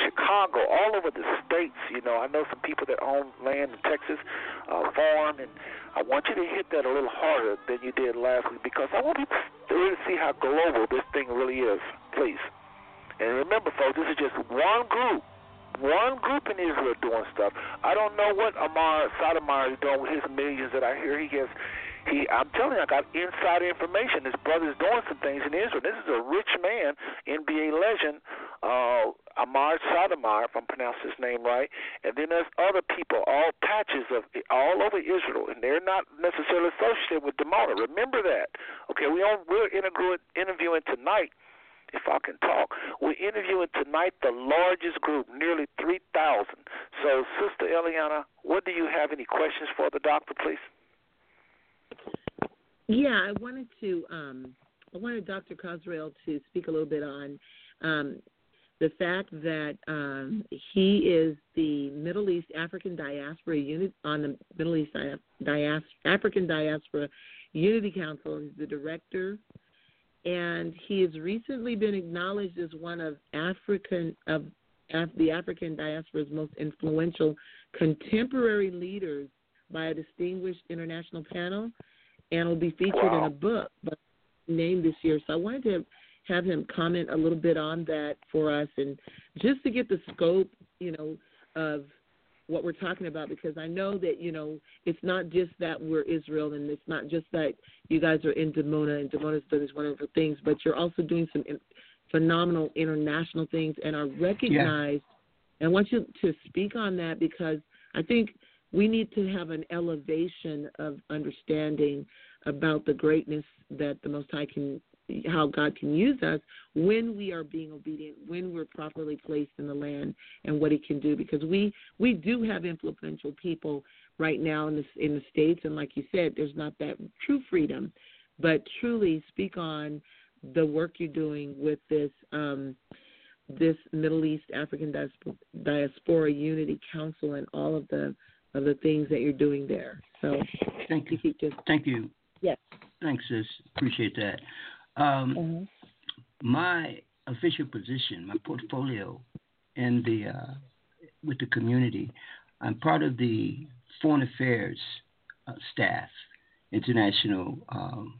Chicago, all over the states. You know, I know some people that own land in Texas, uh, farm, and I want you to hit that a little harder than you did last week because I want people to really see how global this thing really is, please. And remember, folks, this is just one group, one group in Israel doing stuff. I don't know what Amar'e Stoudemire is doing with his millions that I hear he has he, I'm telling you, I got inside information. His brother's doing some things in Israel. This is a rich man, NBA legend, uh, Amar'e Stoudemire, if I'm pronouncing his name right. And then there's other people, all patches of all over Israel, and they're not necessarily associated with Dimona. Remember that. Okay, we on, we're interviewing, interviewing tonight if I can talk. We're interviewing tonight the largest group, nearly 3,000. So, Sister Eliana, what do you have any questions for the doctor, please? Yeah, I wanted to. Um, I wanted Dr. Khazriel to speak a little bit on um, the fact that um, he is the Middle East African Diaspora Unit on the Middle East Dias- African Diaspora Unity Council. He's the director, and he has recently been acknowledged as one of African of, of the African diaspora's most influential contemporary leaders by a distinguished international panel, and will be featured wow. in a book but named this year. So I wanted to have him comment a little bit on that for us, and just to get the scope, you know, of what we're talking about because I know that you know it's not just that we're Israel and it's not just that you guys are in Dimona and Dimona's doing these wonderful things, but you're also doing some phenomenal international things and are recognized. Yeah. And I want you to speak on that because I think we need to have an elevation of understanding about the greatness that the Most High can how God can use us when we are being obedient, when we're properly placed in the land, and what He can do. Because we we do have influential people right now in the in the states, and like you said, there's not that true freedom. But truly, speak on the work you're doing with this um, this Middle East African Diaspora Unity Council and all of the of the things that you're doing there. So thank you. you just, thank you. Yes. Thanks, sis. Appreciate that. Um, mm-hmm. My official position, my portfolio, in the uh, with the community, I'm part of the foreign affairs uh, staff, international um,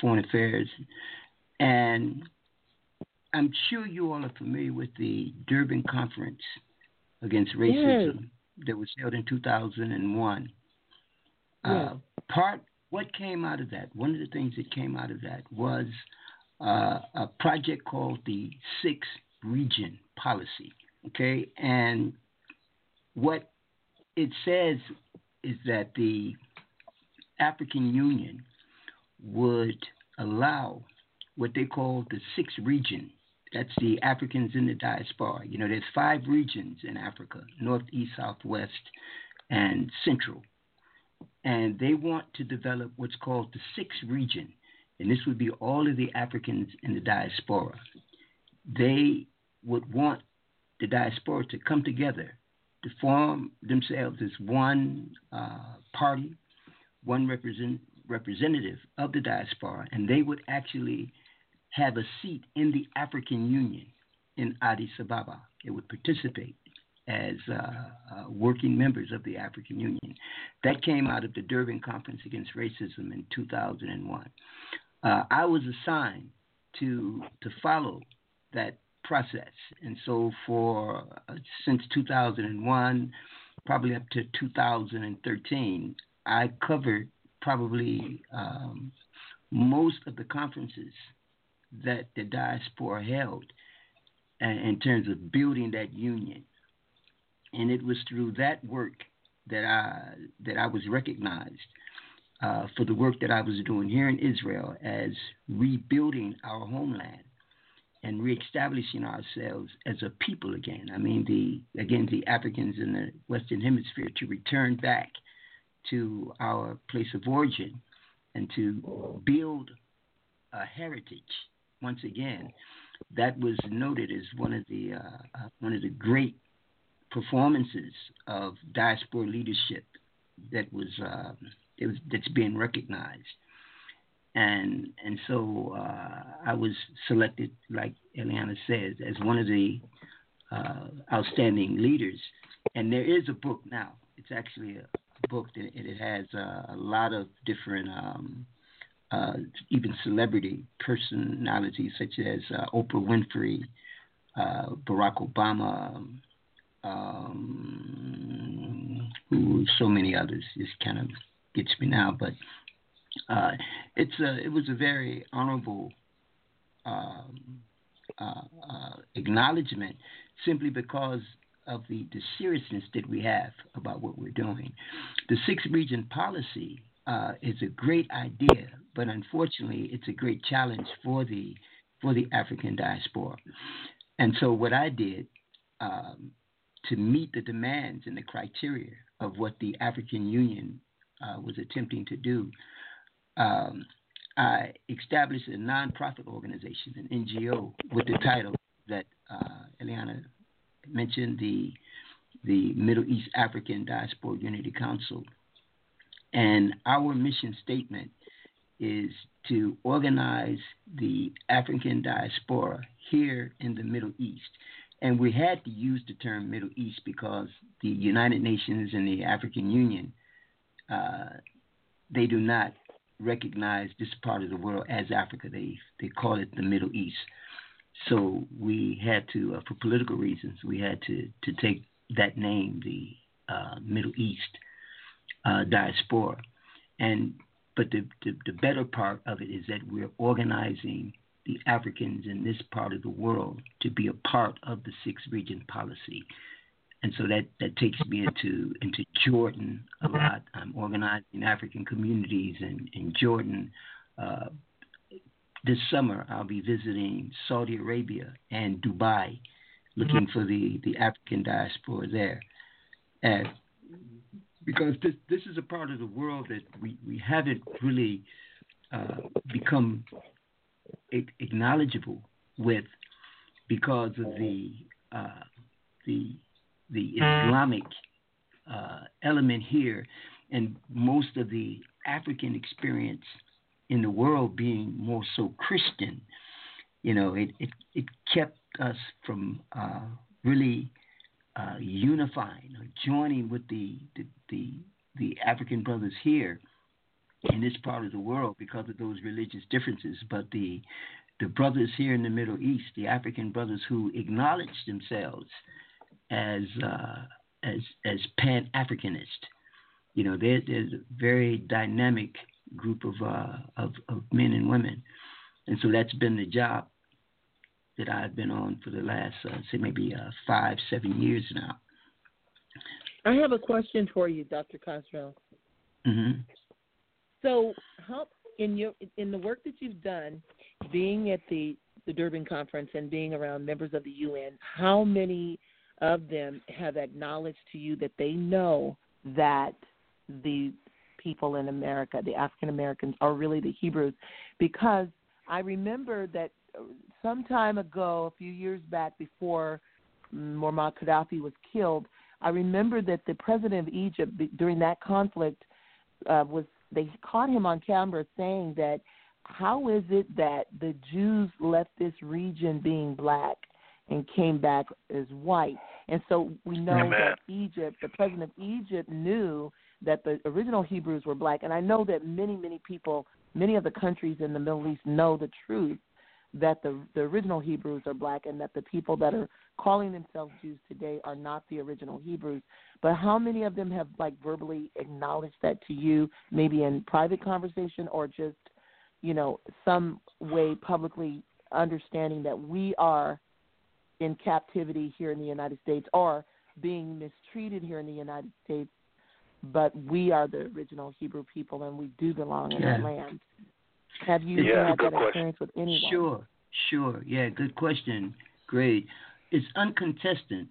foreign affairs, and I'm sure you all are familiar with the Durban Conference against racism yes. That was held in 2001. Yes. Uh, part what came out of that, one of the things that came out of that was uh, a project called the Six Region Policy. Okay, and what it says is that the African Union would allow what they call the six region. That's the Africans in the diaspora. You know, there's five regions in Africa: North, East, South, West, and Central and they want to develop what's called the sixth region, and this would be all of the Africans in the diaspora. They would want the diaspora to come together to form themselves as one uh, party, one represent, representative of the diaspora, and they would actually have a seat in the African Union in Addis Ababa. It would participate as uh, uh, working members of the African Union. That came out of the Durban Conference Against Racism in 2001. Uh, I was assigned to to follow that process, and so for uh, since 2001, probably up to 2013, I covered probably um, most of the conferences that the diaspora held uh, in terms of building that union and it was through that work that I that I was recognized uh, for the work that I was doing here in Israel as rebuilding our homeland and reestablishing ourselves as a people again. I mean, the again the Africans in the Western Hemisphere to return back to our place of origin and to build a heritage once again. That was noted as one of the uh, uh, one of the great performances of diaspora leadership that was, uh, was that's being recognized. And and so uh, I was selected, like Eliana says, as one of the uh, outstanding leaders. And there is a book now. It's actually a book that it has uh, a lot of different, um, uh, even celebrity personalities such as uh, Oprah Winfrey, uh, Barack Obama, um, who so many others. Just kind of gets me now, but uh, it's a it was a very honorable um, uh, uh, acknowledgement simply because of the, the seriousness that we have about what we're doing. The six region policy uh, is a great idea, but unfortunately, it's a great challenge for the for the African diaspora. And so, what I did um, to meet the demands and the criteria of what the African Union uh, was attempting to do, um, I established a nonprofit organization, an NGO, with the title that uh, Eliana mentioned, the the Middle East African Diaspora Unity Council, and our mission statement is to organize the African diaspora here in the Middle East. And we had to use the term Middle East because the United Nations and the African Union, uh, they do not recognize this part of the world as Africa. They they call it the Middle East. So we had to, uh, for political reasons, we had to to take that name, the uh, Middle East uh, diaspora. And but the, the, the better part of it is that we're organizing the Africans in this part of the world to be a part of the six region policy. And so that, that takes me into into Jordan a lot. I'm organizing African communities in, in Jordan. Uh, this summer, I'll be visiting Saudi Arabia and Dubai, looking for the, the African diaspora there. And because this this is a part of the world that we, we haven't really uh, become acknowledgeable with because of the uh, the the Islamic uh, element here, and most of the African experience in the world being more so Christian. You know, it it, it kept us from uh, really uh, unifying or joining with the, the, the, the African brothers here in this part of the world because of those religious differences. But the the brothers here in the Middle East, the African brothers who acknowledge themselves as uh, as as Pan Africanist, you know, they're, they're a very dynamic group of, uh, of of men and women, and so that's been the job that I've been on for the last, uh, say, maybe uh, five, seven years now. I have a question for you, Dr. Khazriel. Mm-hmm. So, how in your in the work that you've done, being at the the Durban conference and being around members of the UN, how many of them have acknowledged to you that they know that the people in America, the African Americans, are really the Hebrews? Because I remember that some time ago, a few years back before Muammar Gaddafi was killed, I remember that the president of Egypt during that conflict uh, was they caught him on camera saying that how is it that the Jews left this region being black and came back as white? And so we know Amen. that Egypt, the president of Egypt knew that the original Hebrews were black. And I know that many, many people, many of the countries in the Middle East know the truth that the the original Hebrews are black and that the people that are calling themselves Jews today are not the original Hebrews. But how many of them have like verbally acknowledged that to you, maybe in private conversation or just, you know, some way publicly understanding that we are in captivity here in the United States or being mistreated here in the United States, but we are the original Hebrew people and we do belong in yeah. our land. Have you yeah, had that question. experience with anyone? Sure, sure. Yeah, good question. Great. It's uncontested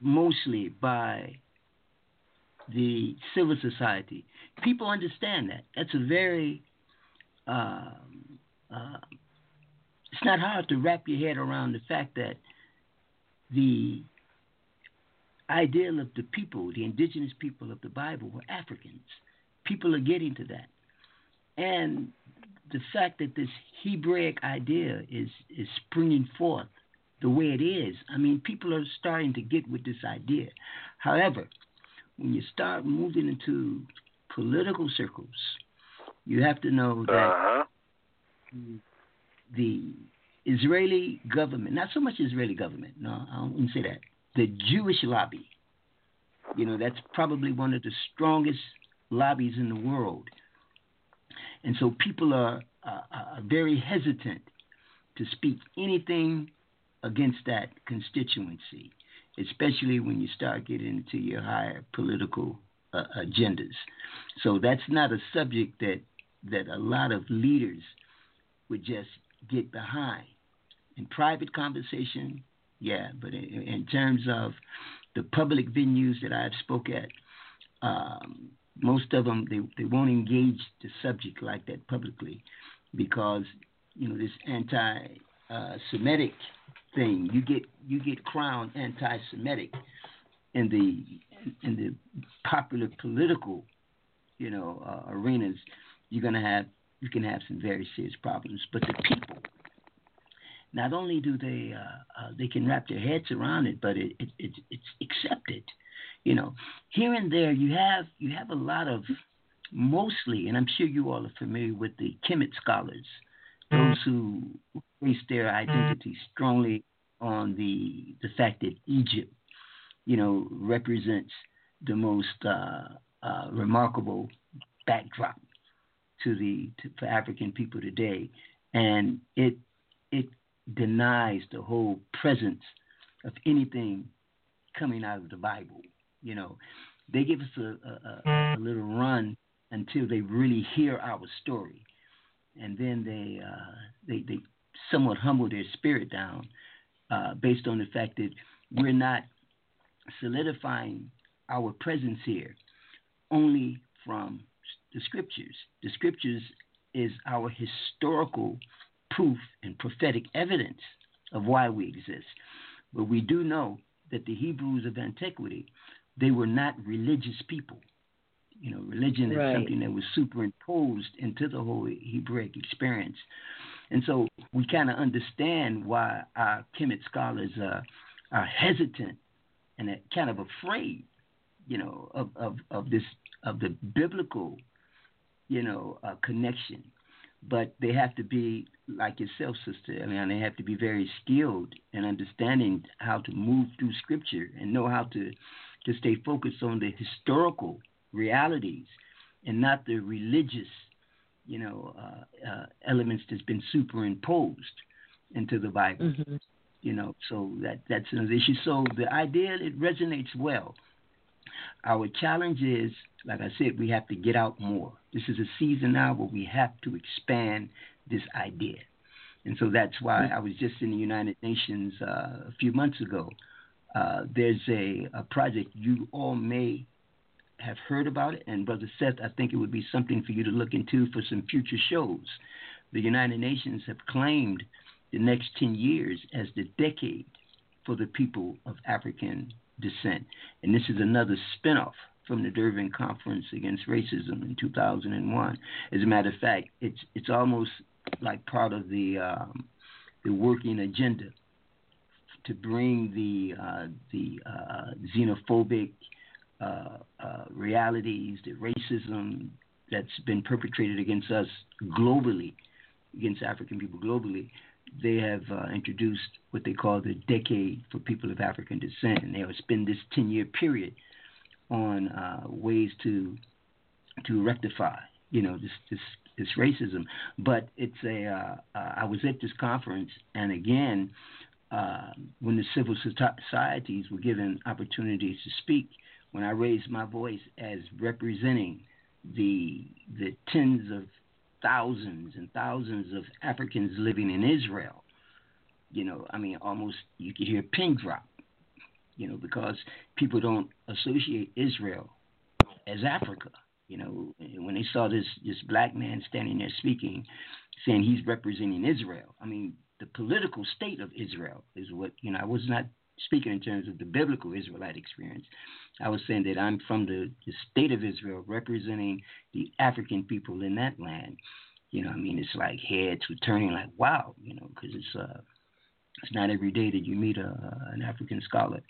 mostly by the civil society. People understand that. That's a very, uh, uh, it's not hard to wrap your head around the fact that the ideal of the people, the indigenous people of the Bible, were Africans. People are getting to that and the fact that this Hebraic idea is is springing forth the way it is. I mean, people are starting to get with this idea. However, when you start moving into political circles, you have to know that Uh-huh. the Israeli government, not so much Israeli government, no, I even say that. The Jewish lobby, you know, that's probably one of the strongest lobbies in the world. And so people are, uh, are very hesitant to speak anything against that constituency, especially when you start getting into your higher political uh, agendas. So that's not a subject that that a lot of leaders would just get behind. In private conversation, yeah, but in, in terms of the public venues that I've spoke at, um, most of them they, they won't engage the subject like that publicly because you know this anti uh, Semitic thing. You get you get crowned anti-Semitic in the in the popular political, you know, uh, arenas. You're gonna have you can have some very serious problems. But the people, not only do they uh, uh, they can wrap their heads around it, but it, it, it it's accepted. You know, here and there you have you have a lot of mostly, and I'm sure you all are familiar with the Kemet scholars, those who base their identity strongly on the the fact that Egypt, you know, represents the most uh, uh, remarkable backdrop to the to, for African people today, and it it denies the whole presence of anything coming out of the Bible. You know, they give us a, a, a little run until they really hear our story, and then they uh, they they somewhat humble their spirit down uh, based on the fact that we're not solidifying our presence here only from the scriptures. The scriptures is our historical proof and prophetic evidence of why we exist. But we do know that the Hebrews of antiquity, they were not religious people. You know, religion is right. something that was superimposed into the whole Hebraic experience. And so we kind of understand why our Kemet scholars uh, are hesitant and kind of afraid, you know, of, of, of this of the biblical, you know, uh, connection. But they have to be like yourself, sister. I mean, they have to be very skilled in understanding how to move through Scripture and know how to to stay focused on the historical realities and not the religious, you know, uh, uh, elements that's been superimposed into the Bible. Mm-hmm. You know, so that that's another issue. So the idea it resonates well. Our challenge is, like I said, we have to get out more. This is a season now where we have to expand this idea. And so that's why I was just in the United Nations uh, a few months ago. Uh, there's a, a project you all may have heard about it. And Brother Seth, I think it would be something for you to look into for some future shows. The United Nations have claimed the next 10 years as the decade for the people of African descent. And this is another spinoff from the Durban Conference Against Racism in 2001. As a matter of fact, it's it's almost like part of the um, the working agenda to bring the uh, the uh, xenophobic uh, uh, realities, the racism that's been perpetrated against us globally, against African people globally, they have uh, introduced what they call the Decade for People of African Descent, and they'll spend this 10-year period on ways to to rectify, you know, this this this racism. But it's a uh, uh I was at this conference, and again, uh, when the civil societies were given opportunities to speak, when I raised my voice as representing the the tens of thousands and thousands of Africans living in Israel. You know, I mean, almost you could hear a pin drop. You know, because people don't associate Israel as Africa. You know, when they saw this this black man standing there speaking, saying he's representing Israel. I mean, the political state of Israel is what you know. I was not speaking in terms of the biblical Israelite experience. I was saying that I'm from the, the state of Israel, representing the African people in that land. You know, I mean, it's like heads were turning, like wow, you know, because it's uh, it's not every day that you meet a, an African scholar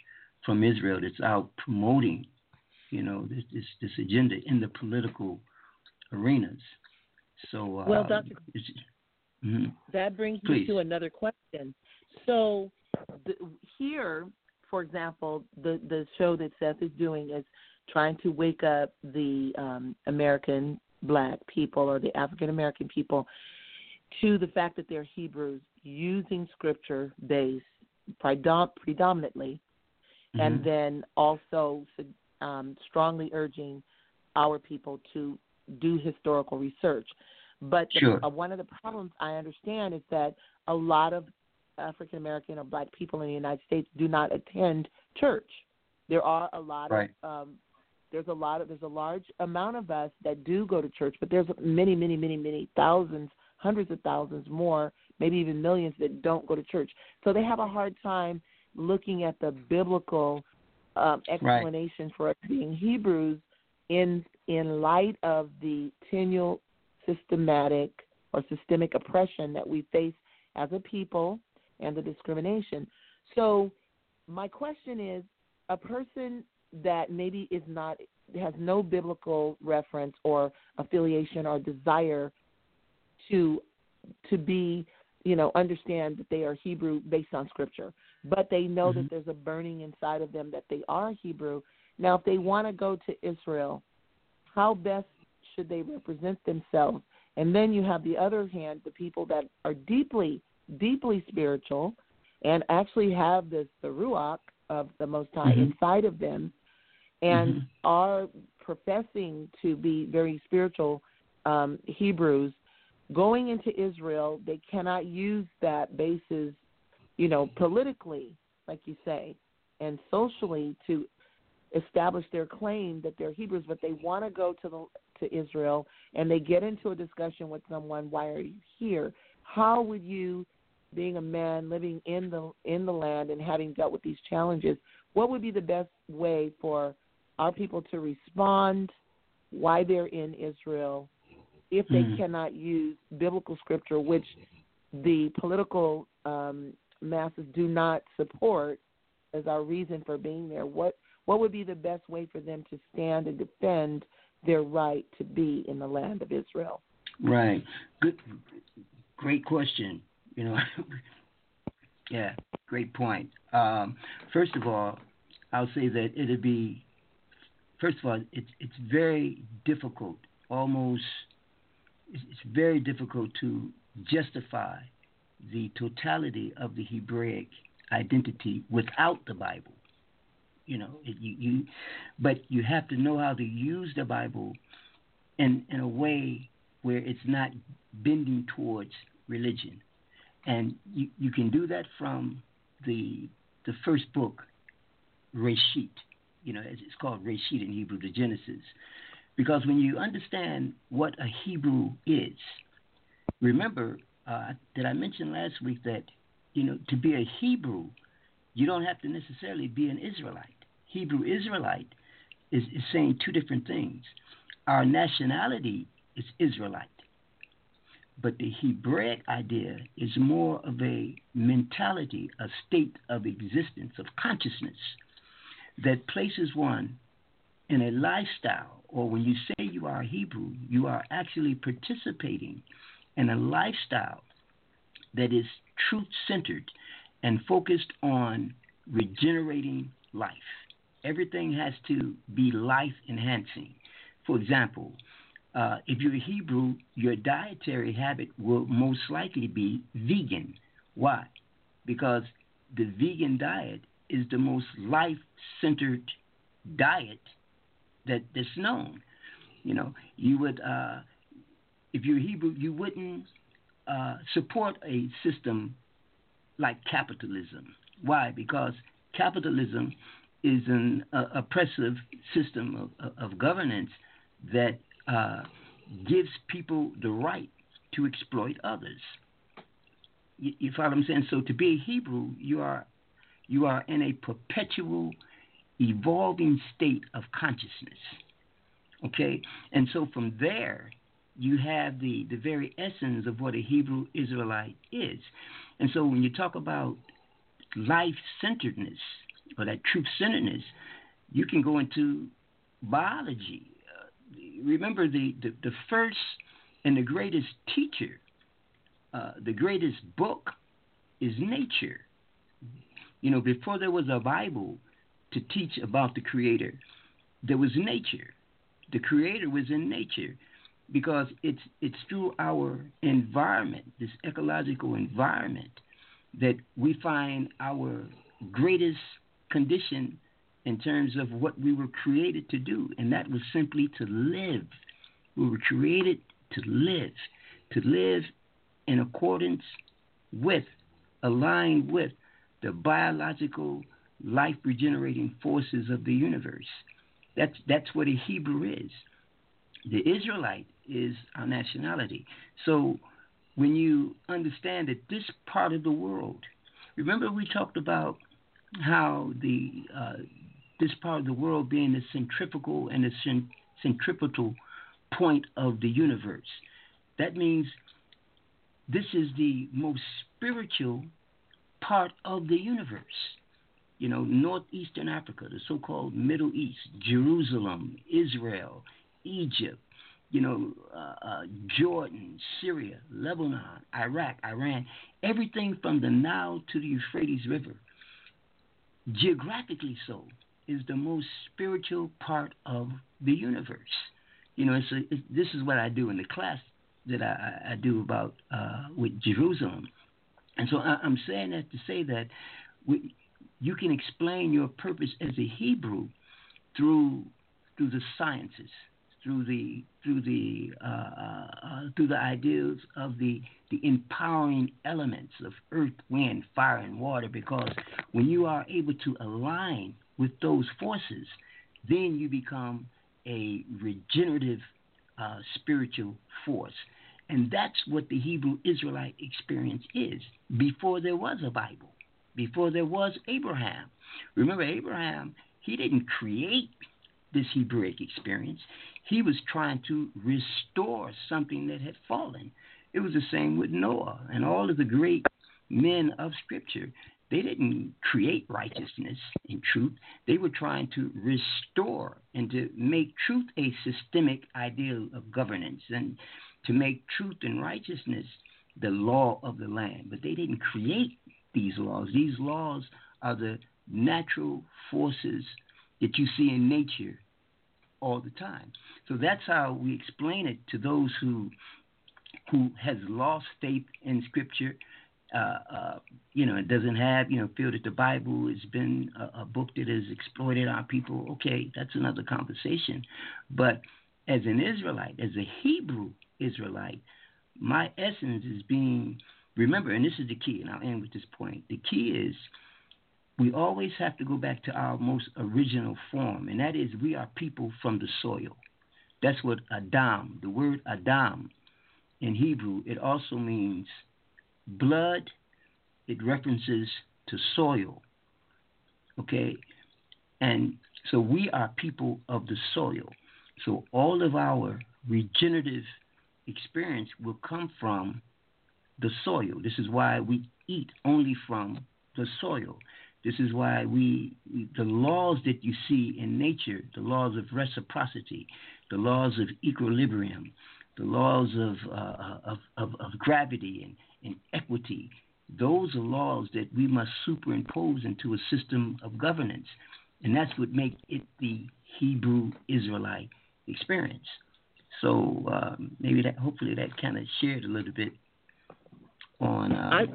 from Israel that's out promoting, you know, this this, this agenda in the political arenas. So, uh, well, Doctor, mm-hmm. that brings Please. me to another question. So, the, here, for example, the the show that Seth is doing is trying to wake up the um, American black people or the African American people to the fact that they're Hebrews using scripture based predom- predominantly, mm-hmm. and then also um, strongly urging our people to do historical research. But sure. the, uh, one of the problems I understand is that a lot of African American or black people in the United States do not attend church. There are a lot right. of um, there's a lot of there's a large amount of us that do go to church, but there's many, many, many, many thousands, hundreds of thousands more, maybe even millions that don't go to church. So they have a hard time looking at the biblical um, explanation right. for us being Hebrews in in light of the continual systematic or systemic oppression that we face as a people and the discrimination. So my question is a person that maybe is not has no biblical reference or affiliation or desire to to be you know understand that they are Hebrew based on scripture but they know mm-hmm. that there's a burning inside of them that they are Hebrew now if they want to go to Israel how best should they represent themselves and then you have the other hand the people that are deeply deeply spiritual and actually have this the ruach of the most high mm-hmm. inside of them and mm-hmm. are professing to be very spiritual um, Hebrews going into Israel, they cannot use that basis, you know, politically, like you say, and socially to establish their claim that they're Hebrews, but they want to go to the to Israel and they get into a discussion with someone, why are you here? How would you being a man living in the in the land and having dealt with these challenges, what would be the best way for our people to respond why they're in Israel if they mm. cannot use biblical scripture, which the political um, masses do not support as our reason for being there? What what would be the best way for them to stand and defend their right to be in the land of Israel? Right. Good. Great question. You know. yeah. Great point. Um, first of all, I'll say that it'd be first of all, it's it's very difficult, almost it's very difficult to justify the totality of the Hebraic identity without the Bible. You know, you, you, but you have to know how to use the Bible in in a way where it's not bending towards religion, and you, you can do that from the the first book, Reshit you know, as it's called Reshit in Hebrew, the Genesis. Because when you understand what a Hebrew is, remember, uh, did I mention last week that, you know, to be a Hebrew, you don't have to necessarily be an Israelite. Hebrew Israelite is, is saying two different things. Our nationality is Israelite, but the Hebraic idea is more of a mentality, a state of existence, of consciousness that places one in a lifestyle, or when you say you are Hebrew, you are actually participating in a lifestyle that is truth centered and focused on regenerating life. Everything has to be life enhancing. For example, uh, if you're a Hebrew, your dietary habit will most likely be vegan. Why? Because the vegan diet is the most life centered diet that that's known. You know, you would uh, if you're Hebrew, you wouldn't uh, support a system like capitalism. Why? Because capitalism is an uh, oppressive system of, of governance that uh, gives people the right to exploit others. You, you follow what I'm saying? So to be a Hebrew, you are you are in a perpetual, evolving state of consciousness. Okay? And so from there, you have the, the very essence of what a Hebrew Israelite is. And so when you talk about life centeredness that truth centeredness, you can go into biology. Uh, remember, the, the, the, first and the greatest teacher, uh, the greatest book is nature. You know, before there was a Bible to teach about the Creator, there was nature. The Creator was in nature because it's it's through our environment, this ecological environment, that we find our greatest condition in terms of what we were created to do, and that was simply to live. We were created to live, to live in accordance with, aligned with the biological life regenerating forces of the universe. That's that's what a Hebrew is. The Israelite is our nationality. So when you understand that this part of the world, remember we talked about how the uh, this part of the world being the centrifugal and the centripetal point of the universe. That means this is the most spiritual part of the universe. You know, northeastern Africa, the so called Middle East, Jerusalem, Israel, Egypt, you know, uh, uh, Jordan, Syria, Lebanon, Iraq, Iran, everything from the Nile to the Euphrates River, geographically so, is the most spiritual part of the universe. You know, it's, a, this is what I do in the class that I, I do about uh, with Jerusalem, and so I, am saying that to say that we, you can explain your purpose as a Hebrew through through the sciences, through the through the uh, uh, through the ideas of the the empowering elements of earth, wind, fire, and water. Because when you are able to align with those forces, then you become a regenerative uh, spiritual force. And that's what the Hebrew Israelite experience is before there was a Bible, before there was Abraham. Remember, Abraham, he didn't create this Hebraic experience, he was trying to restore something that had fallen. It was the same with Noah and all of the great men of Scripture. They didn't create righteousness and truth. They were trying to restore and to make truth a systemic ideal of governance and to make truth and righteousness the law of the land. But they didn't create these laws. These laws are the natural forces that you see in nature all the time. So that's how we explain it to those who who has lost faith in Scripture uh, uh, you know, it doesn't have, you know, feel that the Bible has been a, a, book that has exploited our people. Okay, that's another conversation. But as an Israelite, as a Hebrew Israelite, my essence is being, remember, and this is the key, and I'll end with this point. The key is we always have to go back to our most original form, and that is we are people from the soil. That's what Adam, the word Adam in Hebrew, it also means blood, it references to soil. Okay? And so we are people of the soil. So all of our regenerative experience will come from the soil. This is why we eat only from the soil. This is why we, the laws that you see in nature, the laws of reciprocity, the laws of equilibrium, the laws of, uh, of, of, of, gravity and, and equity. Those are laws that we must superimpose into a system of governance. And that's what makes it the Hebrew Israelite experience. So um, maybe that, hopefully, that kind of shared a little bit on uh, I,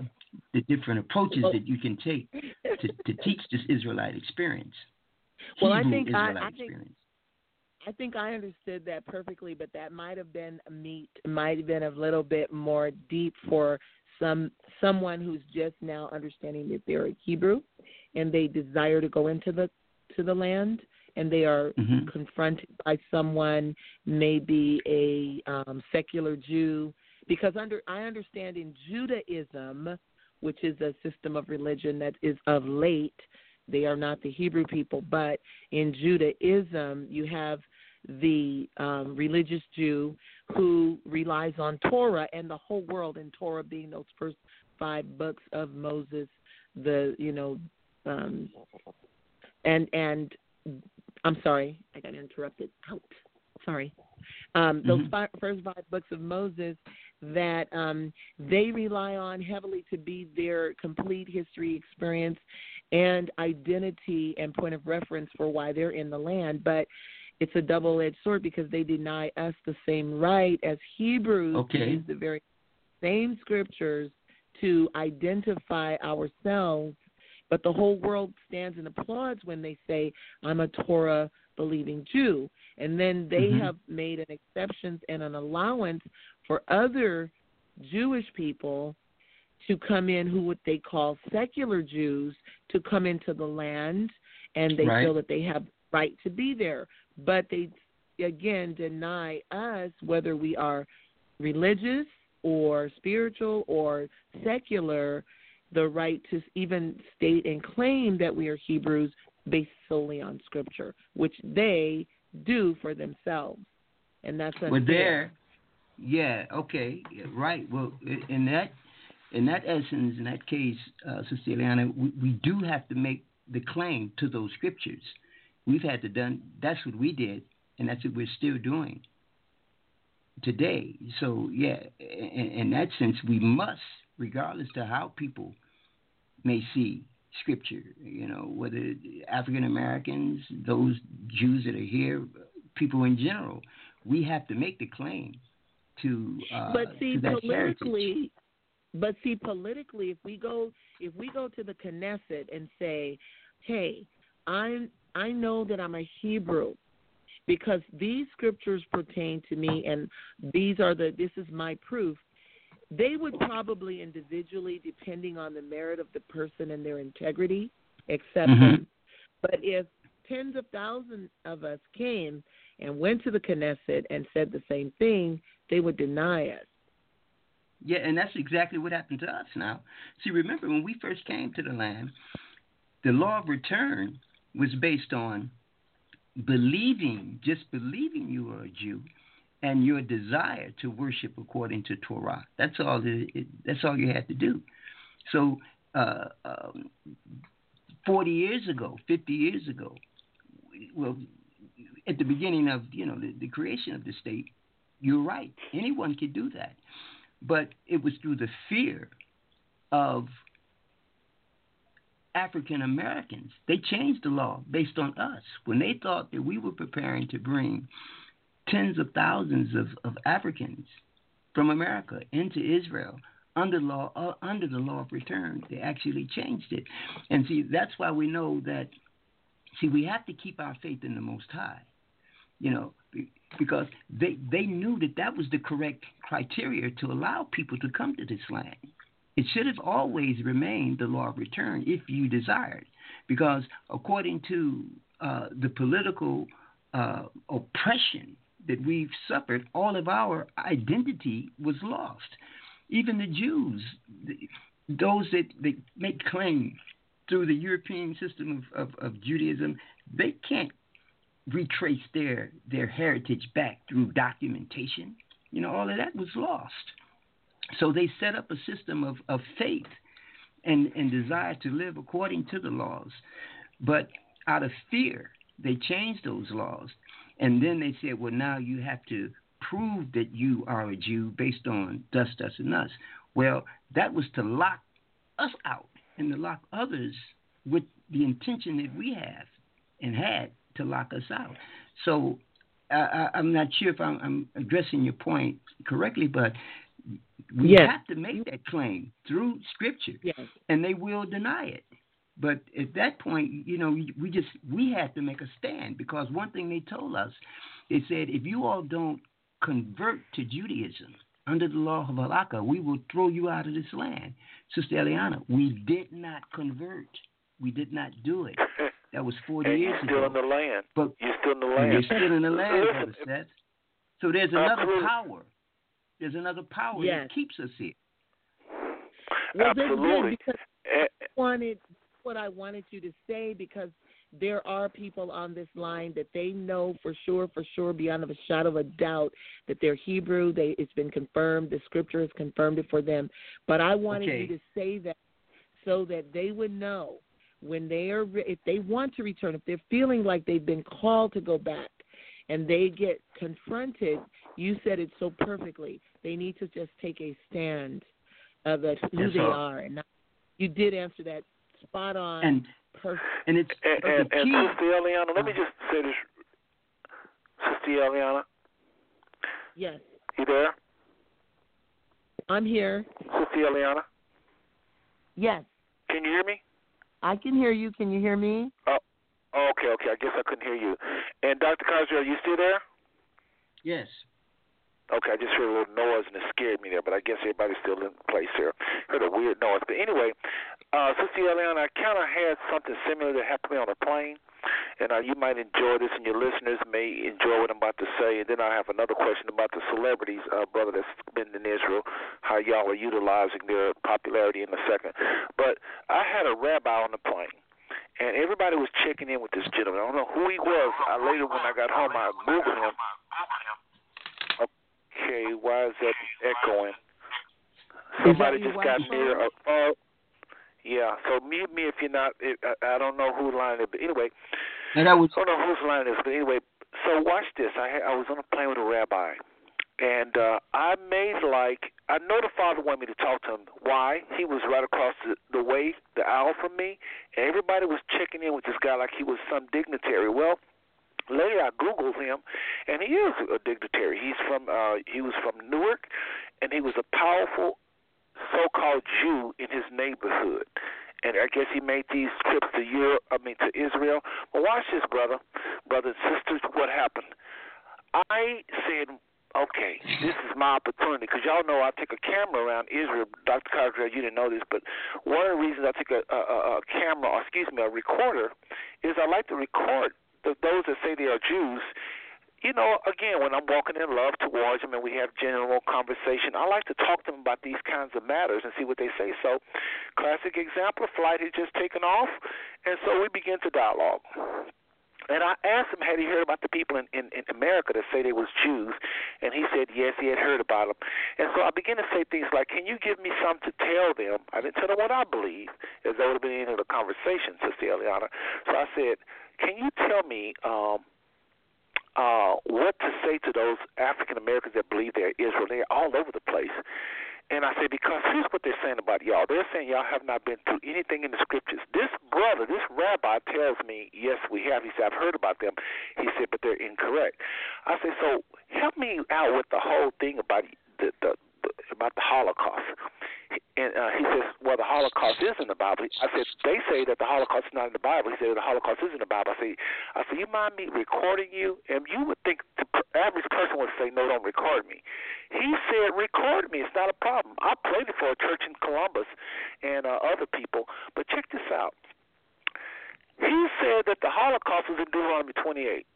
the different approaches well, that you can take to, to teach this Israelite experience. Well, Hebrew I think Israelite I, I think I think I understood that perfectly, but that might have been a meat, might have been a little bit more deep for some someone who's just now understanding that they're a Hebrew and they desire to go into the to the land and they are mm-hmm. confronted by someone, maybe a um, secular Jew, because under I understand in Judaism, which is a system of religion that is of late, they are not the Hebrew people, but in Judaism you have the um, religious Jew who relies on Torah and the whole world, and Torah being those first five books of Moses, the you know, um, and and I'm sorry, I got interrupted. Out. Sorry. Um, those mm-hmm. five, first five books of Moses that um, they rely on heavily to be their complete history experience and identity and point of reference for why they're in the land. But it's a double edged sword because they deny us the same right as Hebrews okay. to use the very same scriptures to identify ourselves. But the whole world stands and applauds when they say, I'm a Torah believing Jew. And then they mm-hmm. have made an exception and an allowance for other Jewish people to come in who what they call secular Jews to come into the land and they right. feel that they have right to be there but they again deny us whether we are religious or spiritual or secular the right to even state and claim that we are Hebrews based solely on Scripture, which they do for themselves, and that's unfair. Well, there, yeah, okay, right. Well, in that in that essence, in that case, uh, Sister Eliana, we, we do have to make the claim to those scriptures. We've had to done. That's what we did, and that's what we're still doing today. So yeah, in, in that sense, we must, regardless to how people may see scripture, you know, whether African Americans, those Jews that are here, people in general, we have to make the claim to uh, but see to politically heritage. but see politically if we go if we go to the Knesset and say hey i'm i know that i'm a hebrew because these scriptures pertain to me and these are the this is my proof they would probably individually depending on the merit of the person and their integrity accept Mhm. them but if tens of thousands of us came and went to the Knesset and said the same thing, they would deny us. Yeah, and that's exactly what happened to us now. See, remember when we first came to the land, the law of return was based on believing, just believing you were a Jew, and your desire to worship according to Torah. That's all. It, that's all you had to do. So, uh, um, forty years ago, fifty years ago, well, at the beginning of you know the, the creation of the state, you're right. Anyone could do that, but it was through the fear of African Americans. They changed the law based on us when they thought that we were preparing to bring tens of thousands of, of Africans from America into Israel under law uh, under the law of return. They actually changed it, and see that's why we know that. See, we have to keep our faith in the Most High, you know, because they they knew that that was the correct criteria to allow people to come to this land. It should have always remained the law of return if you desired, because according to uh, the political uh, oppression that we've suffered, all of our identity was lost. Even the Jews, those that, that make claim through the European system of, of, of Judaism, they can't retrace their their heritage back through documentation. You know, all of that was lost. So they set up a system of, of faith and, and desire to live according to the laws. But out of fear, they changed those laws. And then they said, well, now you have to prove that you are a Jew based on thus, thus, and thus. Well, that was to lock us out and to lock others with the intention that we have and had to lock us out. So I, I'm not sure if I'm, I'm addressing your point correctly, but we Yes. have to make that claim through Scripture, Yes. and they will deny it. But at that point, you know, we just we had to make a stand because one thing they told us, they said, if you all don't convert to Judaism under the law of halakha, we will throw you out of this land. Sister Eliana, we did not convert. We did not do it. That was 40 and years you're still ago. in the land. But You're still in the land. you're still in the land, Brother Listen, Seth. So there's another Absolutely. power. There's another power Yes. that keeps us here. Well, Absolutely. because Eh, wanted what I wanted you to say because there are people on this line that they know for sure, for sure, beyond a shadow of a doubt, that they're Hebrew. They it's been confirmed. The Scripture has confirmed it for them. But I wanted Okay. you to say that so that they would know when they are if they want to return, if they're feeling like they've been called to go back, and they get confronted. You said it so perfectly. They need to just take a stand of who That's they are, and not, you did answer that spot on. And perfect. and it's and, but and, and. Sister Eliana, let me just say this. Sister Eliana, Yes, you there? I'm here. Sister Eliana, Yes, can you hear me? I can hear you. Can you hear me? Oh, oh okay, okay. I guess I couldn't hear you. And Dr. Cosgrove, are you still there? yes. Okay, I just heard a little noise and it scared me there, but I guess everybody's still in place here. Heard a weird noise. But anyway, uh, Sister Eliana, I kind of had something similar that happened to me on a plane. and uh, you might enjoy this, and your listeners may enjoy what I'm about to say. And then I have another question about the celebrities, uh, brother, that's been in Israel, how y'all are utilizing their popularity in a second. But I had a rabbi on the plane and everybody was checking in with this gentleman. I don't know who he was. I later, when I got home, I googled him. Okay, why is that echoing? Somebody just got near a phone. Yeah, so mute me if you're not. I, I don't know whose line it but anyway. And that was. I don't know whose line it is, but anyway. So watch this. I I was on a plane with a rabbi, and uh, I made like I know the father wanted me to talk to him. Why? He was right across the, the way, the aisle from me, and everybody was checking in with this guy like he was some dignitary. Well, later I googled him, and he is a dignitary. He's from uh, he was from Newark, and he was a powerful so-called Jew in his neighborhood. And I guess he made these trips to Europe, I mean to Israel. But watch this, brother, brothers and sisters, what happened. I said, okay, this is my opportunity because y'all know I take a camera around Israel. Dr. Cardrell, you didn't know this, but one of the reasons I take a, a, a camera, or excuse me, a recorder, is I like to record the, those that say they are Jews you know, again, when I'm walking in love towards them and we have general conversation, I like to talk to them about these kinds of matters and see what they say. So, classic example, flight had just taken off, and so we begin to dialogue. And I asked him, had he heard about the people in, in, in America that say they was Jews? And he said, yes, he had heard about them. And so I began to say things like, can you give me something to tell them? I didn't tell them what I believe, as that would have been the end of the conversation, Sister Eliana. So I said, can you tell me um, uh, what to say to those African Americans that believe they're Israel. They're all over the place. And I say, because here's what they're saying about y'all. They're saying y'all have not been through anything in the scriptures. This brother, this rabbi tells me, yes, we have. He said, I've heard about them. He said, but they're incorrect. I said, so help me out with the whole thing about the, the about the Holocaust and uh, he says, "Well, the Holocaust is in the Bible." I said, "They say that the Holocaust is not in the Bible." He said, "The Holocaust is in the Bible." I said, "I said, you mind me recording you?" And you would think the average person would say, "No, don't record me." He said, "Record me. It's not a problem." I played it for a church in Columbus and uh, other people. But check this out. He said that the Holocaust was in Deuteronomy 28.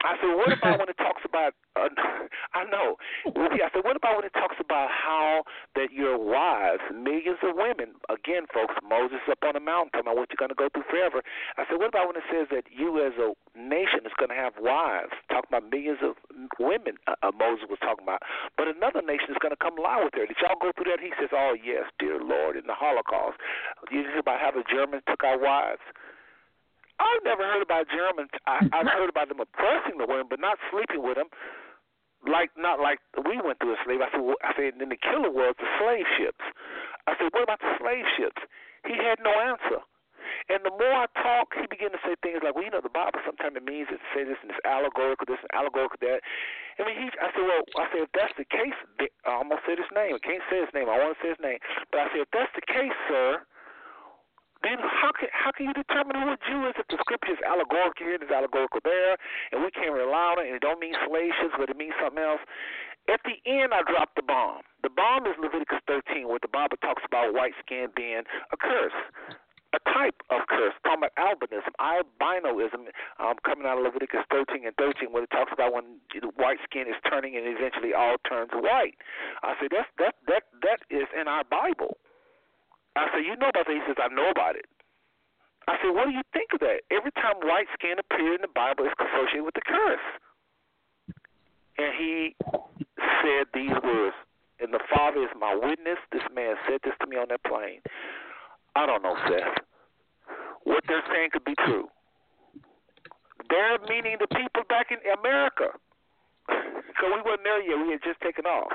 I said, what about when it talks about? Uh, I know. I said, what about when it talks about how that your wives, millions of women, again, folks, Moses up on the mountain talking about what you're going to go through forever. I said, what about when it says that you as a nation is going to have wives? Talking about millions of women, uh, uh, Moses was talking about. But another nation is going to come lie with her. Did y'all go through that? He says, oh yes, dear Lord, in the Holocaust. You hear about how the Germans took our wives? I've never heard about Germans. I, I've heard about them oppressing the women, but not sleeping with them. Like not like we went through a slave. I said, well, I said, then the killer was the slave ships. I said, what about the slave ships? He had no answer. And the more I talk, he began to say things like, well, you know, the Bible sometimes it means it says this and it's allegorical, this and allegorical that. I mean, he, I said, well, I said, if that's the case, I almost said his name. I can't say his name. I want to say his name. But I said, if that's the case, sir, then how can how can you determine who a Jew is if the scripture is allegorical here, it's allegorical there, and we can't rely on it, and it don't mean ships, but it means something else? At the end, I dropped the bomb. The bomb is Leviticus 13, where the Bible talks about white skin being a curse, a type of curse, talking about albinism, albinoism, um, coming out of Leviticus 13 and 13, where it talks about when white skin is turning and eventually all turns white. I said that's that that that is in our Bible. I said, You know about that? He says, I know about it. I said, What do you think of that? Every time white skin appears in the Bible, it's associated with the curse. And he said these words, and the Father is my witness. This man said this to me on that plane. I don't know, Seth. What they're saying could be true. They're meaning the people back in America. Because we wasn't there yet. We had just taken off.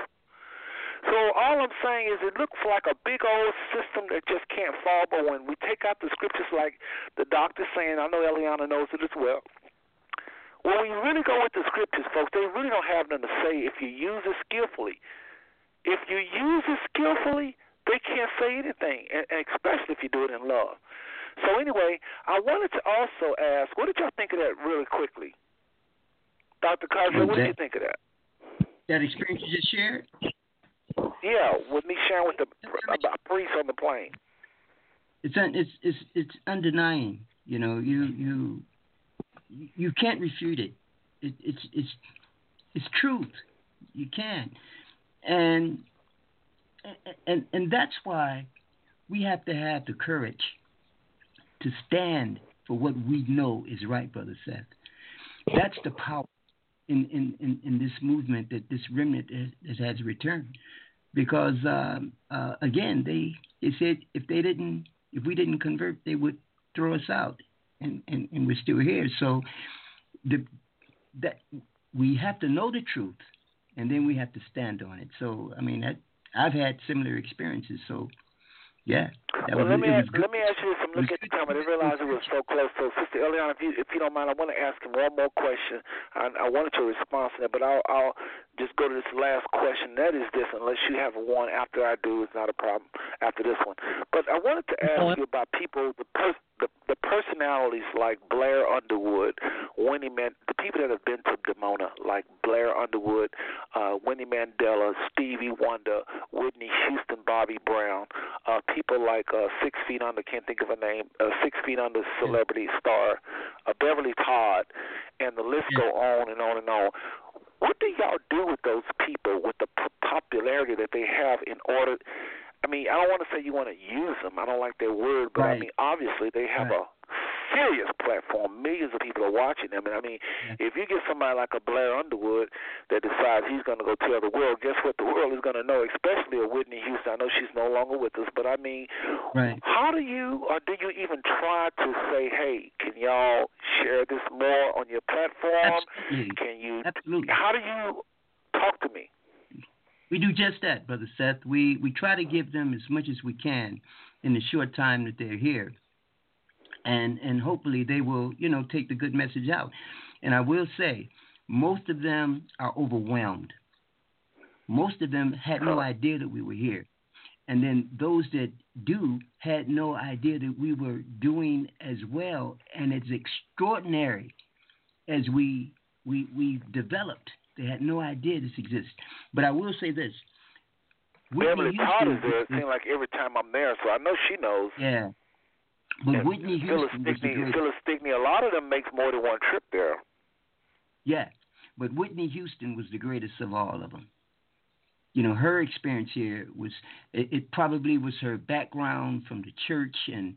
So all I'm saying is it looks like a big old system that just can't fall. But when we take out the scriptures, like the doctor's saying, I know Eliana knows it as well. When we really go with the scriptures, folks, they really don't have nothing to say if you use it skillfully. If you use it skillfully, they can't say anything, and especially if you do it in love. So anyway, I wanted to also ask, what did y'all think of that really quickly? Dr. Carter, what did you think of that? That experience you just shared? Yeah, with me sharing with the priest on the plane. It's un, it's it's it's undenying You know, you you you can't refute it. it it's it's it's truth. You can't, and and and that's why we have to have the courage to stand for what we know is right, brother Seth. That's the power in in in, in this movement that this remnant has, has returned, because um, uh, again they they said if they didn't if we didn't convert they would throw us out, and, and, and we're still here. So the, that we have to know the truth, and then we have to stand on it. So I mean, that, I've had similar experiences. So yeah. well, let me ask, let me ask you this. I'm looking at the time. I didn't realize it was so close. So, Sister Eliana, if you if you don't mind, I want to ask him one more question. I, I wanted to respond to that, but I'll I'll just go to this last question. That is this, unless you have one after I do, it's not a problem after this one. But I wanted to ask you about people, the pers- the, the personalities like Blair Underwood, Winnie Man, the people that have been to Dimona, like Blair Underwood, uh, Winnie Mandela, Stevie Wonder, Whitney Houston, Bobby Brown, uh, people like uh, Six Feet Under, can't think of a name, uh, Six Feet Under celebrity star, uh, Beverly Todd, and the list go on and on and on. What do y'all do with those people with the p- popularity that they have in order? I mean, I don't want to say you want to use them. I don't like that word, but right. I mean, obviously they have right. a serious platform. Millions of people are watching them, and I mean, if you get somebody like a Blair Underwood that decides he's going to go tell the world, guess what? The world is going to know, especially a Whitney Houston. I know she's no longer with us, but I mean, right. how do you, or do you even try to say, hey, can y'all share this more on your platform? Absolutely. Can you? Absolutely. How do you talk to me? We do just that, brother Seth. We we try to give them as much as we can in the short time that they're here, and and hopefully they will you know take the good message out. And I will say, most of them are overwhelmed. Most of them had no oh. idea that we were here. And then those that do had no idea that we were doing as well. And it's extraordinary as we we we developed they had no idea this exists. But I will say this. Beverly is there. It seems like every time I'm there, so I know she knows. Yeah. But and Whitney Houston Phyllis Stickney, Phyllis Stickney, a lot of them makes more than one trip there. Yeah, but Whitney Houston was the greatest of all of them. You know, her experience here was it, it probably was her background from the church and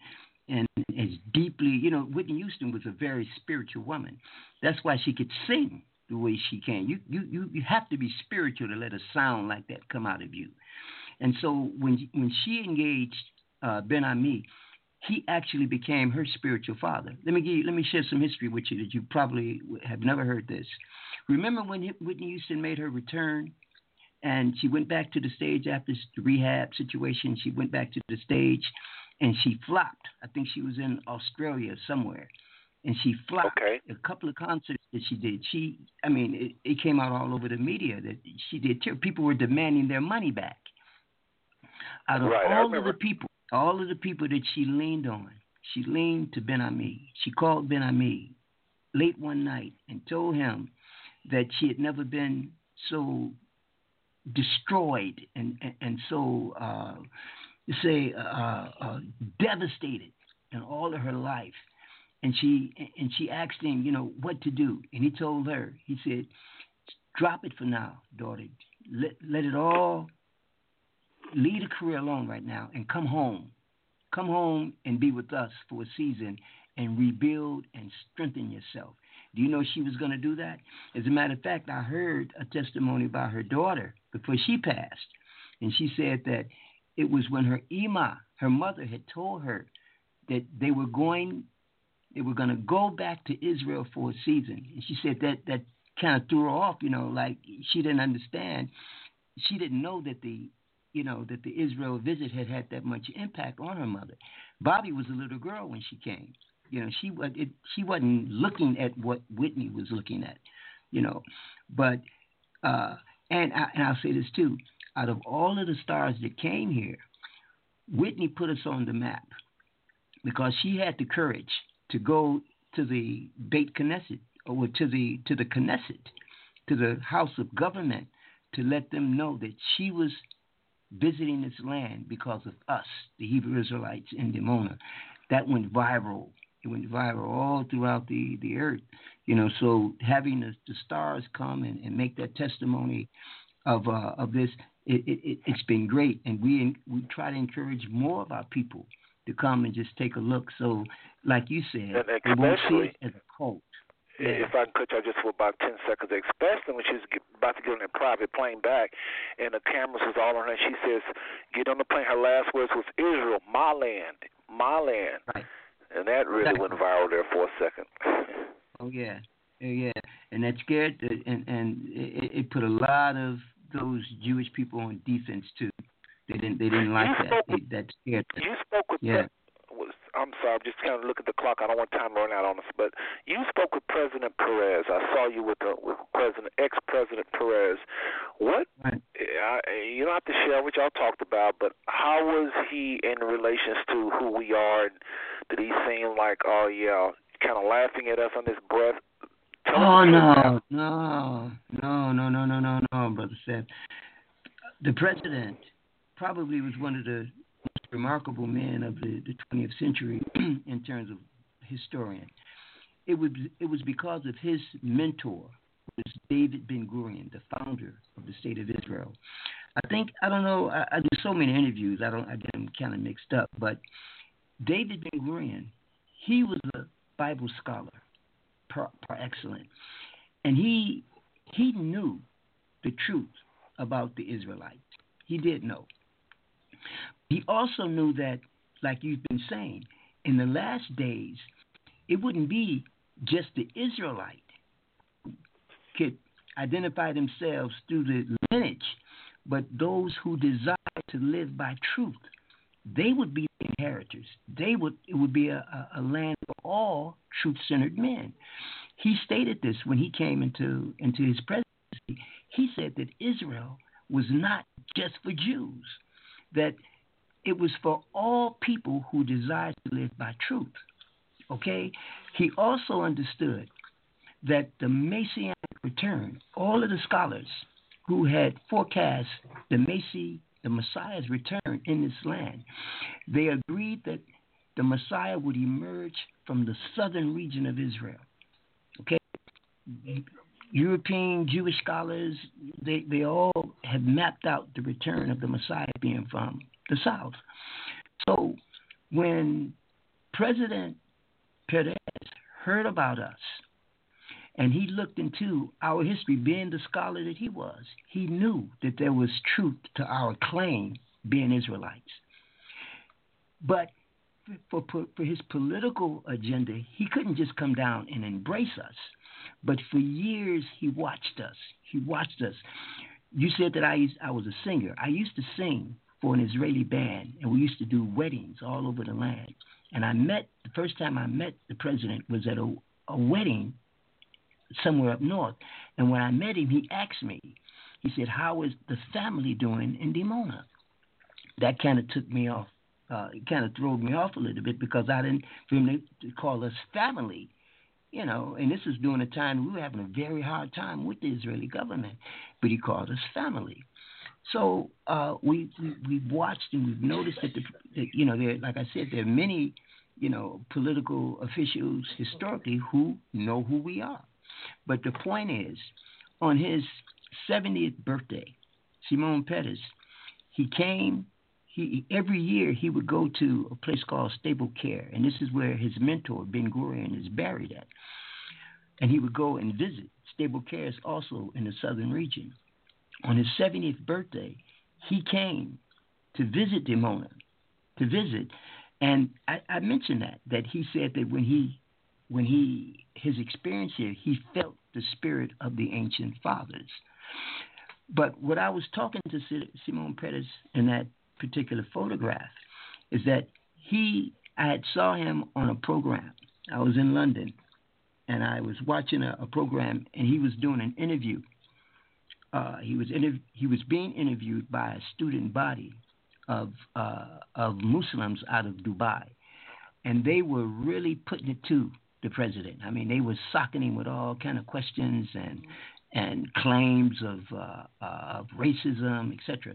and as deeply, you know, Whitney Houston was a very spiritual woman. That's why she could sing the way she can. You you you, you have to be spiritual to let a sound like that come out of you. And so when when she engaged uh, Ben Ammi, he actually became her spiritual father. Let me give you, let me share some history with you that you probably have never heard this. Remember when Whitney Houston made her return, and she went back to the stage after the rehab situation. She went back to the stage, and she flopped. I think she was in Australia somewhere and she flopped okay. a couple of concerts that she did. She, I mean, it, it came out all over the media that she did. People were demanding their money back. Out of right, all of the people, all of the people that she leaned on, she leaned to Ben Ammi. She called Ben Ammi late one night and told him that she had never been so destroyed and and, and so uh, say uh, uh, devastated in all of her life and she and she asked him, you know, what to do, and he told her, he said, "Drop it for now, daughter. Let let it all leave a career alone right now, and come home. Come home and be with us for a season, and rebuild and strengthen yourself." Do you know she was going to do that? As a matter of fact, I heard a testimony by her daughter before she passed, and she said that it was when her Ima, her mother, had told her that they were going they were going to go back to Israel for a season. And she said that that kind of threw her off, you know, like she didn't understand. She didn't know that the, you know, that the Israel visit had had that much impact on her mother. Bobbi was a little girl when she came. You know, she it, she wasn't looking at what Whitney was looking at, you know, but uh, and I, and I'll say this too. Out of all of the stars that came here, Whitney put us on the map because she had the courage to go to the Beit Knesset or to the to the Knesset, to the House of Government, to let them know that she was visiting this land because of us, the Hebrew Israelites in Dimona. That went viral It went viral all throughout the the earth. You know, so having the, the stars come and, and make that testimony of uh, of this, it, it, it's been great, and we we try to encourage more of our people to come and just take a look. So, like you said, they won't see it as a cult. If I can cut you just for about 10 seconds, especially when she's about to get on that private plane back and the cameras was all on her, she says, Get on the plane. Her last words was Israel, my land, my land. Right. And that really exactly. went viral there for a second. oh, yeah. Oh, yeah, and that scared, the, and and it, it put a lot of those Jewish people on defense too. They didn't, they didn't like that. They, that scared them. You spoke with yeah. I'm sorry, I'm just kind of looking at the clock. I don't want time to run out on us. But you spoke with President Peres. I saw you with the, with President ex-President Peres. What? Right. I, you don't have to share what y'all talked about, but how was he in relations to who we are? Did he seem like, oh yeah, kind of laughing at us on his breath? Tell oh no, no, no, no, no, no, no, no, brother Seth. The president probably was one of the remarkable man of the, the 20th century in terms of historian. It was it was because of his mentor, was David Ben Gurion, the founder of the state of Israel. I think I don't know. I, I do so many interviews. I don't. I get them kind of mixed up. But David Ben Gurion, he was a Bible scholar par, par excellence, and he he knew the truth about the Israelites. He did know. He also knew that, like you've been saying, in the last days, it wouldn't be just the Israelite could identify themselves through the lineage, but those who desire to live by truth, they would be the inheritors. They would it would be a, a land for all truth-centered men. He stated this when he came into into his presidency. He said that Israel was not just for Jews, that it was for all people who desired to live by truth. Okay? He also understood that the Messianic return, all of the scholars who had forecast the Messi, the Messiah's return in this land, they agreed that the Messiah would emerge from the southern region of Israel. Okay? European Jewish scholars, they, they all have mapped out the return of the Messiah being from the South. So when President Peres heard about us and he looked into our history, being the scholar that he was, he knew that there was truth to our claim being Israelites. But for, for his political agenda, he couldn't just come down and embrace us. But for years, he watched us. He watched us. You said that I, I was a singer. I used to sing for an Israeli band, and we used to do weddings all over the land. And I met the first time I met the president was at a, a wedding somewhere up north. And when I met him, he asked me, he said, "How is the family doing in Dimona?" That kind of took me off. Uh, it kind of threw me off a little bit because I didn't for him to call us family you know, and this is during a time we were having a very hard time with the Israeli government, but he called us family. So uh, we, we we've watched and we've noticed that, the, that you know there like I said there are many you know political officials historically who know who we are, but the point is on his 70th birthday, Simon Peres, he came. He, every year he would go to a place called Sde Boker, and this is where his mentor Ben Gurion is buried at. And he would go and visit. Sde Boker is also in the southern region on his 70th birthday, he came to visit Dimona, to visit, and I, I mentioned that that he said that when he when he his experience here, he felt the spirit of the ancient fathers. But what I was talking to Simon Peres in that particular photograph is that he I had saw him on a program. I was in London and I was watching a, a program and he was doing an interview uh, he was interv- he was being interviewed by a student body of uh, of Muslims out of Dubai, and they were really putting it to the president. I mean, they were socking him with all kind of questions and and claims of uh, of racism, etc.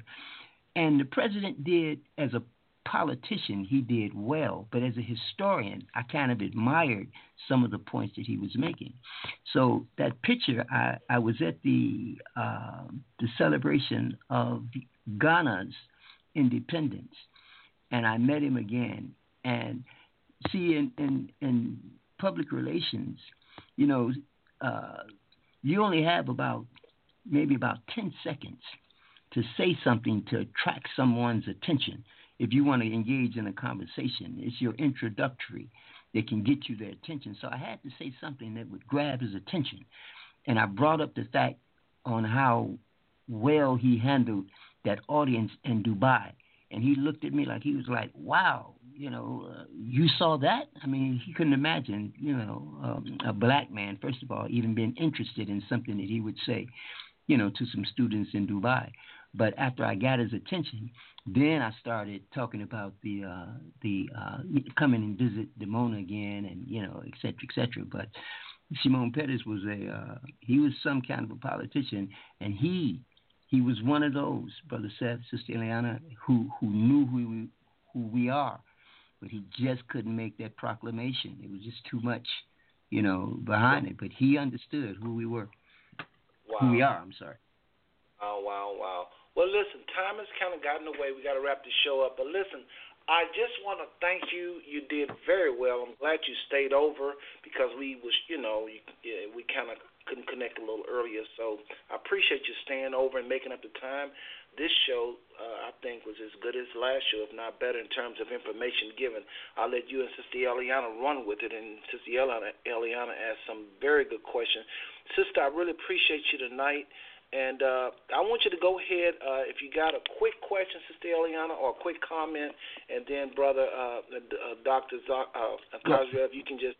And the president did as a politician, he did well, but as a historian, I kind of admired some of the points that he was making. So that picture, I, I was at the uh, the celebration of Ghana's independence, and I met him again. And see, in in, in public relations, you know, uh, you only have about maybe about ten seconds to say something to attract someone's attention if you want to engage in a conversation. It's your introductory that can get you their attention. So I had to say something that would grab his attention. And I brought up the fact on how well he handled that audience in Dubai. And he looked at me like he was like, wow, you know, uh, you saw that? I mean, he couldn't imagine, you know, um, a black man, first of all, even being interested in something that he would say, you know, to some students in Dubai. But after I got his attention, then I started talking about the uh, the uh, coming and visit Dimona again, and you know, et cetera, et cetera. But Shimon Peres was a uh, he was some kind of a politician, and he he was one of those, brother Seth, sister Eliana, who who knew who we who we are, but he just couldn't make that proclamation. It was just too much, you know, behind it. But he understood who we were, wow. who we are. I'm sorry. Wow, wow, wow. Well, listen, time has kind of gotten away. We got to wrap the show up. But listen, I just want to thank you. You did very well. I'm glad you stayed over because we was, you know, we kind of couldn't connect a little earlier. So I appreciate you staying over and making up the time. This show, uh, I think, was as good as last show, if not better, in terms of information given. I'll let you and Sister Eliana run with it, and Sister Eliana, Eliana asked some very good questions. Sister, I really appreciate you tonight. And uh, I want you to go ahead, uh, if you got a quick question, Sister Eliana, or a quick comment, and then Brother uh, uh, Dr. Z- uh, Khazriel, you can just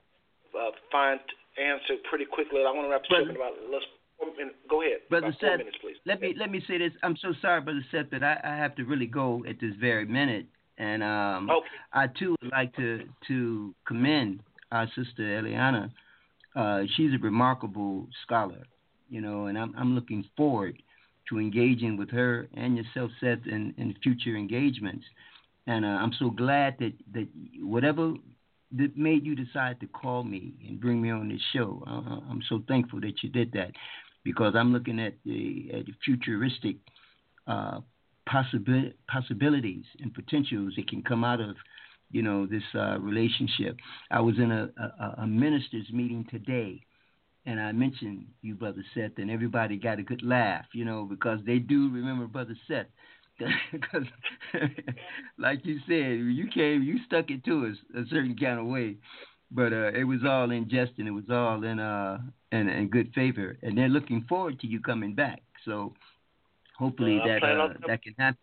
uh, find answer pretty quickly. I want to wrap this up in about let's Go ahead. Brother Seth, minutes, let me let me say this. I'm so sorry, Brother Seth, but I, I have to really go at this very minute. And um, okay. I too would like to to commend our sister Eliana. Uh, she's a remarkable scholar you know, and I'm I'm looking forward to engaging with her and yourself, Seth, in, in future engagements. And uh, I'm so glad that that whatever that made you decide to call me and bring me on this show, uh, I'm so thankful that you did that because I'm looking at the, at the futuristic uh, possibi- possibilities and potentials that can come out of you know this uh, relationship. I was in a, a, a ministers meeting today and I mentioned you, Brother Seth, and everybody got a good laugh, you know, because they do remember Brother Seth. Because, like you said, you came, you stuck it to us a certain kind of way, but uh, it was all in jest and it was all in uh in, in good favor, and they're looking forward to you coming back. So hopefully well, that uh, that can happen.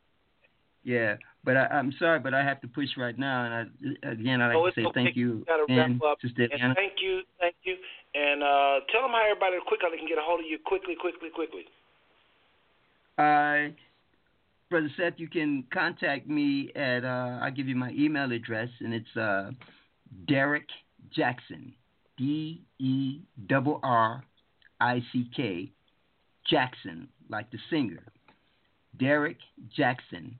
Yeah, but I, am sorry, but I have to push right now, and I, again I'd like oh, to say okay. thank you, you and Sister and Thank you, thank you, and uh, tell them how everybody quickly can get a hold of you quickly, quickly, quickly. Uh, Brother Seth, you can contact me at, uh, I'll give you my email address, and it's uh, Derrick Jackson, D E R R I C K, Jackson, like the singer. Derrick Jackson,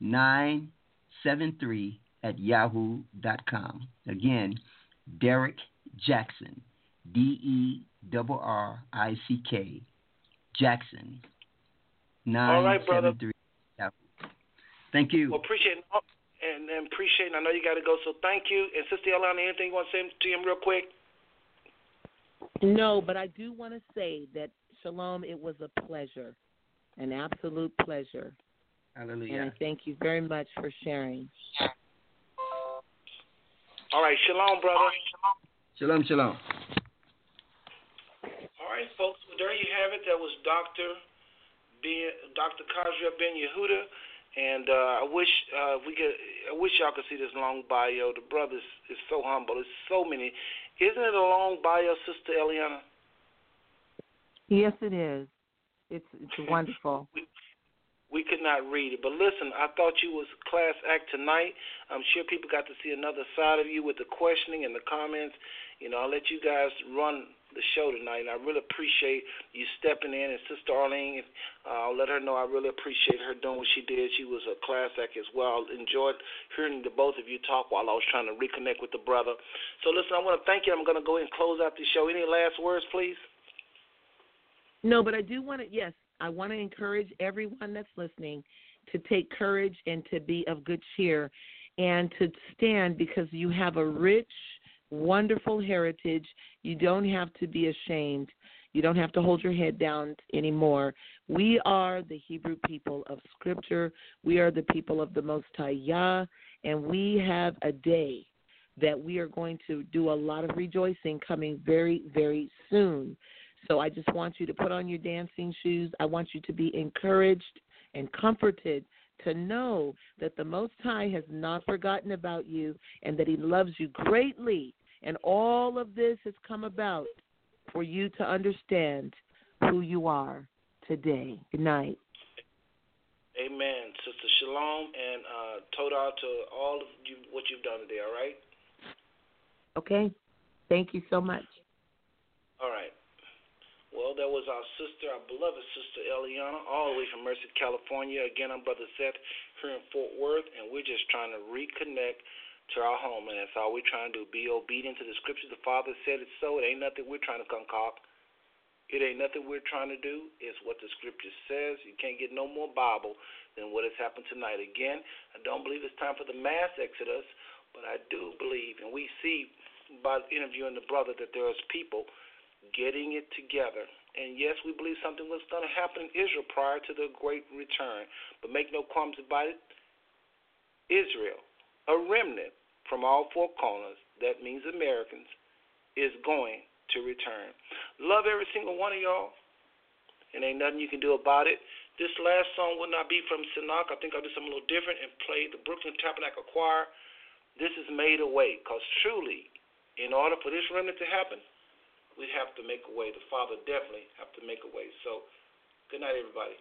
973 at yahoo.com. Again, Derrick Jackson, D E R R I C K, Jackson, nine right, seven. Thank you. Well, appreciate and, and appreciate. I know you got to go, so thank you. And Sister Alana, anything you want to say to him real quick? No, but I do want to say that Shalom. It was a pleasure, an absolute pleasure. Hallelujah. And I thank you very much for sharing. All right, shalom, brother. Shalom, shalom. Right, folks. Well, there you have it. That was Doctor Ben, Doctor Khazriel Ben Yehuda, and uh, I wish uh, we could. I wish y'all could see this long bio. The brother is, is so humble. It's so many. Isn't it a long bio, Sister Eliana? Yes, it is. It's it's wonderful. we, we could not read it. But listen, I thought you was class act tonight. I'm sure people got to see another side of you with the questioning and the comments. You know, I'll let you guys run the show tonight, and I really appreciate you stepping in. And Sister Arlene, uh, I'll let her know I really appreciate her doing what she did. She was a class act as well. Enjoyed hearing the both of you talk while I was trying to reconnect with the brother. So listen, I want to thank you. I'm going to go ahead and close out the show. Any last words, please? No, but I do want to. Yes, I want to encourage everyone that's listening to take courage and to be of good cheer and to stand because you have a rich wonderful heritage. You don't have to be ashamed. You don't have to hold your head down anymore. We are the Hebrew people of Scripture. We are the people of the Most High Yah, and we have a day that we are going to do a lot of rejoicing coming very, very soon. So I just want you to put on your dancing shoes. I want you to be encouraged and comforted to know that the Most High has not forgotten about you and that He loves you greatly. And all of this has come about for you to understand who you are today. Good night. Amen. Sister Shalom and uh, Toda to all of you what you've done today, all right? Okay. Thank you so much. All right. Well, that was our sister, our beloved sister Eliana, all the way from Merced, California. Again, I'm Brother Seth here in Fort Worth, and we're just trying to reconnect to our home, and that's all we're trying to do. Be obedient to the scriptures. The Father said it so. It ain't nothing we're trying to concoct. It ain't nothing we're trying to do. It's what the scripture says. You can't get no more Bible than what has happened tonight. Again, I don't believe it's time for the mass exodus, but I do believe, and we see by interviewing the brother that there is people getting it together. And yes, we believe something was going to happen in Israel prior to the great return. But make no qualms about it. Israel, a remnant from all four corners, that means Americans, is going to return. Love every single one of y'all, and ain't nothing you can do about it. This last song will not be from Sinach. I think I'll do something a little different and play the Brooklyn Tabernacle Choir. This is made away, because truly, in order for this remnant to happen, we have to make a way. The Father definitely have to make a way. So, good night, everybody.